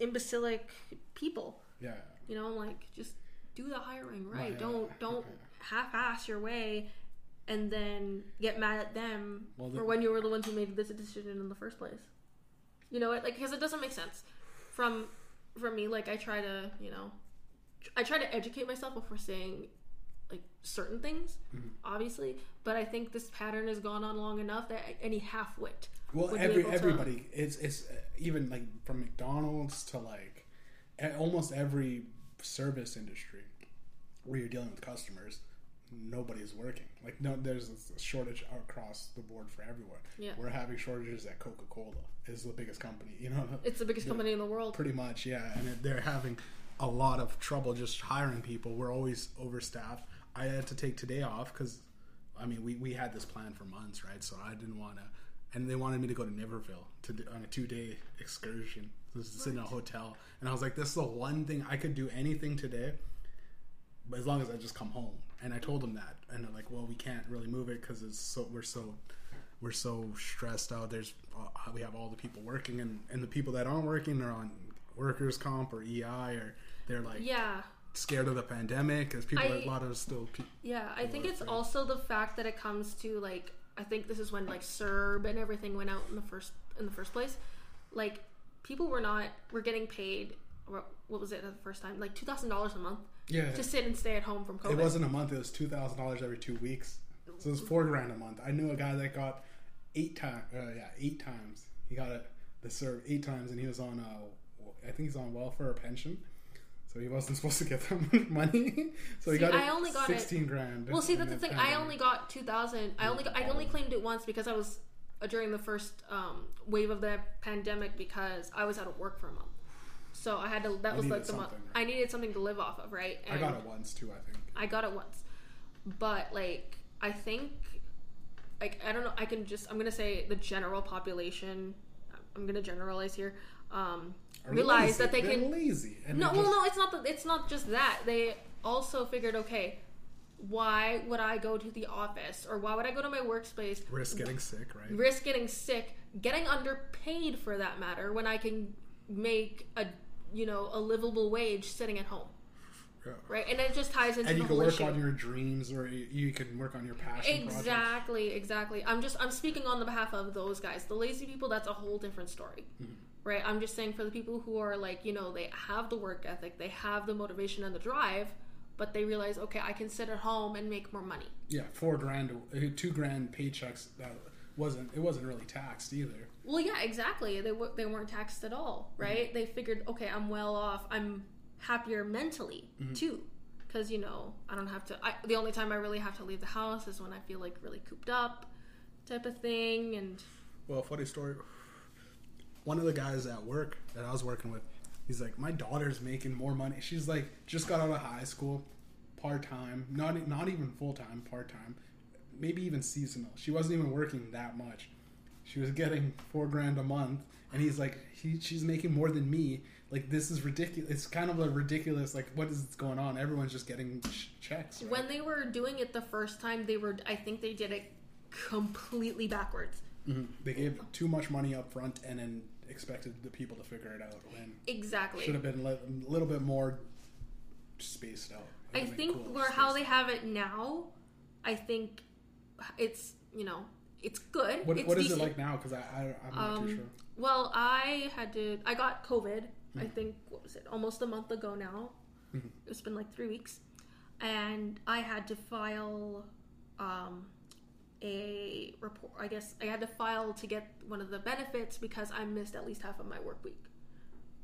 imbecilic people. yeah. You know, like just do the hiring right. Right, don't don't yeah. half-ass your way, and then get mad at them Well, for when you were the ones who made this decision in the first place. You know what? Like because it doesn't make sense. From from me, like I try to, you know, I try to educate myself before saying like certain things, Mm-hmm. obviously. But I think this pattern has gone on long enough that any half-wit Well, every able to- everybody, it's it's uh, even like from McDonald's to like almost every service industry where you're dealing with customers, nobody's working. Like no, there's a shortage across the board for everyone. Yeah. We're having shortages at Coca Cola. Is the biggest company, you know. It's the biggest company in the world. Pretty much, yeah. And it- they're having a lot of trouble just hiring people. We're always overstaffed. I had to take today off because, I mean, we, we had this plan for months, right? So I didn't want to. And they wanted me to go to Niverville to do, on a two day excursion, to sit in a hotel. And I was like, this is the one thing I could do anything today, but as long as I just come home. And I told them that, and they're like, well, we can't really move it because it's so we're so we're so stressed out. There's uh, we have all the people working, and and the people that aren't working are on workers comp or EI, or they're like Yeah. scared of the pandemic because people I- a lot of still. Pe- Yeah, I think it's there. also the fact that it comes to like I think this is when like CERB and everything went out in the first in the first place. Like people were not were getting paid what what was it the first time? Like two thousand dollars a month Yeah. to sit and stay at home from COVID. It wasn't a month. It was two thousand dollars every two weeks. So it was four grand a month. I knew a guy that got eight times. Uh, yeah, eight times. He got it the CERB eight times, and he was on. Uh, I think he's on welfare or pension. So he wasn't supposed to get that much money. So he got I only got it- sixteen grand. Well, see, that's the thing. I only got two thousand. I only got, I only claimed it once because I was uh, during the first um, wave of the pandemic because I was out of work for a month. So I had to. That You was like the month. I needed something to live off of, right? I got it once too. I think. I got it once, but like I think, like I don't know. I can just. I'm gonna say the general population. I'm gonna generalize here. Um, realize lazy. that they They're can lazy. And no, well, just- no, it's not. The, it's not just that. They also figured, okay, why would I go to the office or why would I go to my workspace, risk getting sick, right? risk getting sick, getting underpaid for that matter, when I can make a you know a livable wage sitting at home, Yeah. right? And it just ties into And you can work issue. on your dreams, or you, you can work on your passion. projects. Exactly, exactly. I'm just I'm speaking on the behalf of those guys. The lazy people, that's a whole different story. Mm-hmm. Right? I'm just saying for the people who are like, you know, they have the work ethic, they have the motivation and the drive, but they realize, okay, I can sit at home and make more money. Yeah, four grand, uh, two grand paychecks. That wasn't. It wasn't really taxed either. Well, yeah, exactly. They w- they weren't taxed at all, mm-hmm. right? They figured, okay, I'm well off. I'm happier mentally mm-hmm. too, because you know I don't have to. I, the only time I really have to leave the house is when I feel like really cooped up, type of thing, and Well, funny story. One of the guys at work that I was working with, he's like, my daughter's making more money. She's like, just got out of high school, part time, not not even full time, part time, maybe even seasonal. She wasn't even working that much. She was getting four grand a month, and he's like, he, she's making more than me. Like this is ridiculous. It's kind of a ridiculous. Like what is going on? Everyone's just getting ch- checks. right? when they were doing it the first time, they were. I think they did it completely backwards. Mhm. They gave too much money up front and then expected the people to figure it out. When Exactly. should have been a little bit more spaced out. I think cool, where how they have it now, I think it's you know it's good. What, it's what is it like now? Because I, I I'm not Um, too sure. Well, I had to. I got COVID. I Mm-hmm. think what was it? Almost a month ago now. Mhm. It's been like three weeks, and I had to file um, a report. I guess I had to file to get one of the benefits because I missed at least half of my work week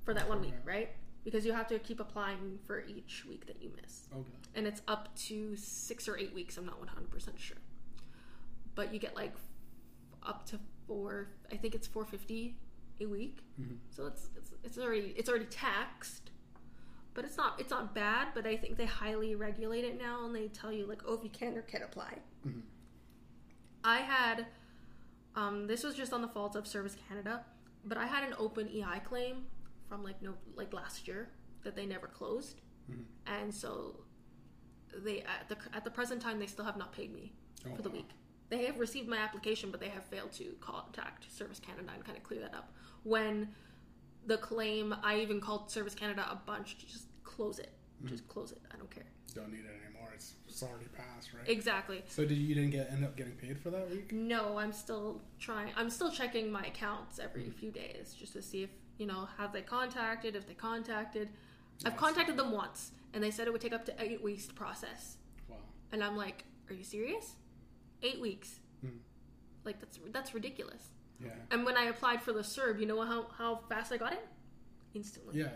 for that one week, right? Because you have to keep applying for each week that you miss Okay. and it's up to six or eight weeks. I'm not 100% sure, but you get like up to four. I think it's 450 a week. Mhm. So it's, it's it's already it's already taxed, but it's not it's not bad. But I think they highly regulate it now, and they tell you like, oh, if you can or can't apply. Mhm. I had um, this was just on the fault of Service Canada, but I had an open EI claim from like no like last year that they never closed, Mhm. and so they at the at the present time they still have not paid me Oh, for the wow. week. They have received my application, but they have failed to contact Service Canada and kind of clear that up. When the claim, I even called Service Canada a bunch to just close it, Mm-hmm. just close it. I don't care. Don't need it anymore. It's, it's already passed, right? Exactly. so did you, you didn't get end up getting paid for that week? No, I'm still trying. I'm still checking my accounts every Mm. few days just to see if you know have they contacted. If they contacted, I've contacted them once, and they said it would take up to eight weeks to process. Wow. And I'm like, are you serious? Eight weeks? Mm. Like that's that's ridiculous. Yeah. And when I applied for the CERB, you know how how fast I got it? Instantly. Yeah.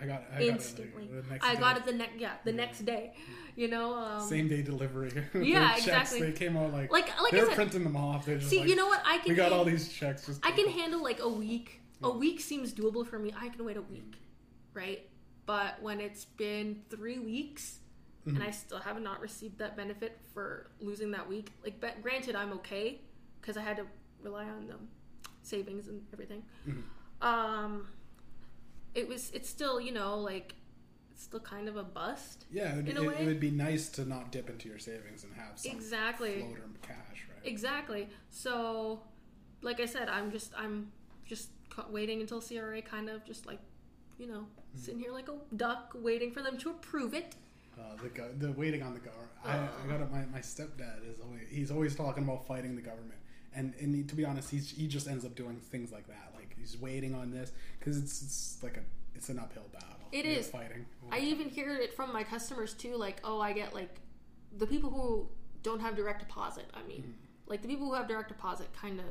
I got. I Instantly. Got it, like, the next I day. got it the next yeah the next day. You know. Um, Same day delivery. Yeah, checks, exactly. They came out like Like like they I were said, printing them off. They're just see, like, you know what? I can we got all these checks. Just I can handle like a week. A week seems doable for me. I can wait a week, right? But when it's been three weeks Mm-hmm. and I still have not received that benefit for losing that week, like, but granted, I'm okay because I had to rely on them savings and everything. Mhm. Um, it was. It's still, you know, like it's still kind of a bust. Yeah, it, it, it would be nice to not dip into your savings and have some Exactly. floater cash, right? Exactly. So, like I said, I'm just I'm just waiting until CRA kind of just like, you know, Mm-hmm. sitting here like a duck, waiting for them to approve it. Uh, the go- the waiting on the government. I, I got it. My, my stepdad is always he's always talking about fighting the government, and and he, to be honest, he's, he just ends up doing things like that. Like he's waiting on this because it's, it's like a it's an uphill battle. It is fighting. I even hear it from my customers too. Like, oh, I get like the people who don't have direct deposit. I mean, Mm-hmm. like the people who have direct deposit, kind of,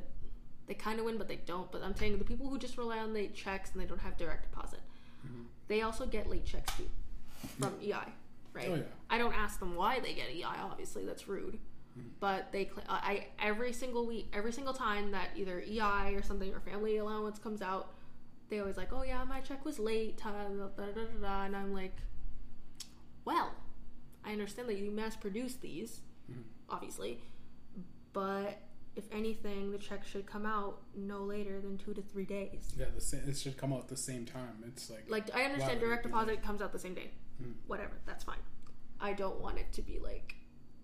they kind of win, but they don't. But I'm saying the people who just rely on late checks and they don't have direct deposit, Mm-hmm. they also get late checks too from EI, right? Oh, yeah. I don't ask them why they get EI. Obviously, that's rude. Mm-hmm. But they, cl- I every single week, every single time that either EI or something or family allowance comes out, they always like, oh yeah, my check was late, da, da, da, da, da, da. and I'm like, well, I understand that you mass produce these, obviously, but if anything, the check should come out no later than two to three days. Yeah, the same, it should come out at the same time. It's like Like I understand Wow, direct deposit comes out the same day, whatever, that's fine. I don't want it to be like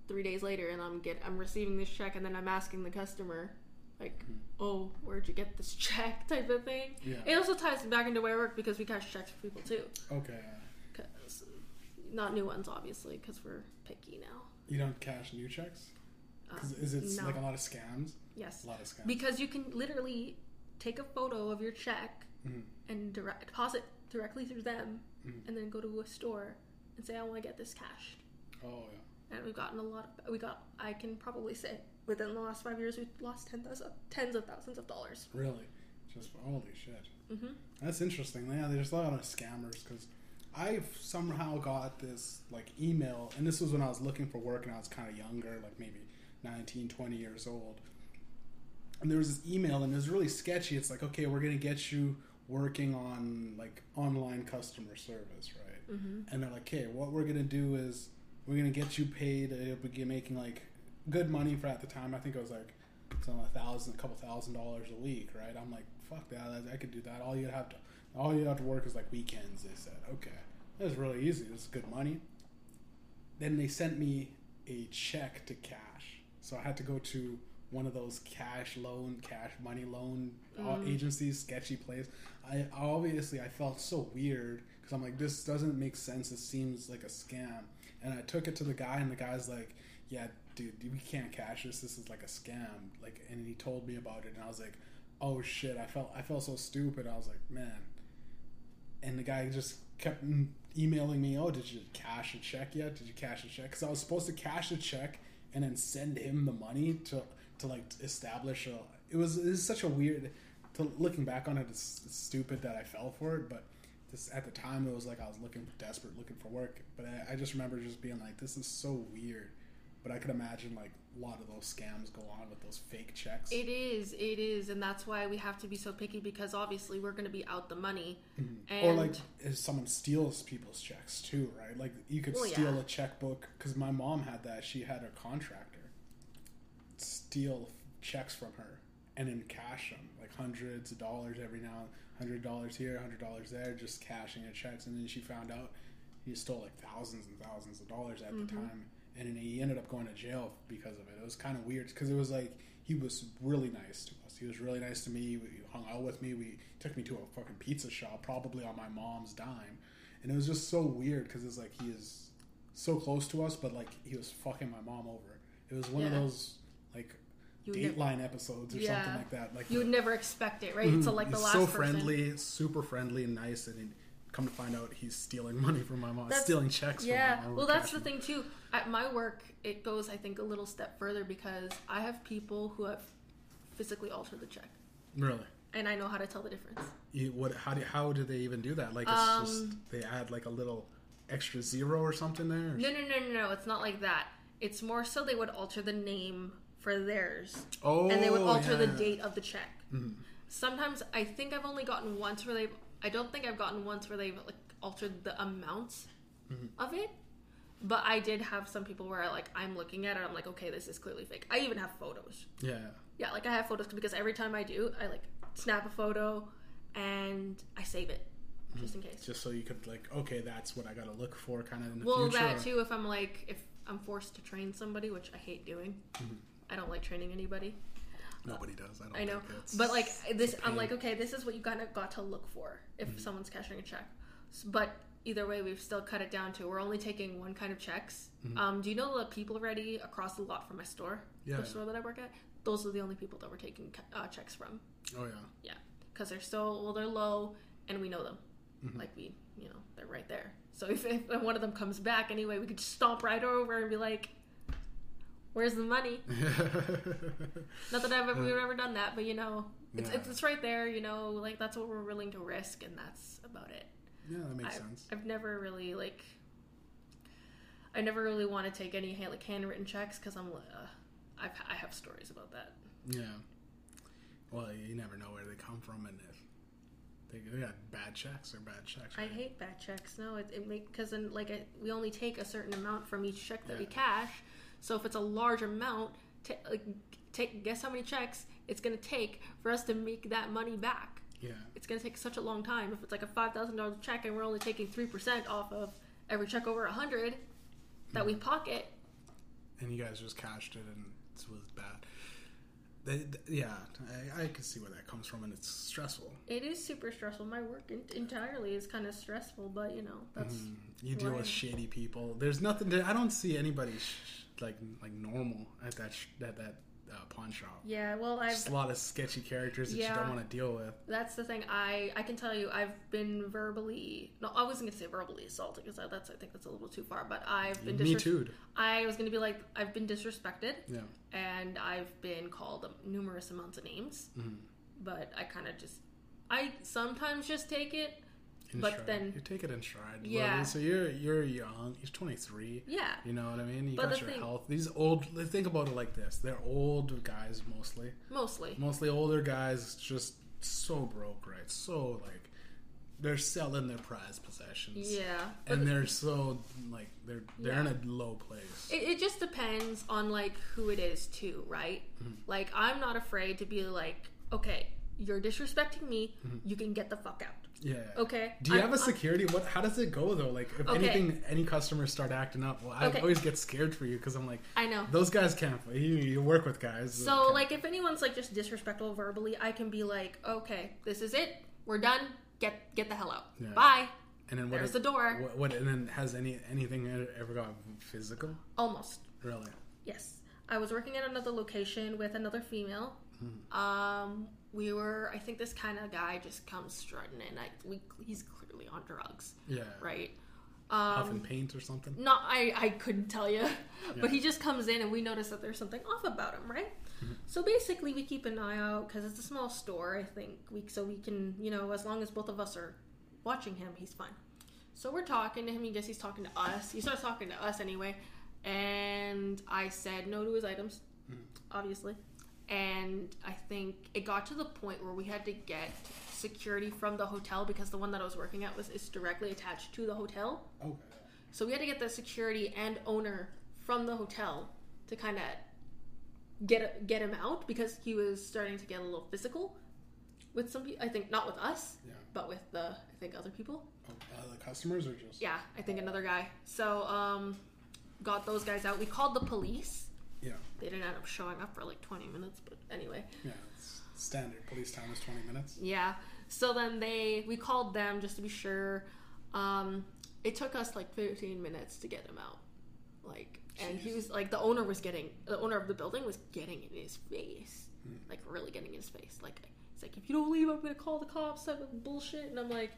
three days later and I'm get I'm receiving this check and then I'm asking the customer like, oh, where'd you get this check type of thing. Yeah. It also ties back into where I work because we cash checks for people too. okay. 'Cause- not new ones, obviously, because we're picky now. You don't cash new checks? 'Cause Uh, is it no. like a lot of scams? Yes. A lot of scams. Because you can literally take a photo of your check Mhm. and direct deposit directly through them, Mhm. and then go to a store and say, "I want to get this cashed." oh yeah. And we've gotten a lot. Of, we got. I can probably say within the last five years, we've lost tens of thousands of dollars. Really? Just holy shit. hmm That's interesting. Yeah, there's a lot of scammers because I've somehow got this like email, and this was when I was looking for work and I was kind of younger, like maybe 19, 20 years old. And there was this email, and it was really sketchy. It's like, okay, we're gonna get you working on like online customer service, right? hmm And they're like, okay, what we're gonna do is we're gonna get you paid. uh, You'll be making like good money for at the time. I think it was like some a thousand, a couple thousand dollars a week, right? I'm like, fuck that. I, I could do that. All you have to, all you have to work is like weekends. They said, okay, that's really easy. This is good money. Then they sent me a check to cash, so I had to go to one of those cash loan, cash money loan uh, Mm. agencies, sketchy place. I obviously I felt so weird because I'm like, this doesn't make sense. It seems like a scam. And I took it to the guy, and the guy's like, yeah, dude, we can't cash this. This is like a scam. Like, and he told me about it, and I was like, oh shit. I felt I felt so stupid. I was like, man. And the guy just kept emailing me, oh, did you cash a check yet? Did you cash a check? Because I was supposed to cash a check and then send him the money to to like establish a. It was it was such a weird. To looking back on it, it's, it's stupid that I fell for it, but this at the time it was like I was looking desperate, looking for work. But I, I just remember just being like, this is so weird. But I could imagine like a lot of those scams go on with those fake checks. It is. It is, and that's why we have to be so picky because obviously we're going to be out the money. Mm-hmm. or like if someone steals people's checks too, right? Like you could Well, steal yeah. a checkbook because my mom had that. She had her contractor steal checks from her and then cash them like hundreds of dollars every now, hundred dollars here, hundred dollars there, just cashing her checks. And then she found out he stole like thousands and thousands of dollars at Mm-hmm. the time, and then he ended up going to jail because of it. It was kind of weird because it was like he was really nice to us. He was really nice to me. He hung out with me. We took me to a fucking pizza shop, probably on my mom's dime, and it was just so weird because it's like he is so close to us, but like he was fucking my mom over. It was one of those like You would never- Dateline episodes or Yeah. something like that. Like you would never expect it, right? So like the he's last so person. friendly, super friendly and nice, and come to find out he's stealing money from my mom, That's- stealing checks. Yeah, from my mom. well, that's the thing too. At my work, it goes, I think, a little step further because I have people who have physically altered the check, Really, and I know how to tell the difference. you, what? How do how do they even do that? Like it's Um, just they add like a little extra zero or something there. or- No, no, no, no, no. It's not like that. It's more so they would alter the name for theirs, Oh, and they would alter the date of the check. Mhm. Sometimes I think I've only gotten once where they've. I don't think I've gotten once where they've like altered the amount Mhm. of it. But I did have some people where I like I'm looking at it, I'm like, okay, this is clearly fake. I even have photos. Yeah, Yeah, like I have photos because every time I do, I like snap a photo and I save it just in case. just so you could like, okay, that's what I got to look for, kind of in the Well, future. that too. If I'm like, if I'm forced to train somebody, which I hate doing, Mm-hmm. I don't like training anybody. Nobody does. I don't. I know, but like this, I'm like, okay, this is what you kind of got to look for if Mm-hmm. someone's cashing a check. But either way, we've still cut it down to we're only taking one kind of checks. Um, do you know the people ready across the lot from my store, Mm-hmm. Yeah, the yeah. store that I work at? Those are the only people that we're taking uh, checks from. Oh yeah. Yeah, because they're still well, they're low, and we know them. Like we, you know, they're right there. So if, if one of them comes back anyway, we could just stomp right over and be like, "Where's the money?" Not that I've ever, we've ever done that, but you know, it's, Yeah. it's it's right there. You know, like that's what we're willing to risk, and that's about it. yeah, that makes I've, sense. I've never really like. I never really want to take any hand- like handwritten checks because I'm. Uh, I've, I have stories about that. Yeah. Well, you never know where they come from, and if they, they got bad checks or bad checks. I hate bad checks. No, it, it make because then like I, we only take a certain amount from each check that we cash. So if it's a large amount, like take guess how many checks it's gonna take for us to make that money back. Yeah. It's gonna take such a long time. If it's like a five thousand dollars check and we're only taking three percent off of every check over a hundred that we pocket, And you guys just cashed it, and it was bad. They, th- yeah, I, I can see where that comes from, and it's stressful. it is super stressful. My work in, entirely is kind of stressful, but you know that's Mm, You deal with shady people. There's nothing. To, I don't see anybody sh- like like normal at that sh- at that uh, pawn shop. yeah. Well, I've Just a lot of sketchy characters that you don't want to deal with. That's the thing. I I can tell you, I've been verbally. No, I wasn't gonna say verbally assaulted because that's I think that's a little too far. But I've been. Me too. I was gonna be like, I've been disrespected, Yeah. and I've been called numerous amounts of names. Mhm. But I kind of just, I sometimes just take it. In But stride. then- you take it in stride. Yeah. Well, So you're you're young. He's 23. Yeah, You know what I mean? You But got the your thing- health. These old. Think about it like this. They're old guys mostly. mostly. Mostly older guys, just so broke, right? So like, they're selling their prized possessions. Yeah, but and they're so like they're they're in a low place. it, it just depends on like who it is too, right? Mm-hmm. Like I'm not afraid to be like, okay, you're disrespecting me. Mm-hmm. You can get the fuck out. Yeah. Okay. Do you I'm- have a I'm- security? What? How does it go though? Like, if Okay. anything, any customers start acting up, well, I Okay. always get scared for you because I'm like, I know. those guys can't. You, you work with guys. So, like, if anyone's like just disrespectful verbally, I can be like, "Okay, this is it. We're done. Get get the hell out. Yeah. Bye." and then what? there's is- the door. What, what? And then has any anything ever got physical? Almost. Really? Yes. I was working at another location with another female. Hmm. Um, we were. I think this kind of guy just comes strutting in. I, we, he's clearly on drugs, Yeah. right? Um, paint or something. not. I. I couldn't tell you, but he just comes in and we notice that there's something off about him, right? Mm-hmm. So basically, we keep an eye out because it's a small store. I think we so we can you know as long as both of us are watching him, he's fine. So we're talking to him. He guess he's talking to us. He starts talking to us anyway, and I said no to his items, obviously. And I think it got to the point where we had to get security from the hotel because the one that I was working at was is directly attached to the hotel. Okay. So we had to get the security and owner from the hotel to kind of get get him out because he was starting to get a little physical with some people. I think not with us, Yeah. but with the I think other people. Oh, uh, the customers are just. Yeah, I think another guy. So um, got those guys out. We called the police. Yeah. They didn't end up showing up for like 20 minutes, but anyway. Yeah. It's standard police time is 20 minutes. Yeah. So then they we called them just to be sure. Um, it took us like 15 minutes to get him out. Like, and he was like the owner was getting the owner of the building was getting in his face, like really getting in his face. Like he's like, if you don't leave, I'm gonna call the cops. Of bullshit. And I'm like,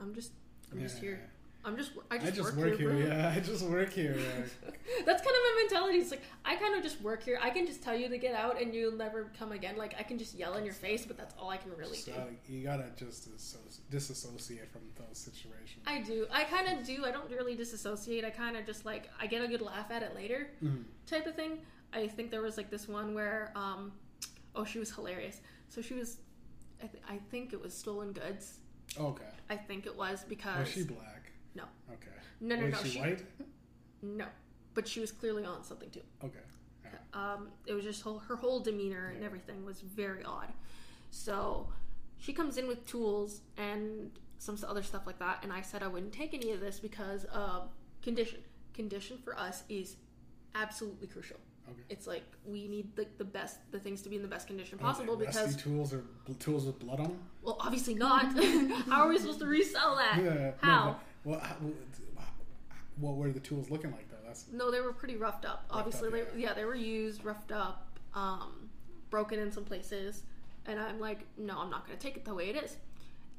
I'm just, I'm just Yeah. here. I'm just, I just, I just work, work here. bro. Yeah, I just work here. That's kind of my mentality. It's like I kind of just work here. I can just tell you to get out, and you'll never come again. Like I can just yell in your face, but that's all I can really So do. you gotta just disassociate from those situations. I do. I kind of do. I don't really disassociate. I kind of just like I get a good laugh at it later, Mhm. type of thing. I think there was like this one where, um, oh, she was hilarious. So she was, I, th- I think it was stolen goods. Okay. I think it was because Was she black? Okay. no, no, no, she, she white? no, but she was clearly on something too. Okay. Yeah. um, it was just whole, her whole demeanor and everything was very odd. So she comes in with tools and some other stuff like that, and I said I wouldn't take any of this because of condition. Condition for us is absolutely crucial. Okay. It's like we need the, the best the things to be in the best condition possible Okay, because tools or bl- tools with blood on them. well obviously not. How are we supposed to resell that? Yeah. How? No, well, what were the tools looking like though? That's No, they were pretty roughed up. Obviously, up, they, yeah. yeah, they were used, roughed up, um, broken in some places. And I'm like, no, I'm not going to take it the way it is.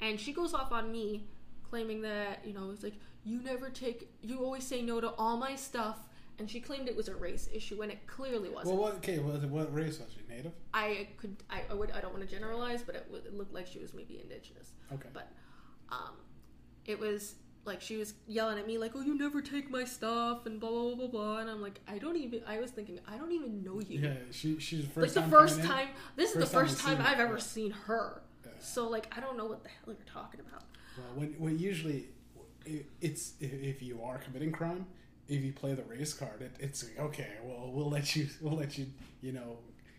and she goes off on me, claiming that you know it's like you never take, you always say no to all my stuff, and she claimed it was a race issue, and it clearly wasn't. Well, what? Okay, what, what race was she? Native? I could, I, I would, I don't want to generalize, but it, it looked like she was maybe indigenous. Okay. But, um, it was like she was yelling at me like, "Oh, you never take my stuff," and blah blah blah blah blah. And I'm like, I don't even. I was thinking, I don't even know you. yeah, she she's the like the time first coming in? time. This is the first you've time I've her, ever seen her. Yeah. So like, I don't know what the hell you're talking about. Well, when, when usually it's if, if you are committing crime, if you play the race card, it, it's like, okay. Well, we'll let you. We'll let you. You know,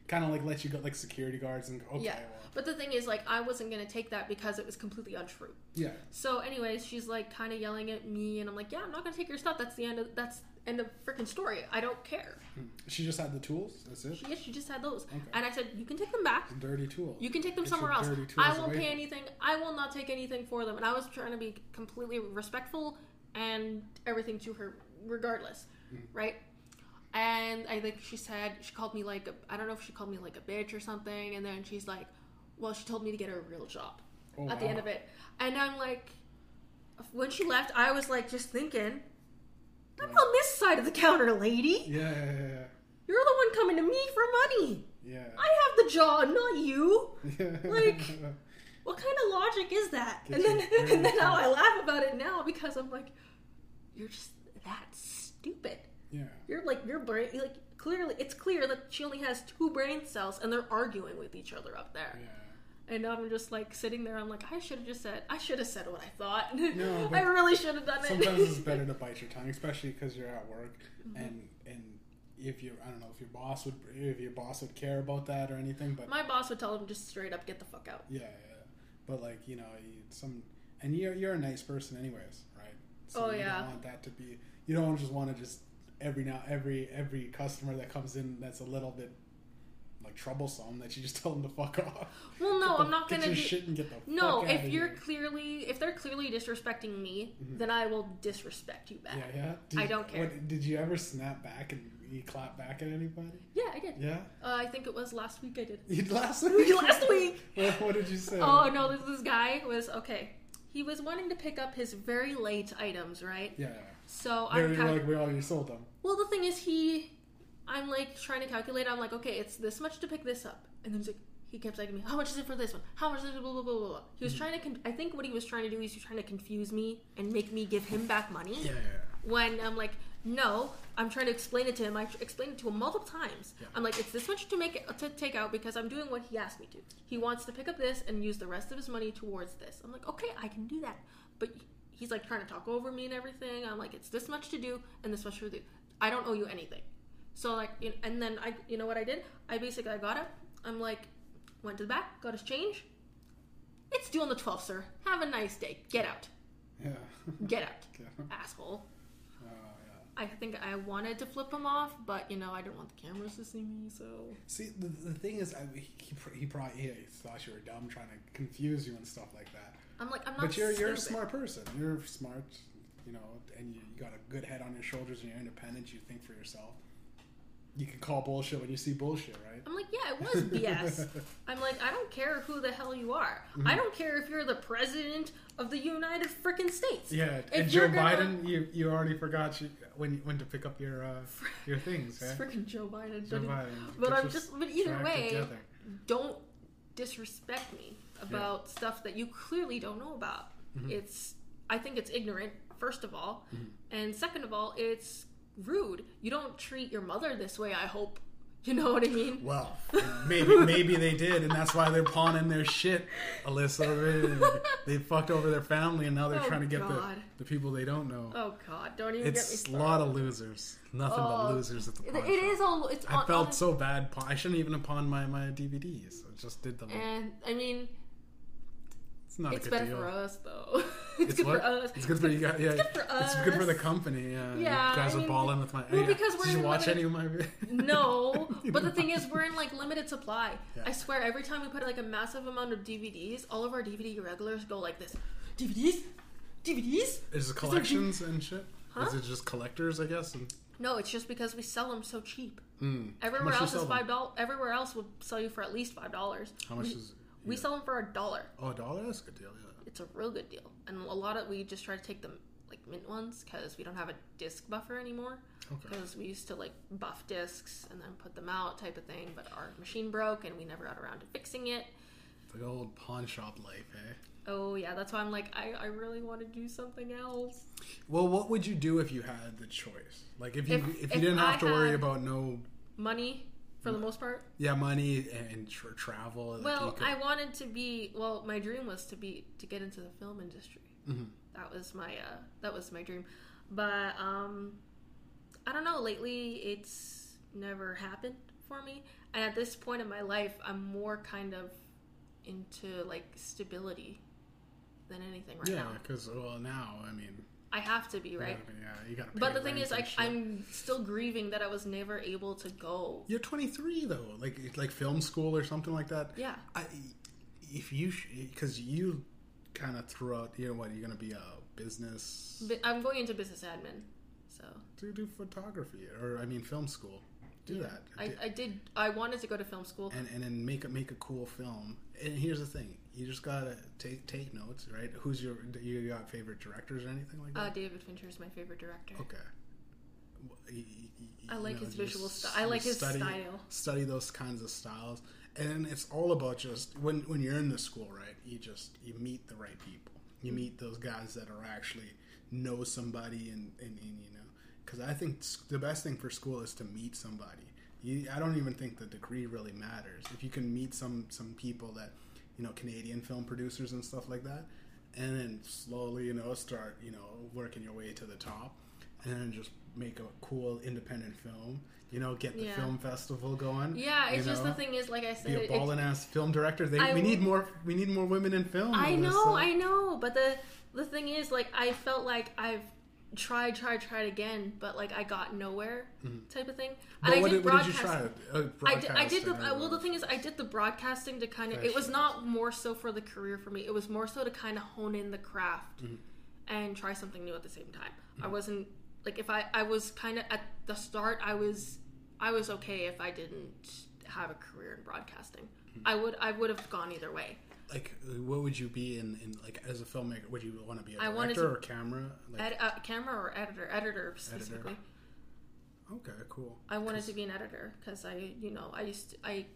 kind of like let you go like security guards and okay. yeah. Well, But the thing is, like, I wasn't gonna take that because it was completely untrue. yeah. So, anyways, she's like kind of yelling at me, and I'm like, yeah, I'm not gonna take your stuff. That's the end of that's end of freaking story. I don't care. She just had the tools. That's it. She, yeah, she just had those, Okay. and I said, you can take them back. Dirty tool. You can take them Get somewhere else. tools I won't pay anything. I will not take anything for them. And I was trying to be completely respectful and everything to her, regardless, Mm. right? And I think she said she called me like a, I don't know if she called me like a bitch or something. And then she's like, well, she told me to get her a real job Oh, at the end of it. And I'm like, when she left, I was like just thinking, I'm on this side of the counter, lady. Yeah, yeah, yeah, You're the one coming to me for money. yeah. I have the job, not you. yeah. Like- What kind of logic is that? Get and then and then now I laugh about it now because I'm like, you're just that stupid. Yeah. You're like your brain like clearly it's clear that she only has two brain cells and they're arguing with each other up there. Yeah. And I'm just like sitting there. I'm like, I should have just said. I should have said what I thought. No, I really should have done it. Sometimes it's better to bite your tongue, especially because you're at work, Mm-hmm. and and if you, I don't know if your boss would, if your boss would care about that or anything, but My boss would tell him just straight up, get the fuck out. yeah, yeah. But like you know, you, some, and you're you're a nice person anyways, right? Oh, you yeah. don't want that to be. You don't just want to just every now every every customer that comes in that's a little bit like troublesome that you just tell them to fuck off. Well, no, the- I'm not gonna get your do. shit and get the No, fuck if you're here. clearly if they're clearly disrespecting me, then I will disrespect you back. yeah yeah. I don't care. What, did you ever snap back and you clap back at anybody? Yeah, I did. Yeah. Uh, I think it was last week I did. You last week. last week. What, what did you say? Oh no, this, this guy was okay. He was wanting to pick up his very late items, right? Yeah. So I'm were like we already sold them. well. The thing is, he, I'm like trying to calculate. I'm like, okay, it's this much to pick this up, and then he's like, he kept saying to me, how much is it for this one? How much is it? Blah blah blah blah. blah. He was Mm-hmm. trying to. Con- I think what he was trying to do is he was trying to confuse me and make me give him back money. Yeah. yeah. When I'm like, no, I'm trying to explain it to him. I tr- explained it to him multiple times. Yeah. I'm like, it's this much to make it to take out because I'm doing what he asked me to. He wants to pick up this and use the rest of his money towards this. I'm like, okay, I can do that. But he's like trying to talk over me and everything. I'm like, it's this much to do and this much to do. I don't owe you anything. So like, and then I, you know what I did? I basically I got it. I'm like, went to the back, got his change. It's due on the 12th, sir. Have a nice day. Get out. Yeah. Get out, Yeah. asshole. Oh, yeah. I think I wanted to flip him off, but you know I didn't want the cameras to see me, so See, the, the thing is, I, he, he probably he thought you were dumb, trying to confuse you and stuff like that. I'm like I'm not. But you're you're a smart person. You're smart, you know, and you, you got a good head on your shoulders, and you're independent. You think for yourself. You can call bullshit when you see bullshit, right? I'm like, yeah, it was BS. I'm like, I don't care who the hell you are. Mm-hmm. I don't care if you're the president of the United frickin' States. Yeah, If and Joe gonna- Biden, you you already forgot you, when when to pick up your uh, your things, It's yeah. freaking Joe Biden. Joe Biden. But I'm just. But either way, together. don't disrespect me about stuff that you clearly don't know about. Mm-hmm. It's. I think it's ignorant. First of all, and second of all, it's rude. You don't treat your mother this way. I hope. You know what I mean? Well, maybe maybe they did, and that's why they're pawning their shit, Alyssa. They, they fucked over their family, and now they're Oh, trying to get the, the people they don't know. Oh God! Don't even it's get me started. a lot of losers. Nothing Oh, but losers at the It, pawn it shop. is all. It's. I on- felt on- so bad. I shouldn't even have pawned my, my DVDs. I just did them. And I mean, It's not it's a good better deal. for us though. It's, good what? for us. It's good for you guys. Yeah, good for us. it's good for the company. Yeah, Yeah, you guys I are balling with my. well, yeah. because we're Did you watch limited- any of my? No, but the thing is, we're in like limited supply. Yeah. I swear, every time we put like a massive amount of DVDs, all of our DVD regulars go like this: DVDs, DVDs. Is it collections and shit? Huh? Is it just collectors? I guess. And, No, it's just because we sell them so cheap. mm. Everywhere else is five dollars. Everywhere else would sell you for at least five dollars. How much we, is? We sell them for a dollar. Oh, a dollar? That's a good deal. Yeah. it's a real good deal. And a lot of we just try to take them like mint ones because we don't have a disc buffer anymore. Okay. Because we used to like buff discs and then put them out type of thing, but our machine broke and we never got around to fixing it. The old pawn shop life, eh? Oh yeah, that's why I'm like I, I really want to do something else. Well, what would you do if you had the choice? Like if you if, If- you if didn't have I to worry about no Money for the most part. yeah money and tr- travel. Well, you could- I wanted to be. Well, my dream was to be to get into the film industry. Mhm. That was my uh, that was my dream. But um, I don't know. Lately, it's never happened for me. And at this point in my life, I'm more kind of into like stability than anything right yeah, now. because well now I mean, I have to be right. Yeah, yeah you got. But the thing is, like, I'm still grieving that I was never able to go. You're 23 though, like like film school or something like that. Yeah. I, if you because you kind of threw out, you know what, you're gonna be a business. But I'm going into business admin, so Do do photography or I mean film school. Do yeah. that. I, I did. I wanted to go to film school. and and then make a make a cool film. And here's the thing: you just gotta take take notes, right? Who's your you got favorite directors or anything like Uh, that? David Fincher is my favorite director. okay. Well, I like know, his visual style. I like his study, style. Study those kinds of styles, and it's all about just when when you're in the school, right? You just you meet the right people. You meet those guys that are actually know somebody, and and, and you know, because I think the best thing for school is to meet somebody. You, I don't even think the degree really matters. If you can meet some some people that you know Canadian film producers and stuff like that, and then slowly you know start you know working your way to the top, and then just make a cool independent film. You know, get the Yeah. film festival going. Yeah, it's just know? the thing is, like I said, Be a ballin' ass film director. They, I we need more. We need more women in film. I know, Melissa. I know, but the the thing is, like, I felt like I've tried, try, tried again, but like I got nowhere, type of thing. Mm-hmm. But And I did, did what did you broadcast. try? Uh, I did, I did the I, well. The thing is, I did the broadcasting to kind of. It was not more so for the career for me. It was more so to kind of hone in the craft Mm-hmm. and try something new at the same time. I wasn't like if I I was kind of at the start. I was I was okay if I didn't have a career in broadcasting. Mm-hmm. I would I would have gone either way. Like what would you be in, in like as a filmmaker would you want to be a director to- or camera like Ed, uh, camera or editor, editor specifically. okay cool I wanted to be an editor because I, you know, I used to, I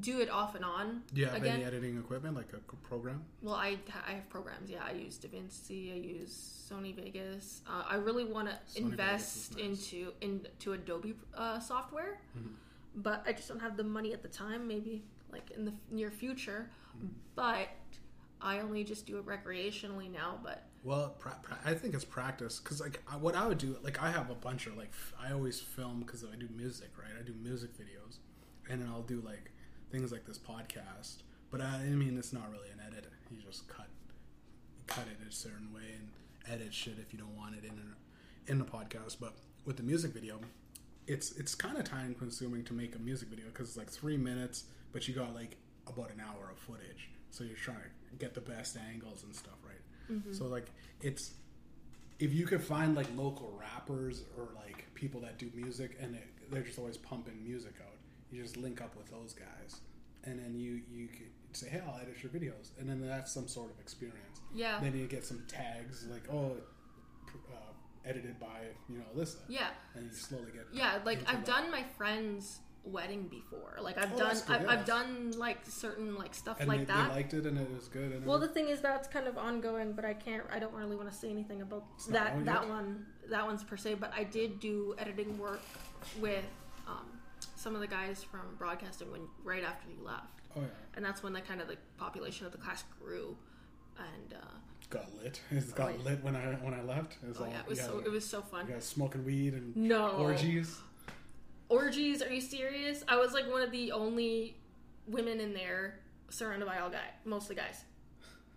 do it off and on. do you have again. any editing equipment like a program Well, I I have programs. Yeah, I use DaVinci. I use Sony Vegas. Uh, I really want to invest is into into Adobe uh, software, Mm-hmm. but I just don't have the money at the time. Maybe like in the near future. But I only just do it recreationally now. But well pra- pra- i think it's practice because like I, what i would do like i have a bunch of like f- i always film because i do music right i do music videos and then i'll do like things like this podcast but I, I mean it's not really an edit you just cut cut it a certain way and edit shit if you don't want it in a, in the podcast but with the music video it's it's kind of time consuming to make a music video because it's like three minutes but you got like about an hour of footage. So you're trying to get the best angles and stuff right? So like it's if you could find like local rappers or like people that do music and it, they're just always pumping music out you just link up with those guys. And then you you could say hey i'll edit your videos. And then that's some sort of experience. Yeah, then you get some tags like oh uh, edited by you know alyssa. Yeah, and you slowly get yeah. Like I've done my friend's wedding before. Like I've Oh, done good, I've, yeah. I've done like certain like stuff and like they, that. they liked it and it was good and Well, the thing is that's kind of ongoing, but I can't. I don't really want to say anything about not that that yet? one. That one's per se. But I did do editing work with um, some of the guys from broadcasting when right after you left, oh yeah and that's when the kind of the population of the class grew. And uh, got lit it got Oh, yeah. lit when i when i left it was oh all yeah, it was so guys- it was so fun. you guys smoking weed and No orgies orgies. Are you serious? I was like one of the only women in there, surrounded by all guys, mostly guys.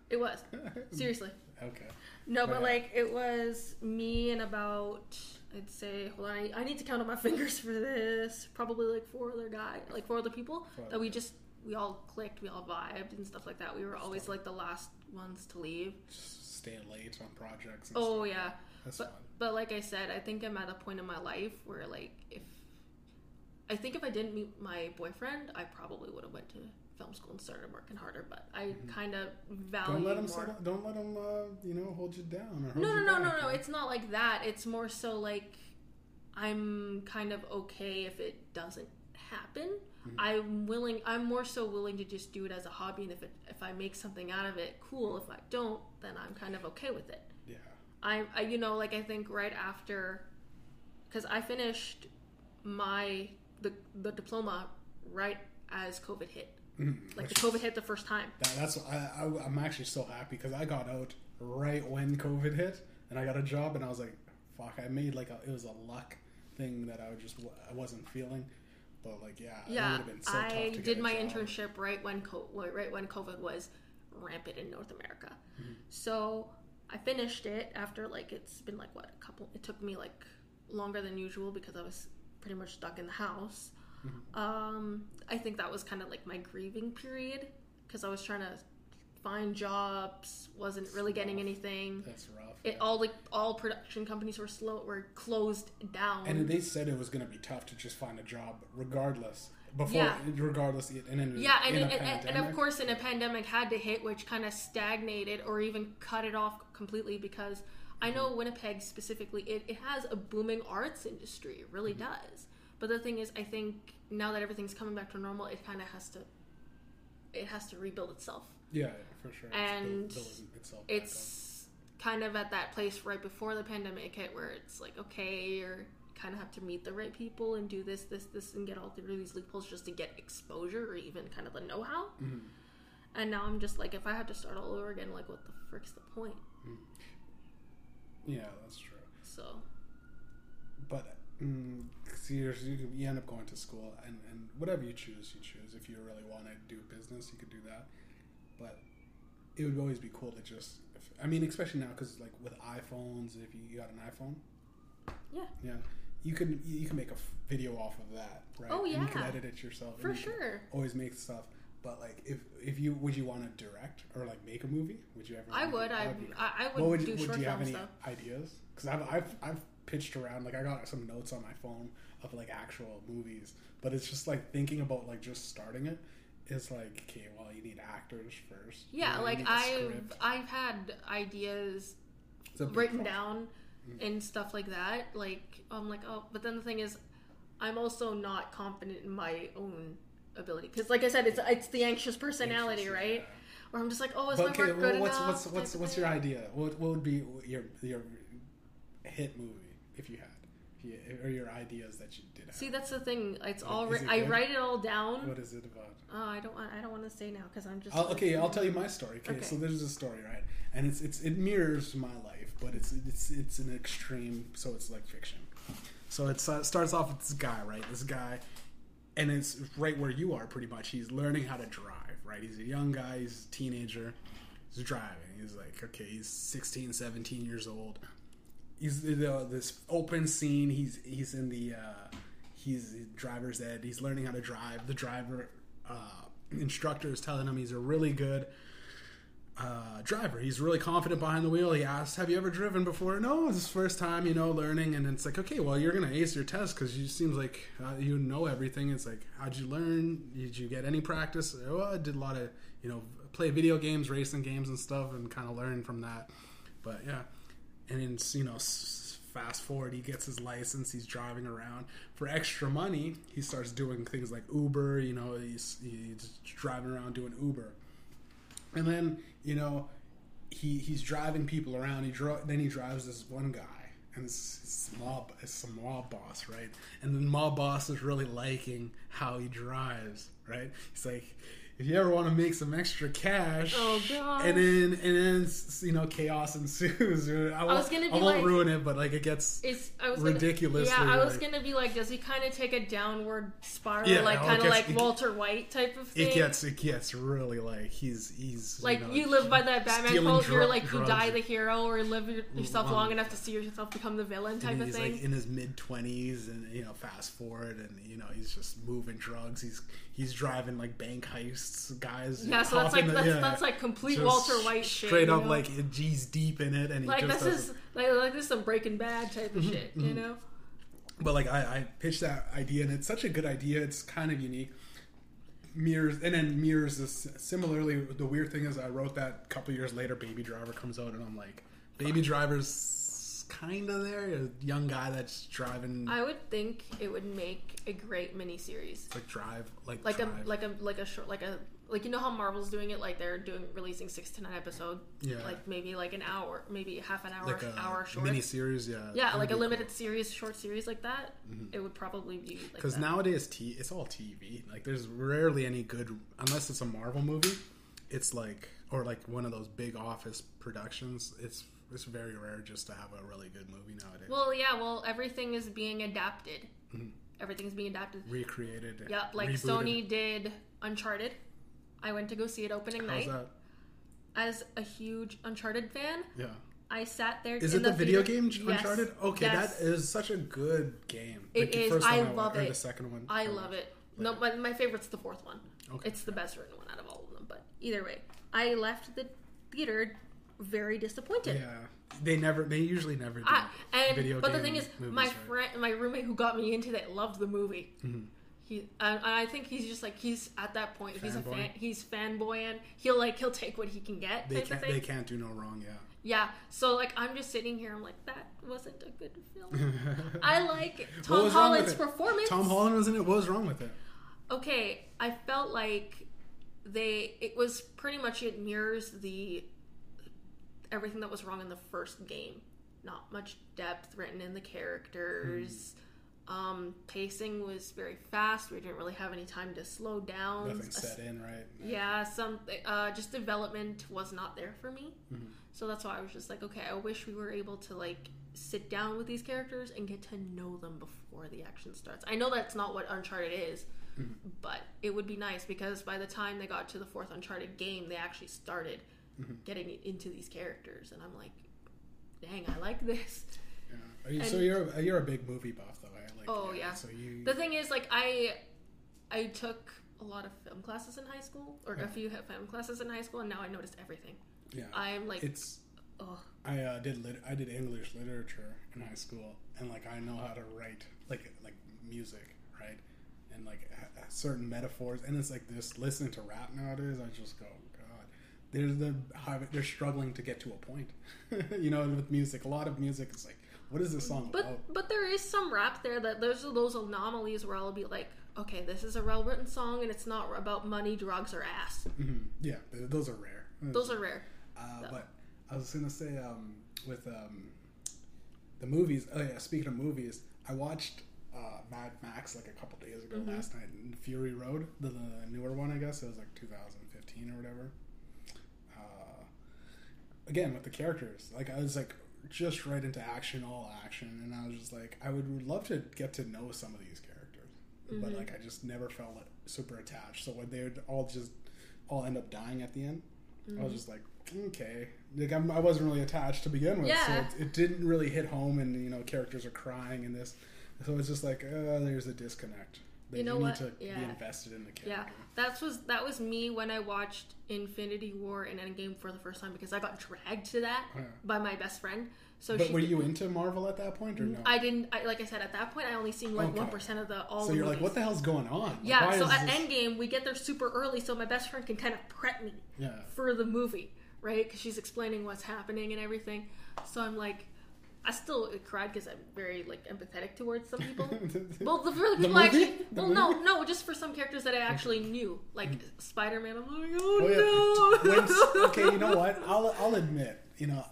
It was seriously. okay No, but like it was me and about I'd say hold on, I, I need to count on my fingers for this. Probably like four other guys, like four other people that we just we all clicked, we all vibed and stuff like that. We were always like the last ones to leave. Just staying late on projects and Oh stuff. yeah, that's but fun but like I said, I think I'm at a point in my life where like if I think if I didn't meet my boyfriend, I probably would have went to film school and started working harder. But I kind of value Mm-hmm. Don't let them more. don't let them uh, you know hold you down or hold No, no, no, no, no. It's not like that. It's more so like I'm kind of okay if it doesn't happen. Mm-hmm. I'm willing. I'm more so willing to just do it as a hobby, and if it if I make something out of it, cool. If I don't, then I'm kind of okay with it. yeah. I, I you know, like I think right after, because I finished my the the diploma right as COVID hit. Mhm. Like the COVID hit the first time. That, that's I, I, I'm actually so happy because I got out right when COVID hit, and I got a job, and I was like, "Fuck!" I made like a, it was a luck thing that I was just I wasn't feeling, but like yeah, Yeah, would been so tough I did my job. internship right when co- right when COVID was rampant in North America. Mm-hmm. So I finished it after like it's been like what a couple. It took me like longer than usual because I was pretty much stuck in the house. Mm-hmm. Um, I think that was kind of like my grieving period because I was trying to find jobs, wasn't really getting anything. That's rough. It all like all production companies were slow were closed down. and they said it was going to be tough to just find a job, regardless. Before, Yeah. regardless, and then Yeah, and, in a and, and, and of course, in a pandemic had to hit, which kind of stagnated or even cut it off completely because I know Winnipeg specifically, it, it has a booming arts industry. It really does. But the thing is, I think now that everything's coming back to normal, it kind of has to, it has to rebuild itself. yeah, for sure. It's and built- itself. It's kind of at that place right before the pandemic hit where it's like, okay, you're kind of have to meet the right people and do this, this, this, and get all through these loopholes just to get exposure or even kind of the know how. Mm-hmm. And now I'm just like, if I have to start all over again, like, what the frick's the point? Yeah, that's true. So, But mm, see, you, end up going to school, and, and whatever you choose, you choose. If you really want to do business, you could do that. But it would always be cool to just, if, I mean, especially now because like with iPhones, if you, got an iPhone, yeah, yeah, you can you can make a video off of that, right? Oh, and you can edit it yourself for you sure. Always make stuff. But like, if if you would you want to direct or like make a movie? Would you ever? I would. I, be- I, I would, would, do would short do you have any stuff. ideas? Because I've, I've I've pitched around like I got some notes on my phone of like actual movies, but it's just like thinking about like just starting it is like okay, well you need actors first. Yeah, you know, like I've. I've had ideas It's a big written process. down mm-hmm. and stuff like that. Like I'm like, oh, but then the thing is, I'm also not confident in my own ability because, like I said, it's it's the anxious personality, Interesting, right? yeah. Where I'm just like, oh, is But my okay, work good what's enough? what's what's what's your idea? What what would be your your hit movie if you had, if you, or your ideas that you did have? See, that's the thing. It's all it I good? write it all down. what is it about? Oh, I don't want. I don't want to say now because I'm just. I'll, okay, I'll tell you my story. Okay, Okay. so there's a story, right? And it's it's it mirrors my life, but it's it's it's an extreme, so it's like fiction. So it uh, starts off with this guy, right? This guy, and it's right where you are, pretty much. He's learning how to drive, right? He's a young guy. He's a teenager. He's driving. He's like, okay, he's 16, 17 years old. He's this open scene. He's he's in the uh, he's driver's ed. He's learning how to drive. The driver uh, instructor is telling him he's a really good uh, driver. He's really confident behind the wheel. He asks, "Have you ever driven before?" No, it's his first time, you know, learning. And it's like, okay, well, you're gonna ace your test because you seems like uh, you know everything. It's like, how'd you learn? Did you get any practice? Well, I did a lot of, you know, play video games, racing games, and stuff, and kind of learn from that. But yeah, and then you know, fast forward, he gets his license. He's driving around for extra money. He starts doing things like Uber. You know, he's he's driving around doing Uber. And then you know he he's driving people around. He dro- then he drives this one guy, and it's, mob it's a mob boss, right? And the mob boss is really liking how he drives, right? He's like, if you ever want to make some extra cash, Oh, gosh. and then and then you know chaos ensues. I, won't, was gonna I won't like- ruin it, but like it gets It's I was Ridiculously, Gonna, yeah, I was like- gonna be like, does he kind of take a downward spiral, Yeah, like oh, kind of like it- Walter White type of thing? it gets it gets really like he's he's like know, you live by that Batman quote. You're like you die the hero, or live your, yourself Long. long enough to see yourself become the villain type of thing. like in his mid twenties, and you know, fast forward, and you know, he's just moving drugs. He's he's driving like bank heists, guys. yeah, so that's like the- that's, yeah, that's like complete Walter White shit. Straight you up, know? like he's deep in it, and he like just this is like like this is some Breaking Bad type of Mm-hmm, shit, you know? But like I, I pitched that idea, and it's such a good idea. It's kind of unique. mirrors and then mirrors this similarly the weird thing is i wrote that a couple years later baby driver comes out and i'm like baby driver's kind of there a young guy that's driving I would think it would make a great miniseries. like drive like Like drive. a like a like a short like a like you know how Marvel's doing it like they're doing releasing six to nine episode Yeah. like maybe like an hour maybe half an hour like a hour short mini series yeah yeah like a limited series short series like that mm-hmm. it would probably be like Because that. nowadays, t- it's all TV. Like, there's rarely any good, unless it's a Marvel movie. It's like, or like one of those big office productions. It's it's very rare just to have a really good movie nowadays. well yeah well everything is being adapted mm-hmm. everything's being adapted Recreated. yeah like rebooted. Sony did Uncharted I went to go see it opening How's night that? as a huge Uncharted fan Yeah. I sat there Is in it the, video theater- game Yes, Uncharted? Okay, yes. that is such a good game. It the is. first I love or it. The second one. I love it. No, but my favorite's the fourth one. Okay. It's the best written one out of all of them. But either way, I left the theater very disappointed. Yeah, they never. They usually never do. I, and video but the thing is, movies, my right? friend, my roommate who got me into that loved the movie. Mm-hmm. He and, and I think he's just like he's at that point. He's a Fanboy? fan. He's fanboy and he'll like he'll take what he can get. They can't. They can't do no wrong. Yeah. Yeah. So like I'm just sitting here. I'm like that wasn't a good film. I like Tom was wrong with Holland's performance. Tom Holland was in it. What was wrong with it? okay i felt like they it was pretty much it mirrors the everything that was wrong in the first game not much depth written in the characters um pacing was very fast we didn't really have any time to slow down Nothing set in right. yeah some uh just development was not there for me Mm-hmm. so that's why i was just like okay i wish we were able to like sit down with these characters and get to know them before the action starts i know that's not what uncharted is Mm-hmm. but it would be nice because by the time they got to the fourth uncharted game they actually started Mm-hmm. getting into these characters and i'm like dang i like this Yeah. Are you, so you're you're a big movie buff though. I like. Oh, yeah. So you. the thing is like i i took a lot of film classes in high school or Yeah. a few film classes in high school and now i noticed everything yeah. i'm like it's. oh I uh, did lit- I did English literature in high school, and like I know how to write like like music, right? And like certain metaphors, and it's like this. Listening to rap nowadays, I just go, There's the how they're struggling to get to a point. you know, with music, a lot of music is like, what is this song But about? but there is some rap there that there's those anomalies where I'll be like, okay, this is a well written song and it's not about money, drugs, or ass. Mhm. Yeah, those are rare. Those are rare. Uh, but I was gonna say um, with um, the movies. Oh yeah, speaking of movies, I watched uh, Mad Max like a couple days ago Mm-hmm. last night. Fury Road, the, the newer one, I guess it was like 2015 or whatever. Again with the characters, like I was like just right into action, all action, and I was just like, I would love to get to know some of these characters, but Mm-hmm. like I just never felt like, super attached. So when they would all just all end up dying at the end, I Mm-hmm. was just like, okay, like I'm, I wasn't really attached to begin with, Yeah. so it, it didn't really hit home, and you know, characters are crying and this, so it's just like, uh, there's a disconnect. That You know need what? to be Yeah. invested in the character. Yeah, that was that was me when I watched Infinity War and Endgame for the first time because I got dragged to that Yeah. by my best friend. So But were you into Marvel at that point or no? I didn't. I, like I said, at that point, I only seen like Okay. one percent of the all. so the you're like, what the hell's going on? Like, Yeah. So at this- Endgame, we get there super early, so my best friend can kind of prep me yeah. for the movie, right? Because she's explaining what's happening and everything. So I'm like, I still cried because I'm very like empathetic towards some people. well, the, for the people movie? I actually, The well, no, movie? no, just for some characters that I actually knew, like mm. Spider Man. I'm like, Oh, oh, yeah. no. When- okay, you know what? I'll I'll admit, you know,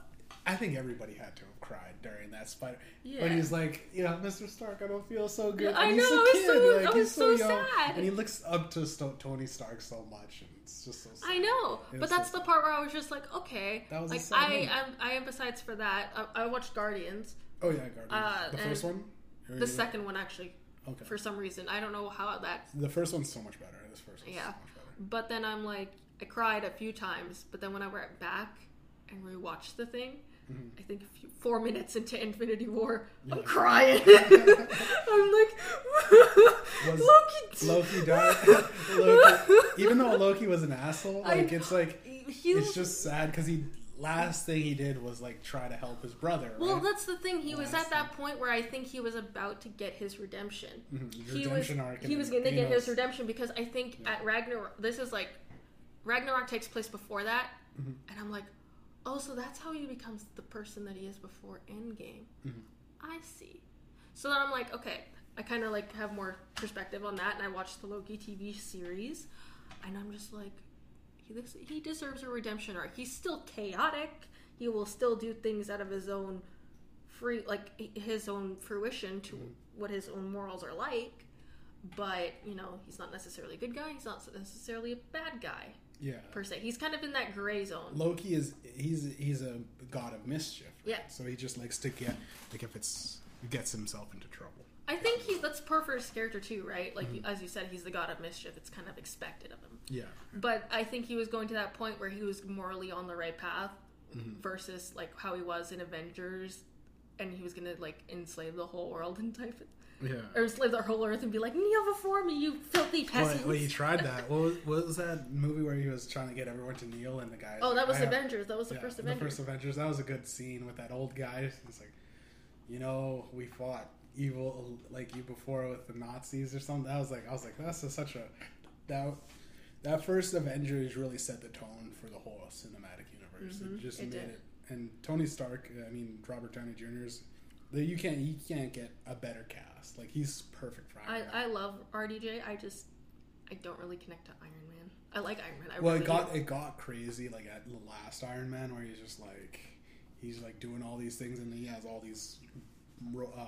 I think everybody had to cried during that Spider. Yeah. When he's like, you know, Mr. Stark, I don't feel so good. Yeah, I And he's know, a I kid, so- like, I he's was so young, sad. and he looks up to Sto- Tony Stark so much, and it's just so. Sad. I know, but that's so- the part where I was just like, okay, That was like I. I, I empathize for that. I, I watched Guardians, Oh yeah, Guardians. Uh, the first one. Or the second one actually, Okay. for some reason. I don't know how that The first one's so much better. This first one's Yeah. so much better. But then I'm like, I cried a few times. But then when I went back and rewatched the thing, I think a few, four minutes into Infinity War, I'm crying. I'm like, Was Loki. Loki died. Loki, even though Loki was an asshole, I like it's like he it's just sad because he last thing he did was like try to help his brother. Well, right? that's the thing. He was Last at that point where I think he was about to get his redemption. Mhm, his He was he was going to get his redemption because I think at Ragnarok, this is like Ragnarok takes place before that, Mm-hmm. and I'm like, oh, so that's how he becomes the person that he is before Endgame. Mm-hmm. I see. So then I'm like, okay, I kind of like have more perspective on that, and I watched the Loki TV series, and I'm just like, he this, he deserves a redemption arc. He's still chaotic. He will still do things out of his own free, like his own fruition to what his own morals are like. But you know, he's not necessarily a good guy. He's not necessarily a bad guy Yeah. per se. He's kind of in that gray zone. Loki is he's he's a god of mischief. Yeah. So he just likes to get like if it's gets himself into trouble. I think he that's per for his character too, right? Like mm-hmm. as you said, he's the god of mischief. It's kind of expected of him. Yeah. But I think he was going to that point where he was morally on the right path mm-hmm. versus like how he was in Avengers and he was gonna like enslave the whole world and type Yeah. or enslave the whole earth and be like, kneel before me, you filthy Well, peasants. well, he tried that. What was, what was that movie where he was trying to get everyone to kneel and the guy? oh, that was I have- Avengers. That was the yeah, first The Avengers. first Avengers. That was a good scene with that old guy. It's like, you know, we fought evil like you before with the Nazis or something. That was like, I was like, that's a, such a that that first Avengers really set the tone for the whole cinematic universe. It just Mm-hmm. it made did. it. And Tony Stark, I mean Robert Downey Jr. you can't you can't get a better cast. Like he's perfect for Iron I, Man. I love RDJ. I just I don't really connect to Iron Man. I like Iron Man. I well, really it got do. it got crazy like at the last Iron Man where he's just like he's like doing all these things and he has all these uh,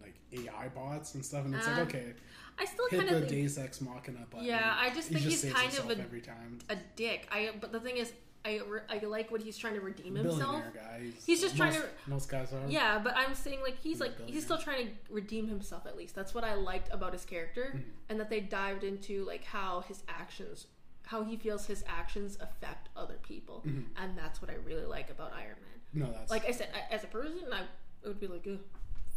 like AI bots and stuff and it's Uh, like okay I still hit kind the of think Deus Ex Machina button. Yeah, I just He think he's kind of a- every time. a dick. I but the thing is, I re- I like what he's trying to redeem himself. Guy. He's just trying most, to- Most guys are. Yeah, but I'm saying like he's He's like he's still trying to redeem himself at least. That's what I liked about his character, Mm-hmm. and that they dived into like how his actions, how he feels his actions affect other people, Mm-hmm. and that's what I really like about Iron Man. No, that's Like I said, I, as a person, I would be like,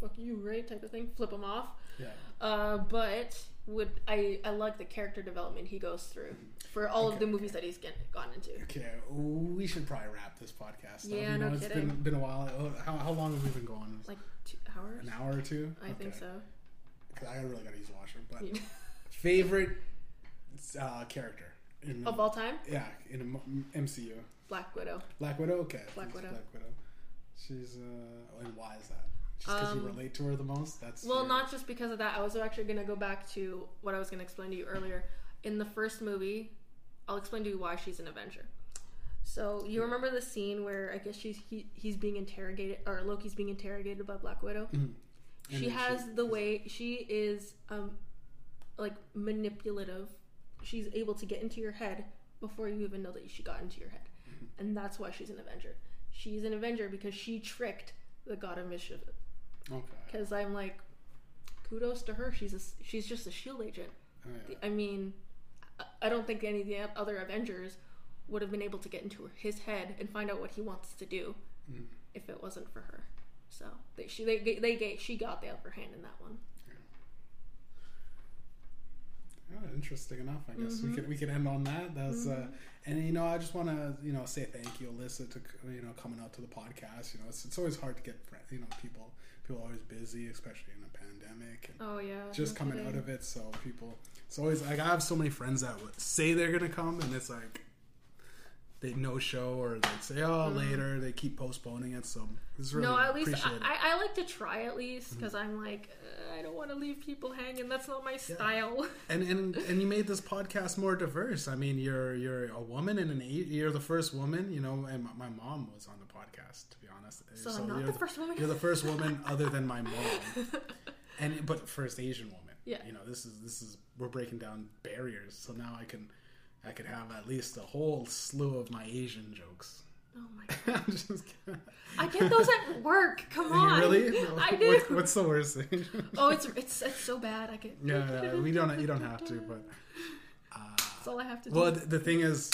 "Fuck you," right? Type of thing, flip him off. yeah. Uh, but would I I like the character development he goes through for all of the movies that he's get, gone into. Okay, we should probably wrap this podcast. up. Yeah, you know, no it's kidding. been been a while. Oh, How, how long have we been going? Like two hours, An hour or two? I think so. so. 'Cause I really gotta use the washroom. But favorite uh, character in of all time, yeah in a MCU. Black Widow. Black Widow. Okay, Black Widow. Black Widow. She's uh, and why is that? Just because you Um, relate to her the most. That's Well, your- not just because of that. I was actually going to go back to what I was going to explain to you earlier. In the first movie, I'll explain to you why she's an Avenger. So you remember the scene where I guess she's he, he's being interrogated, or Loki's being interrogated by Black Widow. Mhm. She has the way she is um like manipulative. She's able to get into your head before you even know that she got into your head, and that's why she's an Avenger. She's an Avenger because she tricked the God of Mischief Okay. because I'm like, kudos to her. She's a, she's just a shield agent. Oh, yeah. I mean, I- don't think any of the other Avengers would have been able to get into his head and find out what he wants to do Mm. if it wasn't for her. So they she they they, they she got the upper hand in that one. Oh, interesting enough. I guess Mm-hmm. we could we could end on that. That's uh, and you know I just want to you know say thank you, Alyssa, to you know coming out to the podcast. You know it's, it's always hard to get you know people people are always busy, especially in a pandemic. And Oh yeah, just no coming out of it, so people it's always like I have so many friends that would say they're gonna come, and it's like they no show or they say oh later. They keep postponing it, so it's really Mm-hmm. no, at least. I, I like to try at least because I'm like uh, I don't want to leave people hanging. That's not my style. and and and you made this podcast more diverse. I mean, you're you're a woman and an eight. You're the first woman, you know. And my, my mom was on the podcast, to be honest. So I'm not the first woman? You're the first woman other than my mom, and but first Asian woman. Yeah. You know, this is this is we're breaking down barriers. So now I can I could have at least a whole slew of my Asian jokes. oh my god, I'm just kidding. I get those at work. Come on, really? No. I do. What, what's the worst thing? Oh, it's it's it's so bad. I get. yeah, yeah, we don't. You don't have to, but. Uh, That's all I have to do. Well, the thing is,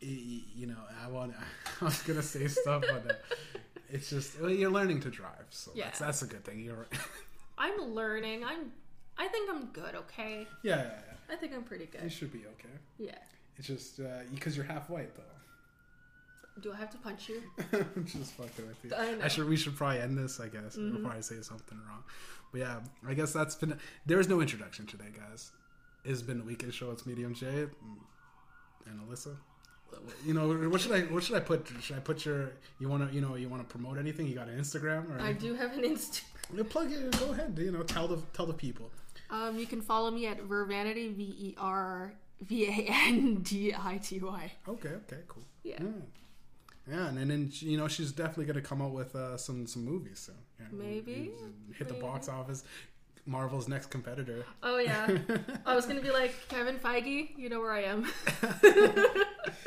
you know, I want. I was gonna say stuff, but uh, it's just well, you're learning to drive, so Yeah. that's that's a good thing. You're, I'm learning. I'm. I think I'm good. Okay. yeah, I think I'm pretty good. you should be okay. Yeah. It's just uh, because you're half white, though. Do I have to punch you? Just fucking with you. I know. I should. We should probably end this. I guess Mhm. before I say something wrong. But yeah, I guess that's been. There is no introduction today, guys. It's been the weekend show. It's Mediumjay and Alyssa. You know what should I what should I put? Should I put your you want to you know you want to promote anything? You got an Instagram or I do have an Insta. You plug it. Go ahead. You know tell the tell the people. Um, you can follow me at Vervandity, V E R V A N D I T Y. Okay. Okay. Cool. Yeah. Yeah. Yeah, and then you know she's definitely gonna come out with uh, some some movies soon. Maybe. hit the Maybe. box office. Marvel's next competitor. Oh yeah. I was gonna be like Kevin Feige. You know where I am.